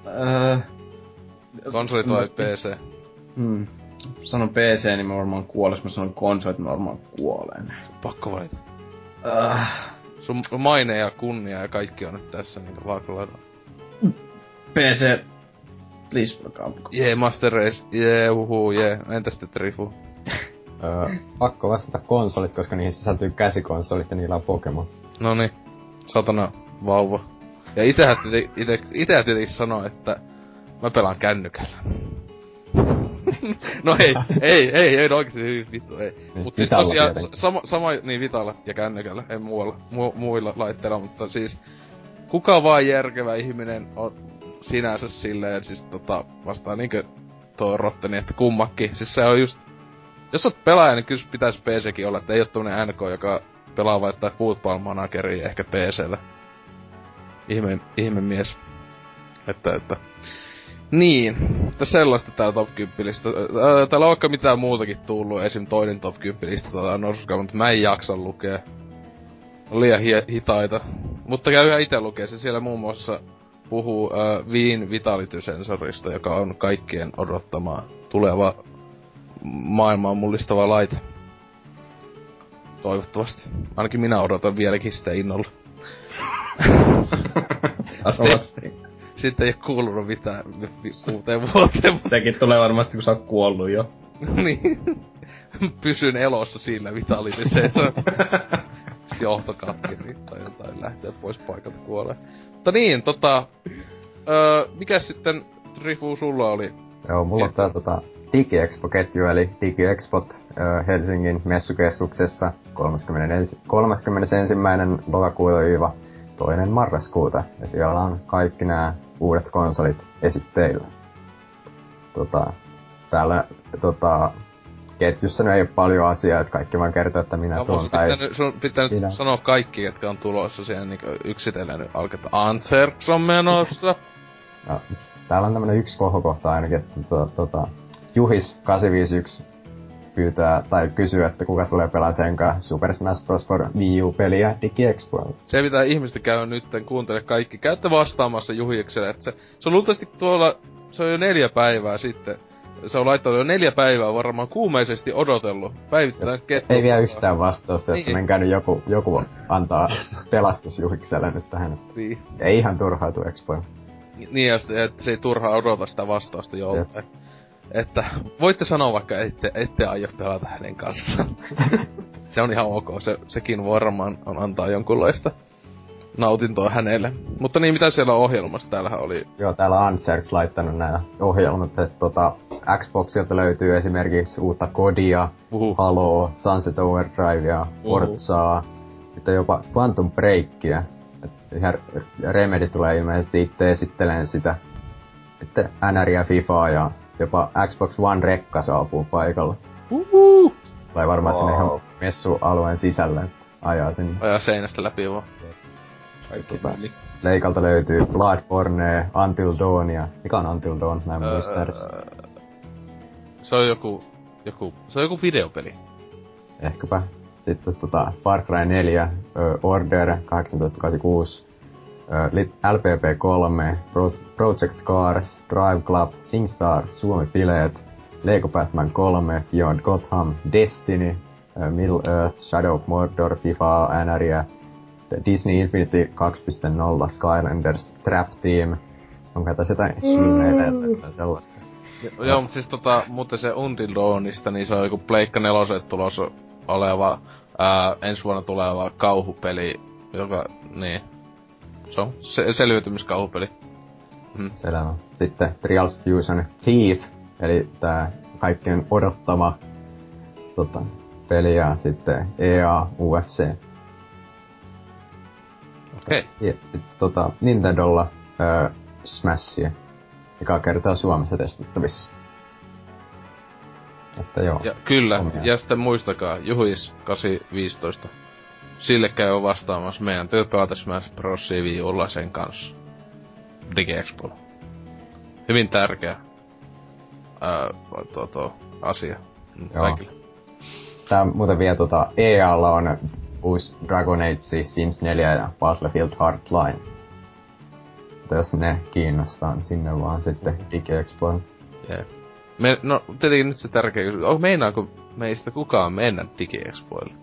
öö, Konsolit vai PC? hmm. Sanon PC, niin mä varmaan kuolen. Jos mä sanon konsolit, niin mä varmaan kuolen. Pakko valita. Öö, Sun maine ja kunnia ja kaikki on nyt tässä niin vaakalaidalla. PC, please Capcom. Jee, Master Race, jee, huhu, jee. Entä sitten Trifu? Öö, pakko vastata konsolit, koska niihin sisältyy käsikonsolit ja niillä on Pokemon. Noni, satana vauva. Ja itehän tietenkin, ite, itehän tietenkin sanoo, että mä pelaan kännykällä. no ei, ei, ei, ei, no oikeesti vittu, ei. Niin, Mut siis tosiaan, sama, sama, niin Vitalla ja kännykällä, en muualla, mu, muilla laitteilla, mutta siis kuka vaan järkevä ihminen on sinänsä silleen, siis tota, vastaan niinkö tuo Rotteni, että kummakin. Siis se on just, jos oot pelaaja, niin kyllä pitäisi PCkin olla, että ei oo tämmönen NK, joka pelaa vai jotain football manageria ehkä PCllä. Ihme, ihme mies. Että, että. Niin, että sellaista tää top 10 lista. Ää, Täällä on vaikka mitään muutakin tullut, esim. toinen top 10 lista Norsuka, mutta mä en jaksa lukea. On liian hi- hitaita. Mutta käy itse lukea se siellä muun muassa puhuu äh, Viin Vitality-sensorista, joka on kaikkien odottamaa tuleva maailmaan mullistava laite. Toivottavasti. Ainakin minä odotan vieläkin sitä innolla. Asuvasti. Sitten ei oo kuulunut mitään kuuteen vuoteen, Sekin tulee varmasti, kun sä oot kuollut jo. niin. Pysyn elossa sillä Vitality se, että johto katki niin, tai jotain lähtee pois paikalta kuolee. Mutta niin, tota... Öö, mikä sitten Trifu sulla oli? Joo, mulla on tää tota DigiExpo-ketju, eli DigiExpot Helsingin messukeskuksessa 31. 31. lokakuuta toinen marraskuuta. Ja siellä on kaikki nämä uudet konsolit esitteillä. Tota, täällä tota, ketjussa ei ole paljon asiaa, että kaikki vaan kertoo, että minä No, tuon sun tai... sun pitää nyt Minä. sanoa kaikki, jotka on tulossa siihen niin yksitellen nyt alkaa. Anserks on menossa. No, täällä on tämmönen yksi kohokohta ainakin, että to, tota, Juhis 851 pyytää tai kysyy, että kuka tulee pelaa sen kanssa Super Smash Bros. for Wii U-peliä DigiExpoilla. se pitää ihmistä käydä nyt, kuuntele kaikki. Käytte vastaamassa Juhikselle, että se, se on luultavasti tuolla, se on jo neljä päivää sitten. Se on laittanut jo neljä päivää varmaan kuumeisesti odotellut. Päivittäin kettu. Ei vielä yhtään vastausta, että Niin. menkää nyt joku, joku antaa pelastus Juhikselle nyt tähän. Niin, Ei ihan turhautu Expoilla. niin ja sitten, että se ei turhaa odota sitä vastausta joltain. Että voitte sanoa vaikka, ette, ette aio pelata hänen kanssaan. se on ihan ok, se, sekin varmaan on antaa jonkunlaista nautintoa hänelle. Mutta niin, mitä siellä ohjelmassa? Täällähän oli... Joo, täällä on Antserks laittanut nämä ohjelmat, että tota, Xboxilta löytyy esimerkiksi uutta Kodia, Uhu. Halo, Sunset Overdrivea. Forzaa, sitten jopa Quantum Breakia. Ihan Remedy tulee ilmeisesti itse esittelemään sitä. Sitten NR ja FIFA ja jopa Xbox One rekka saapuu paikalle. Uhu. Tai varmaan sinne Wow. ihan messualueen sisälle ajaa sinne. Ajaa seinästä läpi vaan. Tota. Leikalta löytyy Bloodborne, Until Dawnia. Mikä on Until Dawn? Mä en muista edes. Öö, se on joku, joku, se on joku videopeli. Ehkäpä. Sitten tota Far Cry 4, ö, Order 1886, LPP3, Pro- Project Cars, Drive Club, SingStar, Suomi-bileet, Lego Batman 3, Beyond Gotham, Destiny, Middle Earth, Shadow of Mordor, FIFA, NRiä, Disney Infinity 2.0, Skylanders, Trap Team. Onko tässä jotain syyneitä tai sellaista? Joo, mutta siis tota, muuten se Until Dawnista, niin se on joku Pleikka neloset tulossa oleva, ää, ensi vuonna tuleva kauhupeli, joka, niin, se on se, selviytymiskauhupeli. Mm. Selvä. Sitten Trials Fusion Thief, eli tää kaikkien odottama tota, peli ja sitten EA UFC. Okei. Okay. Ja sitten tota, Nintendolla öö, Smashia, joka kertaa Suomessa testattavissa. Että joo. Ja, kyllä, omia. ja sitten muistakaa, Juhis 815. Sille käy vastaamassa meidän työt pelata Smash Bros. Viulla sen kanssa. DigiExpo. Hyvin tärkeä ää, tuo, tuo asia joo. kaikille. Tää muuten vielä tota, EAlla on uusi Dragon Age, Sims 4 ja Battlefield Hardline. Mutta jos ne kiinnostaa, niin sinne vaan sitten DigiExpoon. Yeah. Me, no, tietenkin nyt se tärkeä kysymys. Oh, meinaako meistä kukaan mennä DigiExpoille?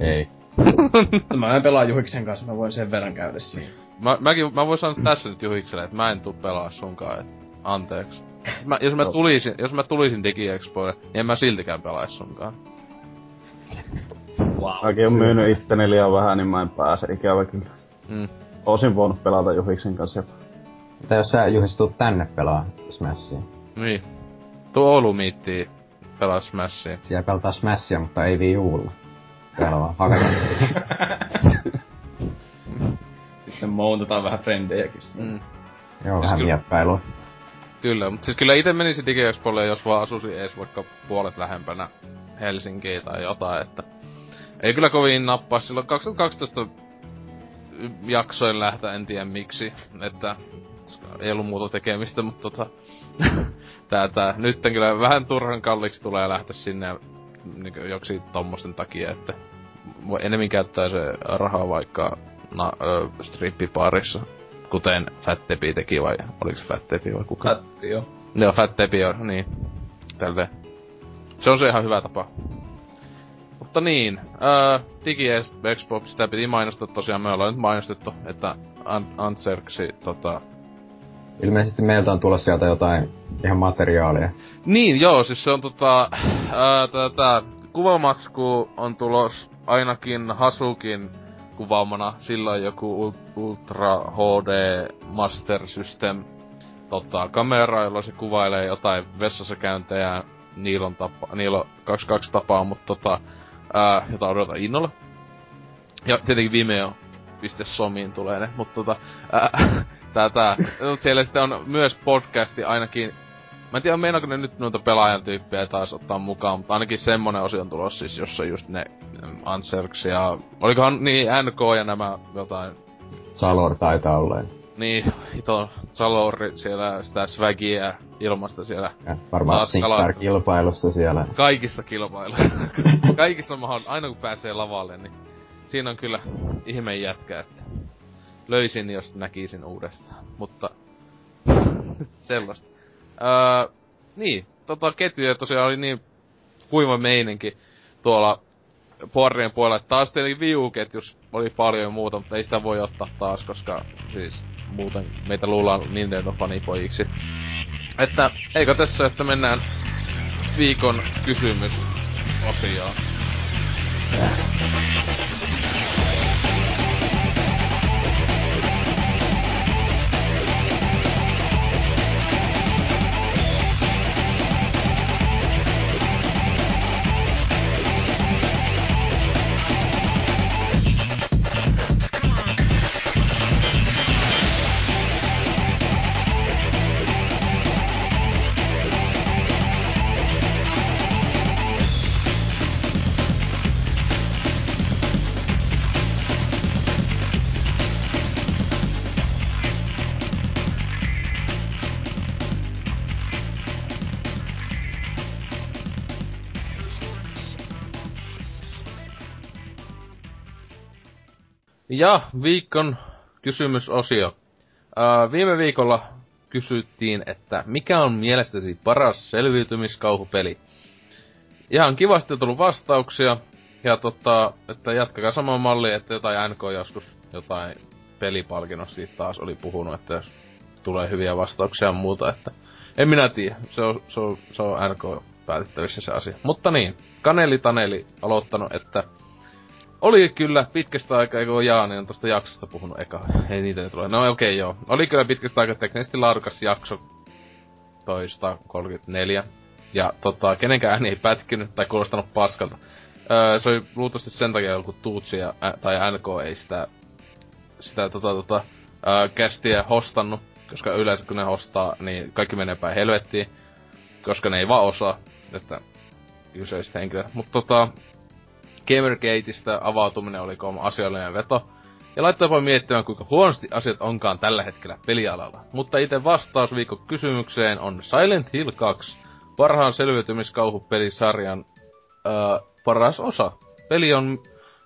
Ei. mä en pelaa Juhiksen kanssa, mä voin sen verran käydä siinä. Mä, mäkin, mä voin sanoa tässä nyt Juhikselle, että mä en tuu pelaa sunkaan, et anteeksi. Mä, jos, mä tulisin, jos mä tulisin DigiExpoille, niin en mä siltikään pelaisi sunkaan. Wow. Mäkin on myynyt itteni liian vähän, niin mä en pääse ikävä kyllä. Mm. Oisin voinut pelata Juhiksen kanssa jopa. Mitä jos sä Juhis tuut tänne pelaa Smashia? Niin. Tuu Oulu miittii pelaa Smashia. Siellä pelataan Smashia, mutta ei Wii Ulla. Täällä vaan hakataan. Sitten mountataan vähän frendejäkin. Mm. Joo, siis vähän mieppäilua. Kyllä, mutta siis kyllä itse menisi DigiExpolle, jos vaan asuisi edes vaikka puolet lähempänä Helsinkiä tai jotain, että ei kyllä kovin nappaa silloin 2012 jaksoin lähteä, en tiedä miksi, että ei ollut muuta tekemistä, mutta tota, tää, tää, nyt kyllä vähän turhan kalliksi tulee lähteä sinne niin joksi tommosten takia, että voi enemmän käyttää se rahaa vaikka na, ö, strippiparissa, kuten Fat Tepi teki vai oliko se Fat Tepi vai kuka? Fat, joo. Joo, Fat Tepi, joo, niin. Tälle. Se on se ihan hyvä tapa. Mutta niin, öö, Digi Expo, sitä piti mainostaa tosiaan, me ollaan nyt mainostettu, että Antserksi tota... Ilmeisesti meiltä on tulossa sieltä jotain ihan materiaalia. Niin, joo, siis se on tota, tätä kuvamatsku on tulos ainakin Hasukin kuvaamana. Sillä joku Ultra HD Master System tota, kamera, jolla se kuvailee jotain vessassa käyntejä Niilon, tapa, Niilo 22 tapaa, mutta tota, ää, jota odotan innolla. Ja tietenkin Vimeo somiin tulee ne, mutta tota, ää, tää. siellä sitten on myös podcasti ainakin Mä en tiedä, meinaako ne nyt noita pelaajan tyyppejä taas ottaa mukaan, mutta ainakin semmonen osio on tulossa siis, jossa just ne mm, Anserks ja... Olikohan niin NK ja nämä jotain... Salor taitaa olla. Niin, hito Salor siellä sitä swagia ilmasta siellä. Ja varmaan Singstar-kilpailussa siellä. Kaikissa kilpailuissa. Kaikissa mahon, aina kun pääsee lavalle, niin siinä on kyllä ihme jätkä, että löysin, jos näkisin uudestaan. Mutta sellaista. Öö, niin, tota ketjuja tosiaan oli niin kuiva meininki tuolla Porrien puolella. Taas tietenkin Viu-ketjus oli paljon muuta, mutta ei sitä voi ottaa taas, koska siis muuten meitä luullaan Nintendo-fanipojiksi. Että eikö tässä, että mennään viikon kysymys osioon. Ja viikon kysymysosio. Äh, viime viikolla kysyttiin, että mikä on mielestäsi paras selviytymiskauhupeli? Ihan kivasti on tullut vastauksia. Ja tota, että jatkakaa samaan malliin, että jotain NK joskus jotain pelipalkinnosta siitä taas oli puhunut, että jos tulee hyviä vastauksia ja muuta, että en minä tiedä. Se on, se on, se on NK päätettävissä se asia. Mutta niin, Kaneli Taneli aloittanut, että oli kyllä pitkästä aikaa, kun Jaani on tosta jaksosta puhunut eka. Ei niitä nyt tule. No okei okay, joo. Oli kyllä pitkästä aikaa teknisesti laadukas jakso. Toista 34. Ja tota, kenenkään ääni ei pätkinyt tai kuulostanut paskalta. Öö, se oli luultavasti sen takia, kun Tuutsi ja, ä, tai NK ei sitä, sitä tota, tota, öö, kästiä hostannut. Koska yleensä kun ne hostaa, niin kaikki menee päin helvettiin. Koska ne ei vaan osaa, että kyseiset henkilöt. Mutta tota, Gamergateista avautuminen oli asiallinen veto. Ja laittoi jopa miettimään, kuinka huonosti asiat onkaan tällä hetkellä pelialalla. Mutta itse vastaus viikon kysymykseen on Silent Hill 2, parhaan selviytymiskauhupelisarjan öö, paras osa. Peli on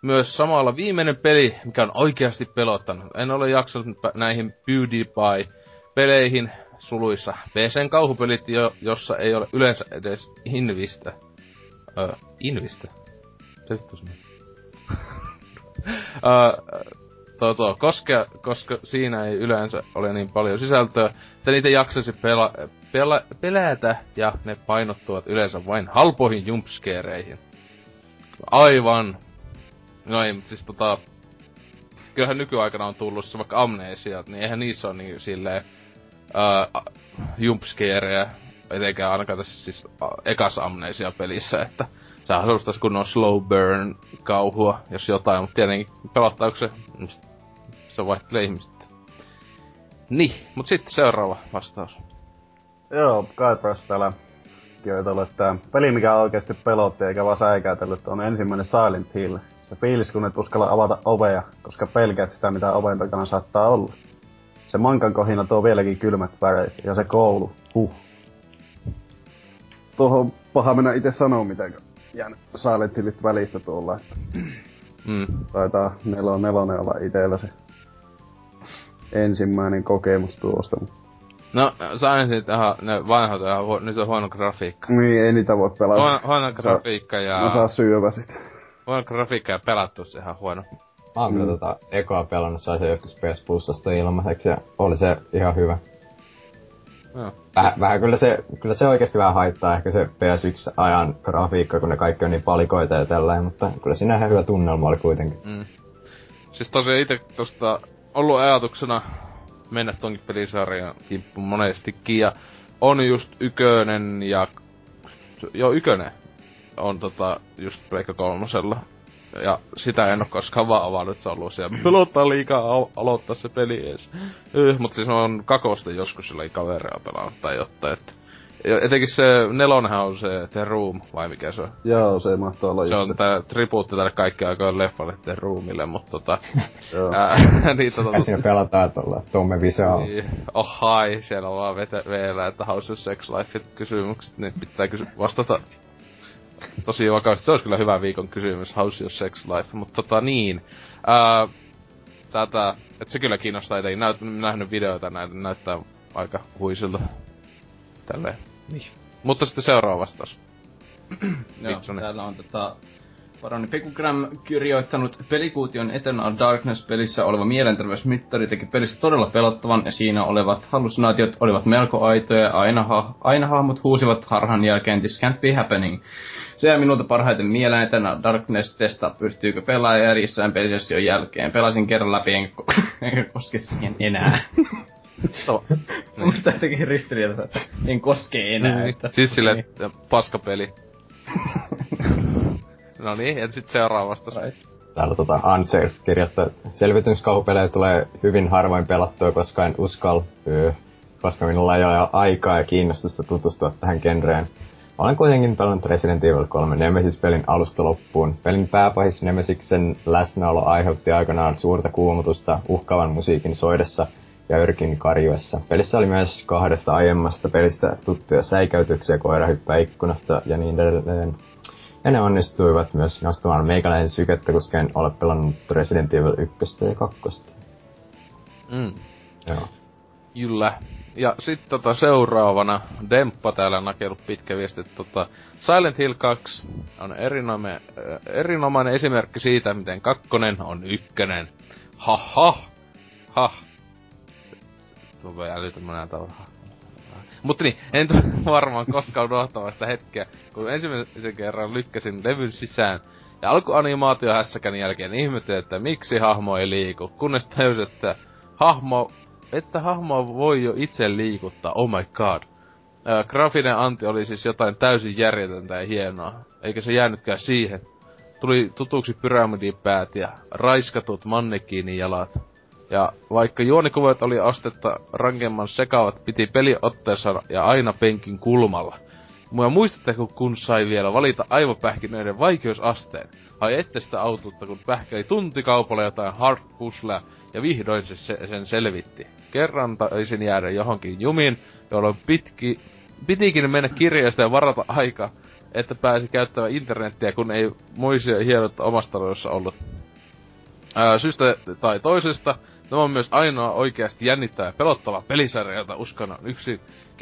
myös samalla viimeinen peli, mikä on oikeasti pelottanut. En ole jaksanut näihin PewDiePie-peleihin suluissa. PCn kauhupelit, jo, jossa ei ole yleensä edes invistä. Öö, invistä? Vittu se uh, koska, koska siinä ei yleensä ole niin paljon sisältöä, että niitä jaksaisi pela, pela, pelätä ja ne painottuvat yleensä vain halpoihin jumpskeereihin. Aivan. No ei, mutta siis tota... Kyllähän nykyaikana on tullut se vaikka amnesia, niin eihän niissä ole niin silleen... Uh, jumpskeerejä, etenkään ainakaan tässä siis ekas amnesia pelissä, että Sä haluaisit kunnon slow burn kauhua, jos jotain, mutta tietenkin pelottaako se, se vaihtelee ihmistä. Niin, mut sitten seuraava vastaus. Joo, Kaipras täällä kirjoitellut, että peli mikä oikeasti pelotti eikä vaan säikäytellyt on ensimmäinen Silent Hill. Se fiilis kun et uskalla avata ovea, koska pelkäät sitä mitä oven takana saattaa olla. Se mankan kohina tuo vieläkin kylmät väreet ja se koulu, huh. Tuohon paha mennä itse sanoa mitenkään jäänyt Silent Hillit välistä tuolla. Mm. Taitaa nelo nelonen olla itellä se ensimmäinen kokemus tuosta. No, Silent Hillit ihan, ne vanhat on ihan huo, nyt on huono grafiikka. Niin, ei niitä voi pelata. Huono, huono grafiikka ja... Mä saa syövä sit. Huono grafiikka ja pelattu se ihan huono. Mä oon mm. tota ekoa pelannut, sai se joskus PS Plusasta ilmaiseksi ja oli se ihan hyvä. Joo. Väh, vähän kyllä se, kyllä se oikeasti vähän haittaa ehkä se PS1-ajan grafiikka, kun ne kaikki on niin palikoita ja tällä, mutta kyllä siinä ihan hyvä tunnelma oli kuitenkin. Mm. Siis tosiaan itse tosta ollut ajatuksena mennä tonkin pelisarjan kimppuun monestikin, ja on just ykönen ja... Joo, ykönen on tota just Pleikka kolmosella ja sitä en oo koskaan vaan avannut, se on ollut siellä. Pelottaa liikaa al- aloittaa se peli edes. Yh, mut siis on kakosta joskus sillä kaveria pelannut tai jotain, että Etenkin se nelonenhan on se The Room, vai mikä se on? Joo, se mahtaa olla Se on tää tribuutti tälle kaikki aikojen leffalle The Roomille, mutta tota... niin tota... Siinä pelataan tuolla Tomme Visao. Niin, oh hai, siellä on vaan vielä, että House of Sex Life kysymykset, niin pitää kysy- vastata tosi vakavasti. Se olisi kyllä hyvä viikon kysymys, how's your sex life? Mutta tota niin, ää, tätä, että se kyllä kiinnostaa etenkin. Näyt, nähnyt videoita, näitä näyttää aika huisilta. Tälleen. Niin. Mutta sitten seuraava vastaus. Joo, täällä on tota... Paroni Pekugram kirjoittanut pelikuution Eternal Darkness-pelissä oleva mielenterveysmittari teki pelistä todella pelottavan ja siinä olevat hallusinaatiot olivat melko aitoja ja aina, ha- aina hahmot huusivat harhan jälkeen This can't be happening. Se jää minulta parhaiten mieleen, että Darkness testa pystyykö pelaaja järjissään pelisession jälkeen. Pelasin kerran läpi, enkä, ko- enkä koske siihen enää. No. Musta jotenkin ristiriidassa, että en koske enää. Niin. Että, siis sille, että paskapeli. no niin, ja sitten seuraava vastaus. Täällä tota Ansels kirjoittaa, että selvityskauhupelejä tulee hyvin harvoin pelattua, koska en uskal, koska minulla ei ole aikaa ja kiinnostusta tutustua tähän genreen. Olen kuitenkin pelannut Resident Evil 3 Nemesis-pelin alusta loppuun. Pelin pääpahis Nemesiksen läsnäolo aiheutti aikanaan suurta kuumutusta uhkaavan musiikin soidessa ja yrkin karjuessa. Pelissä oli myös kahdesta aiemmasta pelistä tuttuja säikäytyksiä, koira hyppää ikkunasta ja niin edelleen. Ja ne onnistuivat myös nostamaan meikäläisen sykettä, koska en ole pelannut Resident Evil 1 ja 2. Mm. Joo. Kyllä. Ja sitten tota seuraavana, Demppa täällä nakellut pitkä viesti, että tota, Silent Hill 2 on erinome, äh, erinomainen esimerkki siitä, miten kakkonen on ykkönen. Ha ha! Se, se tulee älyttömänä tavalla. Mutta niin, en varmaan koskaan unohtamaan sitä hetkeä, kun ensimmäisen kerran lykkäsin levyn sisään. Ja alkuanimaatio hässäkän jälkeen ihmettelin, että miksi hahmo ei liiku, kunnes tajusin, että hahmo että hahmoa voi jo itse liikuttaa, oh my god. Ää, graafinen anti oli siis jotain täysin järjetöntä ja hienoa, eikä se jäänytkään siihen. Tuli tutuksi pyramidipäät ja raiskatut mannekiinijalat. Ja vaikka juonikuvat oli astetta rankemman sekavat, piti peli otteessa ja aina penkin kulmalla. Mua muistatteko, kun sai vielä valita aivopähkinöiden vaikeusasteen? Ai ette sitä autuutta, kun pähkäli tuntikaupalla jotain hard puzzlea ja vihdoin se, se sen selvitti. Kerran taisin jäädä johonkin jumiin, jolloin pitki, pitikin mennä kirjasta ja varata aika, että pääsi käyttämään internettiä, kun ei muisia hienottaa omasta taloudessa ollut. Ää, syystä tai toisesta, tämä on myös ainoa oikeasti jännittävä ja pelottava pelisarja, jota uskon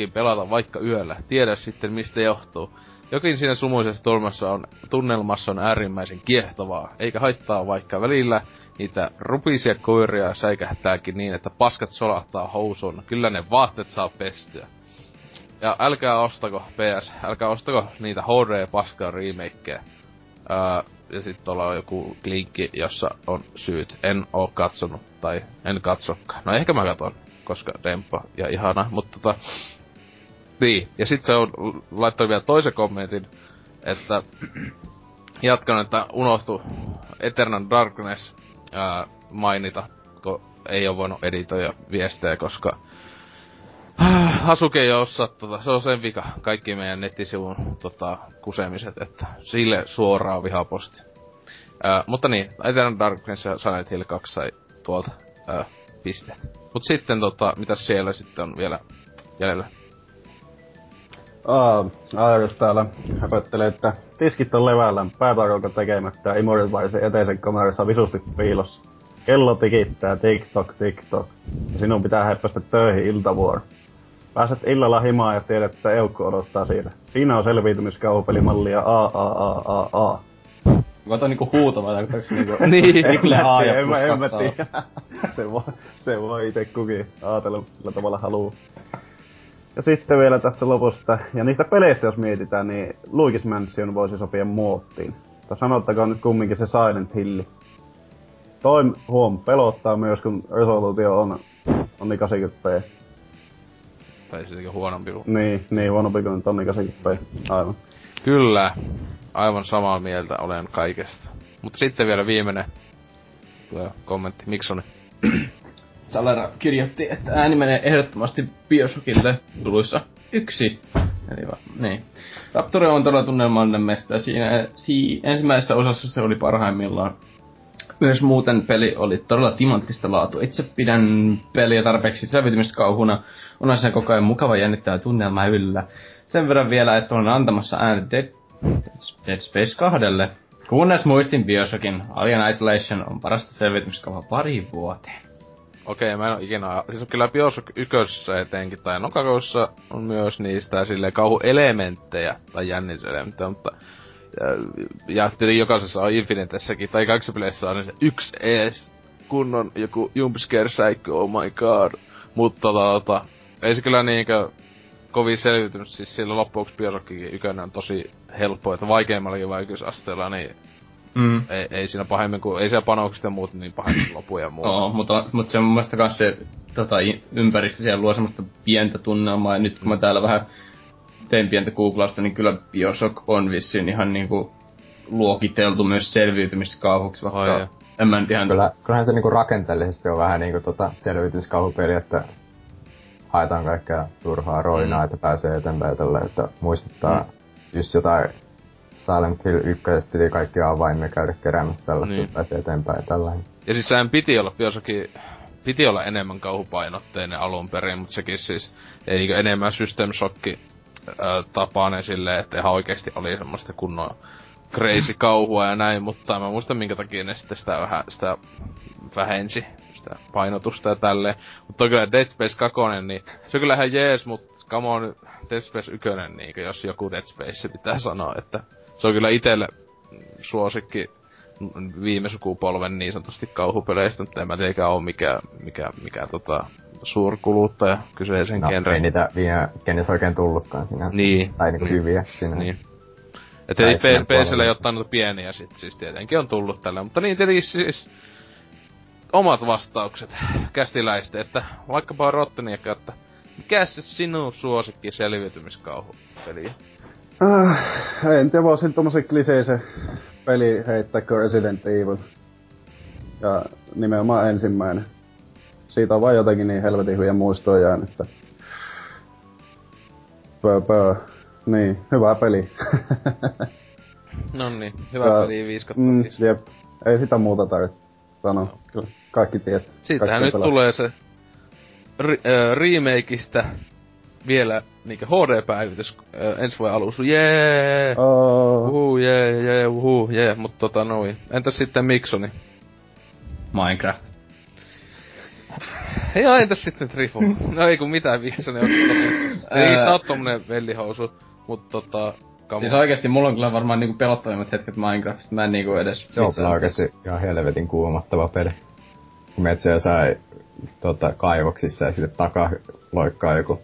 yksinkin pelata vaikka yöllä. Tiedä sitten mistä johtuu. Jokin siinä sumuisessa tunnelmassa on, tunnelmassa on äärimmäisen kiehtovaa, eikä haittaa vaikka välillä niitä rupisia koiria säikähtääkin niin, että paskat solahtaa housuun. Kyllä ne vaatteet saa pestyä. Ja älkää ostako, PS, älkää ostako niitä HD paskaa remakeja. Ää, ja sitten tuolla on joku linkki, jossa on syyt. En oo katsonut, tai en katsokkaan. No ehkä mä katon, koska dempa ja ihana, mutta tota... Niin, ja sitten se on laittanut vielä toisen kommentin, että jatkan, että unohtu Eternal Darkness ää, mainita, kun ei ole voinut editoida viestejä, koska Hasuke ei osaa, tota, se on sen vika, kaikki meidän nettisivun tota, kusemiset, että sille suoraan vihaposti. Ää, mutta niin, Eternal Darkness ja Silent Hill 2 sai tuolta ää, pisteet. Mut sitten tota, mitä siellä sitten on vielä jäljellä? Aa, Aarus täällä höpöttelee, että tiskit on levällään, päätarolko tekemättä ja Immortalisen eteisen kamerassa visusti piilossa. Kello tikittää, TikTok, TikTok. Ja sinun pitää heippästä töihin iltavuoro. Pääset illalla himaan ja tiedät, että Eukko odottaa siitä. Siinä on selviytymiskauhupelimallia A, A, A, A, A. Kato niinku huutava, tarkoittaako se niinku... niin. Triple A ja en, mä, plus en mä tiedä. se, voi, se voi ite kukin ajatella, millä tavalla haluu. Ja sitten vielä tässä lopusta, ja niistä peleistä jos mietitään, niin Luigi's Mansion voisi sopia muottiin. Tai sanottakoon nyt kumminkin se Silent Hill. Toi huom, pelottaa myös, kun resolutio on, on niin 80p. Tai siis huonompi kuin... Niin, niin huonompi kuin tonni 80p. Aivan. Kyllä, aivan samaa mieltä olen kaikesta. Mutta sitten vielä viimeinen kommentti Miksoni. Salera kirjoitti, että ääni menee ehdottomasti Bioshockille tuluissa yksi. Eli va, niin. Rapture on todella tunnelmallinen mesta. Siinä si, ensimmäisessä osassa se oli parhaimmillaan. Myös muuten peli oli todella timanttista laatu. Itse pidän peliä tarpeeksi selvitymistä kauhuna. On siinä koko ajan mukava jännittävä tunnelma yllä. Sen verran vielä, että olen antamassa äänet Dead, Dead Space 2. Kunnes muistin Bioshockin, Alien Isolation on parasta selvitymiskauhaa pari vuoteen. Okei, mä en oo ikinä... Siis kyllä Bioshock ykkösessä etenkin, tai Nokakossa on myös niistä silleen kauhuelementtejä, tai jänniselementtejä, mutta... Ja, ja tietenkin jokaisessa on Infinitessäkin, tai kaikissa peleissä on se yksi ees kunnon joku jumpscare säikkö, oh my god. Mutta tota, ei se kyllä niinkö kovin selviytynyt, siis sillä loppuksi Bioshockikin ykönen on tosi helppo, että vaikeimmallakin vaikeusasteella, niin Mm. ei, ei siinä pahemmin kuin, ei siellä panokset ja muut niin pahemmin kuin lopu ja muu. Oo, mutta, mutta se on mun mielestä kans se tota, ympäristö siellä luo semmoista pientä tunnelmaa. Ja nyt kun mä täällä vähän teen pientä googlausta, niin kyllä Bioshock on vissiin ihan niinku luokiteltu myös selviytymiskauhuksi, vaikka Ai ja. en mä nyt ihan... Kyllä, kyllähän se niinku rakenteellisesti on vähän niinku tota selvityskauhupeli, että haetaan kaikkea turhaa roinaa, Mm. että pääsee eteenpäin tällä, että muistuttaa just jotain Silent Hill 1 piti kaikki avaimia käydä keräämässä tällaista, Niin. pääsee eteenpäin ja tällainen. Ja siis sehän piti olla, Bioshockin piti olla enemmän kauhupainotteinen alun perin, mutta sekin siis ei niinku enemmän System Shock tapainen silleen, että ihan oikeesti oli semmoista kunnon crazy kauhua ja näin, mutta mä muistan minkä takia ne sitten sitä vähän, sitä vähensi, sitä painotusta ja tälleen. Mutta kyllä Dead Space 2, niin se on kyllä ihan jees, mutta come on, Dead Space 1, niin jos joku Dead Space pitää sanoa, että se on kyllä itelle suosikki viime sukupolven niin sanotusti kauhupeleistä, mutta en mä tietenkään oo mikä, mikä, mikä tota, suurkuluttaja kyseisen No, genren. ei niitä viime kenessä oikein tullutkaan sinänsä. Niin. Tai niinku niin. hyviä sinänsä. Niin. Et Tai ei ei ottanut noita pieniä sit, siis tietenkin on tullut tällä. Mutta niin tietenkin siis omat vastaukset kästiläistä, että vaikkapa Rotteniakka, että mikä se sinun suosikki selviytymiskauhupeli? Äh, en tiedä, voisin tommosen kliseisen peli heittää kuin Resident Evil. Ja nimenomaan ensimmäinen. Siitä on vaan jotenkin niin helvetin hyviä muistoja jäänyt, että... Pö, pö. Niin, hyvä peli. No niin, hyvä Ja- peli 5 mm, 5. jep. Ei sitä muuta tarvitse sanoa. Kyllä kaikki tietää. Siitähän Kaikki nyt pelaa. tulee se ri- äh, remakeista vielä niinkö HD-päivitys äh, ensi vuoden alussa. Jee! Oh, Uhu, jee, jee, uhu, jee, mut tota noin. Entäs sitten Miksoni? Minecraft. Ja entäs sitten Trifu? No ei kun mitään Miksoni on. Ei sä oot tommonen vellihousu, mut tota... Come Siis on. oikeesti mulla on kyllä varmaan niinku pelottavimmat hetket Minecraftista. Mä en niinku edes... Se on oikeesti ihan helvetin kuumottava peli. Kun meet siellä sai tota, kaivoksissa ja sille takaa loikkaa joku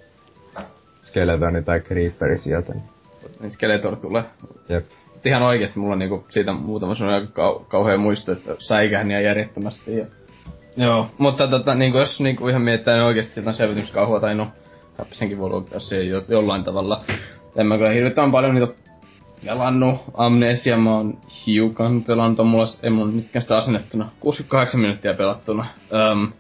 skeletoni tai creeperi sieltä. Niin. Skeletor tulee. Jep. Mut ihan oikeesti mulla on niinku siitä muutama sellainen aika kau- kauhea muisto, että säikähän ihan järjettömästi. Ja... Joo, mutta tota, niinku jos niinku ihan miettää, niin oikeesti jotain selvityskauhua tai no, Häppisenkin voi luokittaa siihen jo, jollain tavalla. En mä kyllä hirvittävän paljon niitä pelannut. Amnesia mä oon hiukan pelannut, mulla, ei mulla mitkään sitä asennettuna. 68 minuuttia pelattuna. Öm,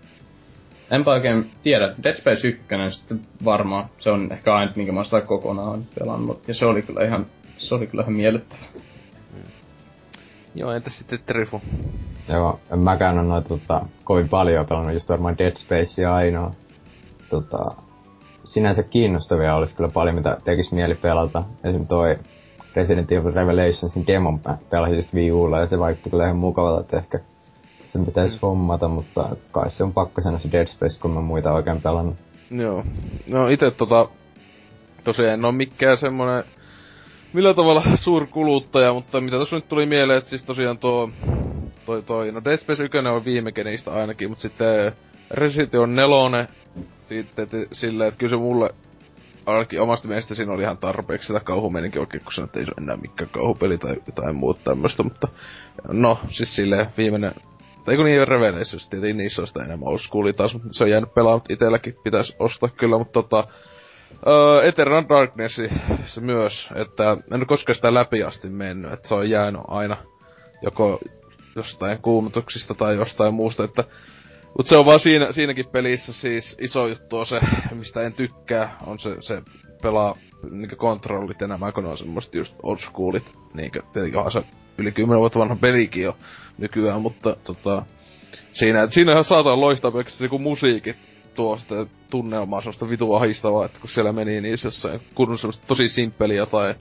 enpä oikein tiedä. Dead Space 1 sitten varmaan. Se on ehkä ainut, minkä mä sitä kokonaan pelannut. Ja se oli kyllä ihan, se oli kyllä ihan miellyttävä. Joo, entäs sitten Trifu? Joo, en mäkään ole noita tota, kovin paljon pelannut, just varmaan Dead Spacea ainoa. Tota, sinänsä kiinnostavia olisi kyllä paljon, mitä tekisi mieli pelata. Esimerkiksi toi Resident Evil Revelationsin demon mä pelasin just Wii Ulla ja se vaikutti kyllä ihan mukavalta, että ehkä sen pitäisi hommata, mutta kai se on pakko sanoa se Dead Space, kun mä muita oikein pelannut. Joo. No ite tota... Tosiaan en oo mikään semmonen... Millä tavalla suurkuluttaja, mutta mitä tossa nyt tuli mieleen, että siis tosiaan tuo... Toi toi... No Dead Space 1 on viime genistä ainakin, mutta sitten Resident Evil 4 sitten et, silleen, että kyllä se mulle ainakin omasta mielestä siinä oli ihan tarpeeksi sitä kauhumeininkin oikein, kun sanoin, että ei se ole enää mikään kauhupeli tai jotain muuta tämmöstä, mutta no, siis silleen viimeinen tai kun niin Revelations, tietenkin niissä on sitä enemmän old taas, mutta se on jäänyt pelaamatta itelläkin, pitäisi ostaa kyllä, mutta tota... Öö, Eternal Darkness se myös, että en ole koskaan sitä läpi asti mennyt, että se on jäänyt aina joko jostain kuumutuksista tai jostain muusta, että Mut se on vaan siinä, siinäkin pelissä siis iso juttu on se, mistä en tykkää, on se, se pelaa niinku kontrollit enemmän, kun ne on semmoset just old schoolit. Niinkö, tietenkin onhan se yli 10 vuotta vanha pelikin jo nykyään, mutta tota, siinä, et siinä ihan saatan loistaa pelkästään se musiikit tuo sitä tunnelmaa semmoista vitu ahistavaa, että kun siellä meni niin jossain kun semmoista tosi simppeliä tai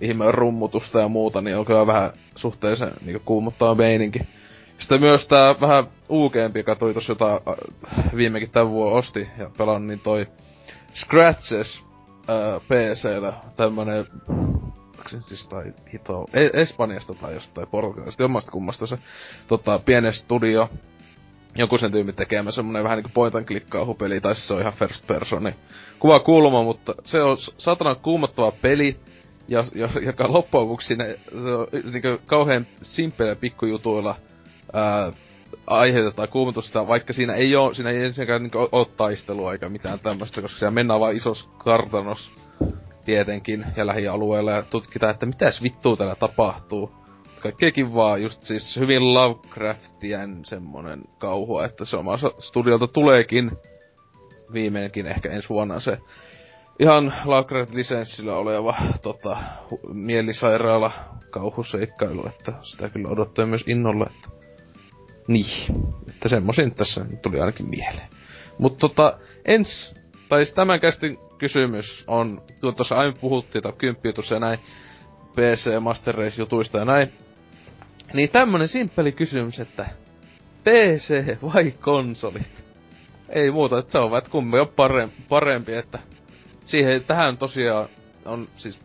ihme rummutusta ja muuta, niin on kyllä vähän suhteellisen niin kuumottava meininki. Sitten myös tää vähän uukeempi, joka tuli tossa jota äh, viimekin tämän vuonna osti ja pelannut, niin toi Scratches PCllä tämmönen siis tai hito, e- Espanjasta tai jostain Portugalista, jommasta kummasta se tota, pienen studio, joku sen tyyppi tekemä semmonen vähän niinku point and click kauhupeli, tai siis se on ihan first personi. Kuva kulma, mutta se on s- saatanan kuumottava peli, ja, ja, joka loppujen se on niinku kauhean simppeleillä pikkujutuilla ää, aiheutetaan kuumotusta, vaikka siinä ei oo, siinä ei ensinnäkään oo, oo taistelua eikä mitään tämmöstä, koska siellä mennään vaan isos kartanos tietenkin ja lähialueella ja tutkitaan, että mitäs vittua täällä tapahtuu. Kaikkea kivaa, just siis hyvin Lovecraftien semmonen kauhua, että se omassa studiolta tuleekin viimeinkin ehkä ensi vuonna se ihan Lovecraft-lisenssillä oleva tota, hu- mielisairaala kauhuseikkailu, että sitä kyllä odottaa myös innolla, että niin, että semmosia nyt tässä tuli ainakin mieleen. Mutta tota, ens, tai tämän kästin kysymys on, tuossa aiemmin puhuttiin, tai kymppijutussa ja näin, PC Master Race jutuista ja näin. Niin tämmönen simppeli kysymys, että PC vai konsolit? Ei muuta, että se on vaan, kumpi on parempi, parempi, että siihen, tähän tosiaan on siis,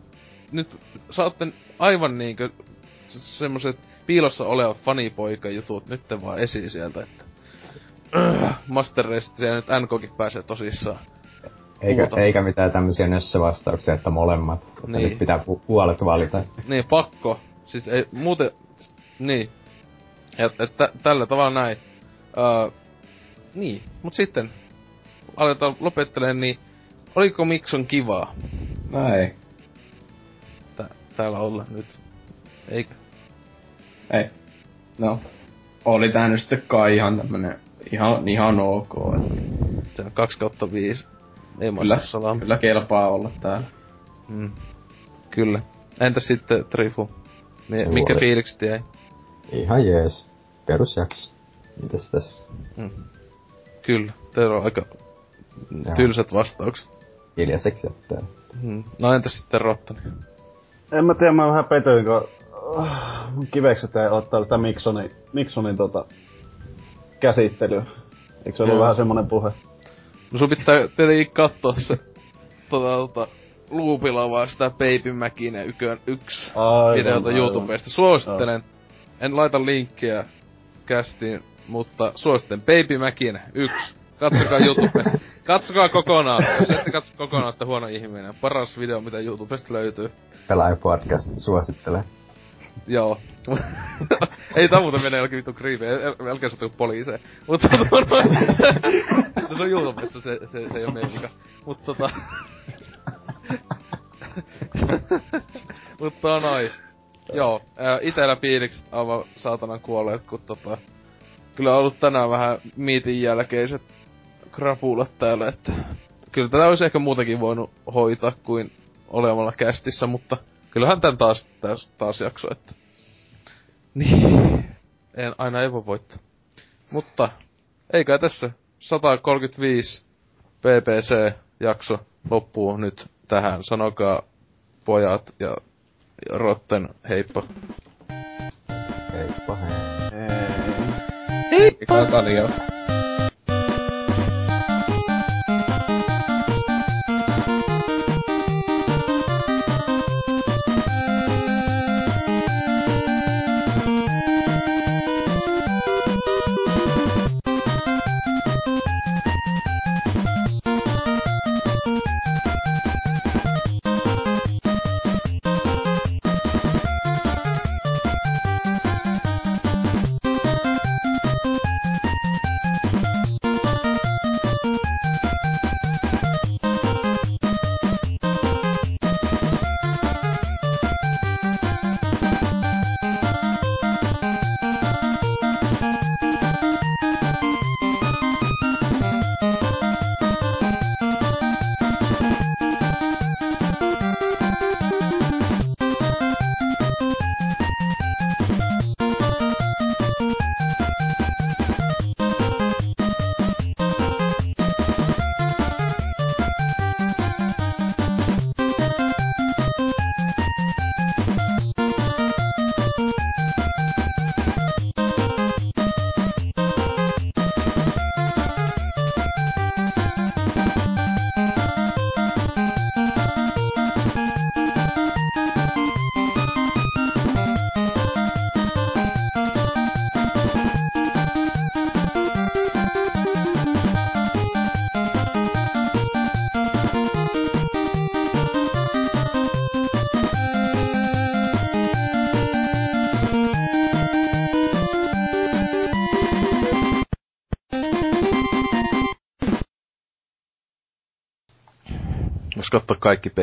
nyt saatte aivan niinkö semmoset piilossa olevat fanipoika-jutut nyt vaan esiin sieltä, että Master Race, siellä nyt NKkin pääsee tosissaan. Eikä, eikä mitään tämmösiä nössövastauksia, että molemmat. Että Niin. nyt pitää pu- puolet valita. Niin, pakko. Siis ei, muuten, niin. Ja, et, tä, tällä tavalla näin. Öö, niin, mut sitten aletaan lopetteleen, niin oliko Mikson kivaa No ei. tä, täällä olla nyt? Eikö? Ei. No. Oli tää nyt sitten kai ihan tämmönen ihan, ihan ok. Että Se on 2 kautta 5. Ei kyllä, kyllä kelpaa olla täällä. Mm. Kyllä. Entä sitten Trifu? Mi- Se mikä fiilikset jäi? Ihan jees. Perusjakso. Mitäs tässä? Mm. Kyllä, teillä on aika Joo. tylsät vastaukset. Hiljaiseksi jättää. Mm. No entä sitten Rottoni? En mä tiedä, mä vähän petyin, kun kivekset ei ottaa tätä Miksonin, Miksonin tota, käsittelyä. Eikö se ollut Joo. vähän semmonen puhe? No sun pitää tietenkin katsoa se tota, tota, loopilla vaan sitä Baby Mäkinen ykön yksi Aivan, videota aivan. YouTubesta. Suosittelen. En laita linkkiä kästiin, mutta suosittelen Baby Mäkinen yksi. Katsokaa YouTubesta. Katsokaa kokonaan. Jos ette katso kokonaan, että huono ihminen. Paras video, mitä YouTubesta löytyy. Pelaaja podcast suosittelee. Joo. ei muuten mene jollekin vittu kriivi, älkää sotuko poliiseen. Mutta tota, no se on YouTubessa, se, se, se ei oo meidän vika. Mut tota... Mutta noin. Joo, itellä fiilikset aivan saatanan kuolleet, kun tota... Kyllä on ollut tänään vähän miitin jälkeiset krapulat täällä, että... Kyllä tätä olisi ehkä muutenkin voinut hoitaa kuin olemalla kästissä, mutta kyllähän tän taas, taas, taas jakso, että... Niin, en, aina ei voi voittaa. Mutta, eikä tässä 135 PPC-jakso loppuu nyt tähän. Sanokaa pojat ja, ja Rotten heippa. Heippa hei. Ei. Eikä kalja.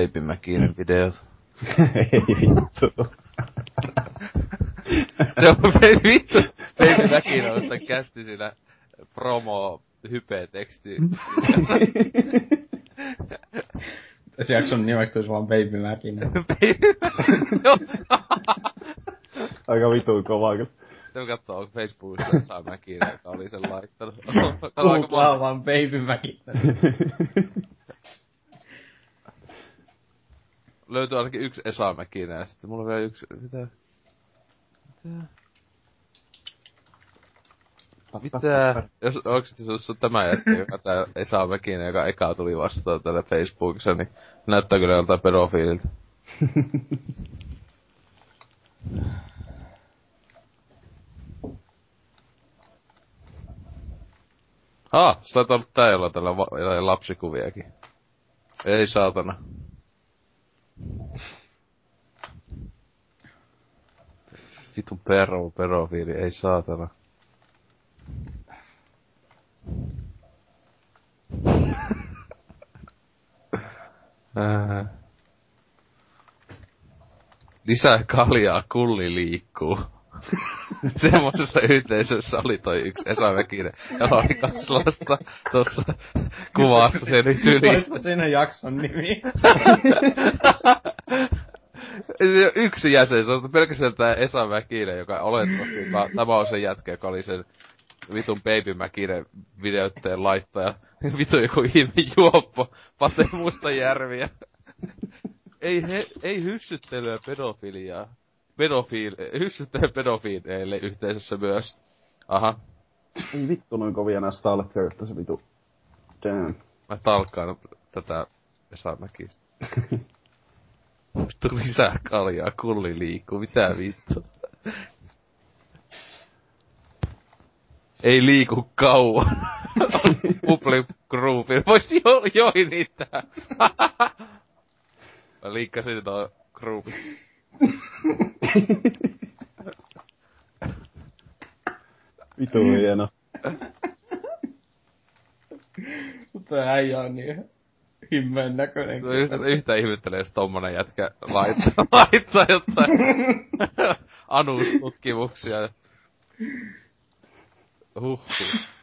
Baby Mäkinen videot. Ei vittu. Se on vittu. Baby Mäkinen on sitä kästi siinä promo hype-teksti. Tässä jakson nimeksi tulisi vaan Baby Mäkinen. Aika vitun kovaa kyllä. Sitten me katsoo, onko Facebookissa saa Mäkinen, joka oli sen laittanut. Tää on aika Googlaa vaan Baby Mäkinen. Löytyi ainakin yksi Esa Mäkinen ja sitten mulla on vielä yksi, mitä? Mitä? Mitä? Jos oikeesti tämä jätkä, joka tää Esa Mäkinen, joka eka tuli vastaan tällä Facebookissa, niin näyttää kyllä joltain pedofiililta. Ah, sä oot ollut tää, jolla tällä va- jotain lapsikuviakin. Ei saatana. Vitun perro, perofiili, ei saatana. Ää. Lisää kaljaa, kulli liikkuu. Semmoisessa yhteisössä oli toi yksi Esa Mäkinen, jolla oli kaksi lasta tossa kuvassa sen sylissä. Siinä jakson nimi? Yksi jäsen, se on pelkästään tää Esa Mäkinen, joka olettavasti, ta- tämä on se jätkä, joka oli sen vitun Baby Mäkinen videoitteen laittaja. Vitu joku ihme juoppo, Pate Mustajärviä. ei, he, ei hyssyttelyä pedofiliaa. Pedofiil, hyssyttelyä pedofiileille yhteisössä myös. Aha, Ei vittu noin kovia nää stalkerit, se vitu. Damn. mä talkkaan tätä Esa Mäkistä. Vittu lisää kaljaa, kulli liikkuu, mitä vittu. Ei liiku kauan. Public groupin. Vois jo, joinittaa. Mä liikkasin tuo groupin. Vitu hieno. Mutta äijä on niin himmeen näköinen. No Yhtä, yhtä ihmettelee, jos tommonen jätkä laittaa, laittaa jotain anustutkimuksia. Huhhuh.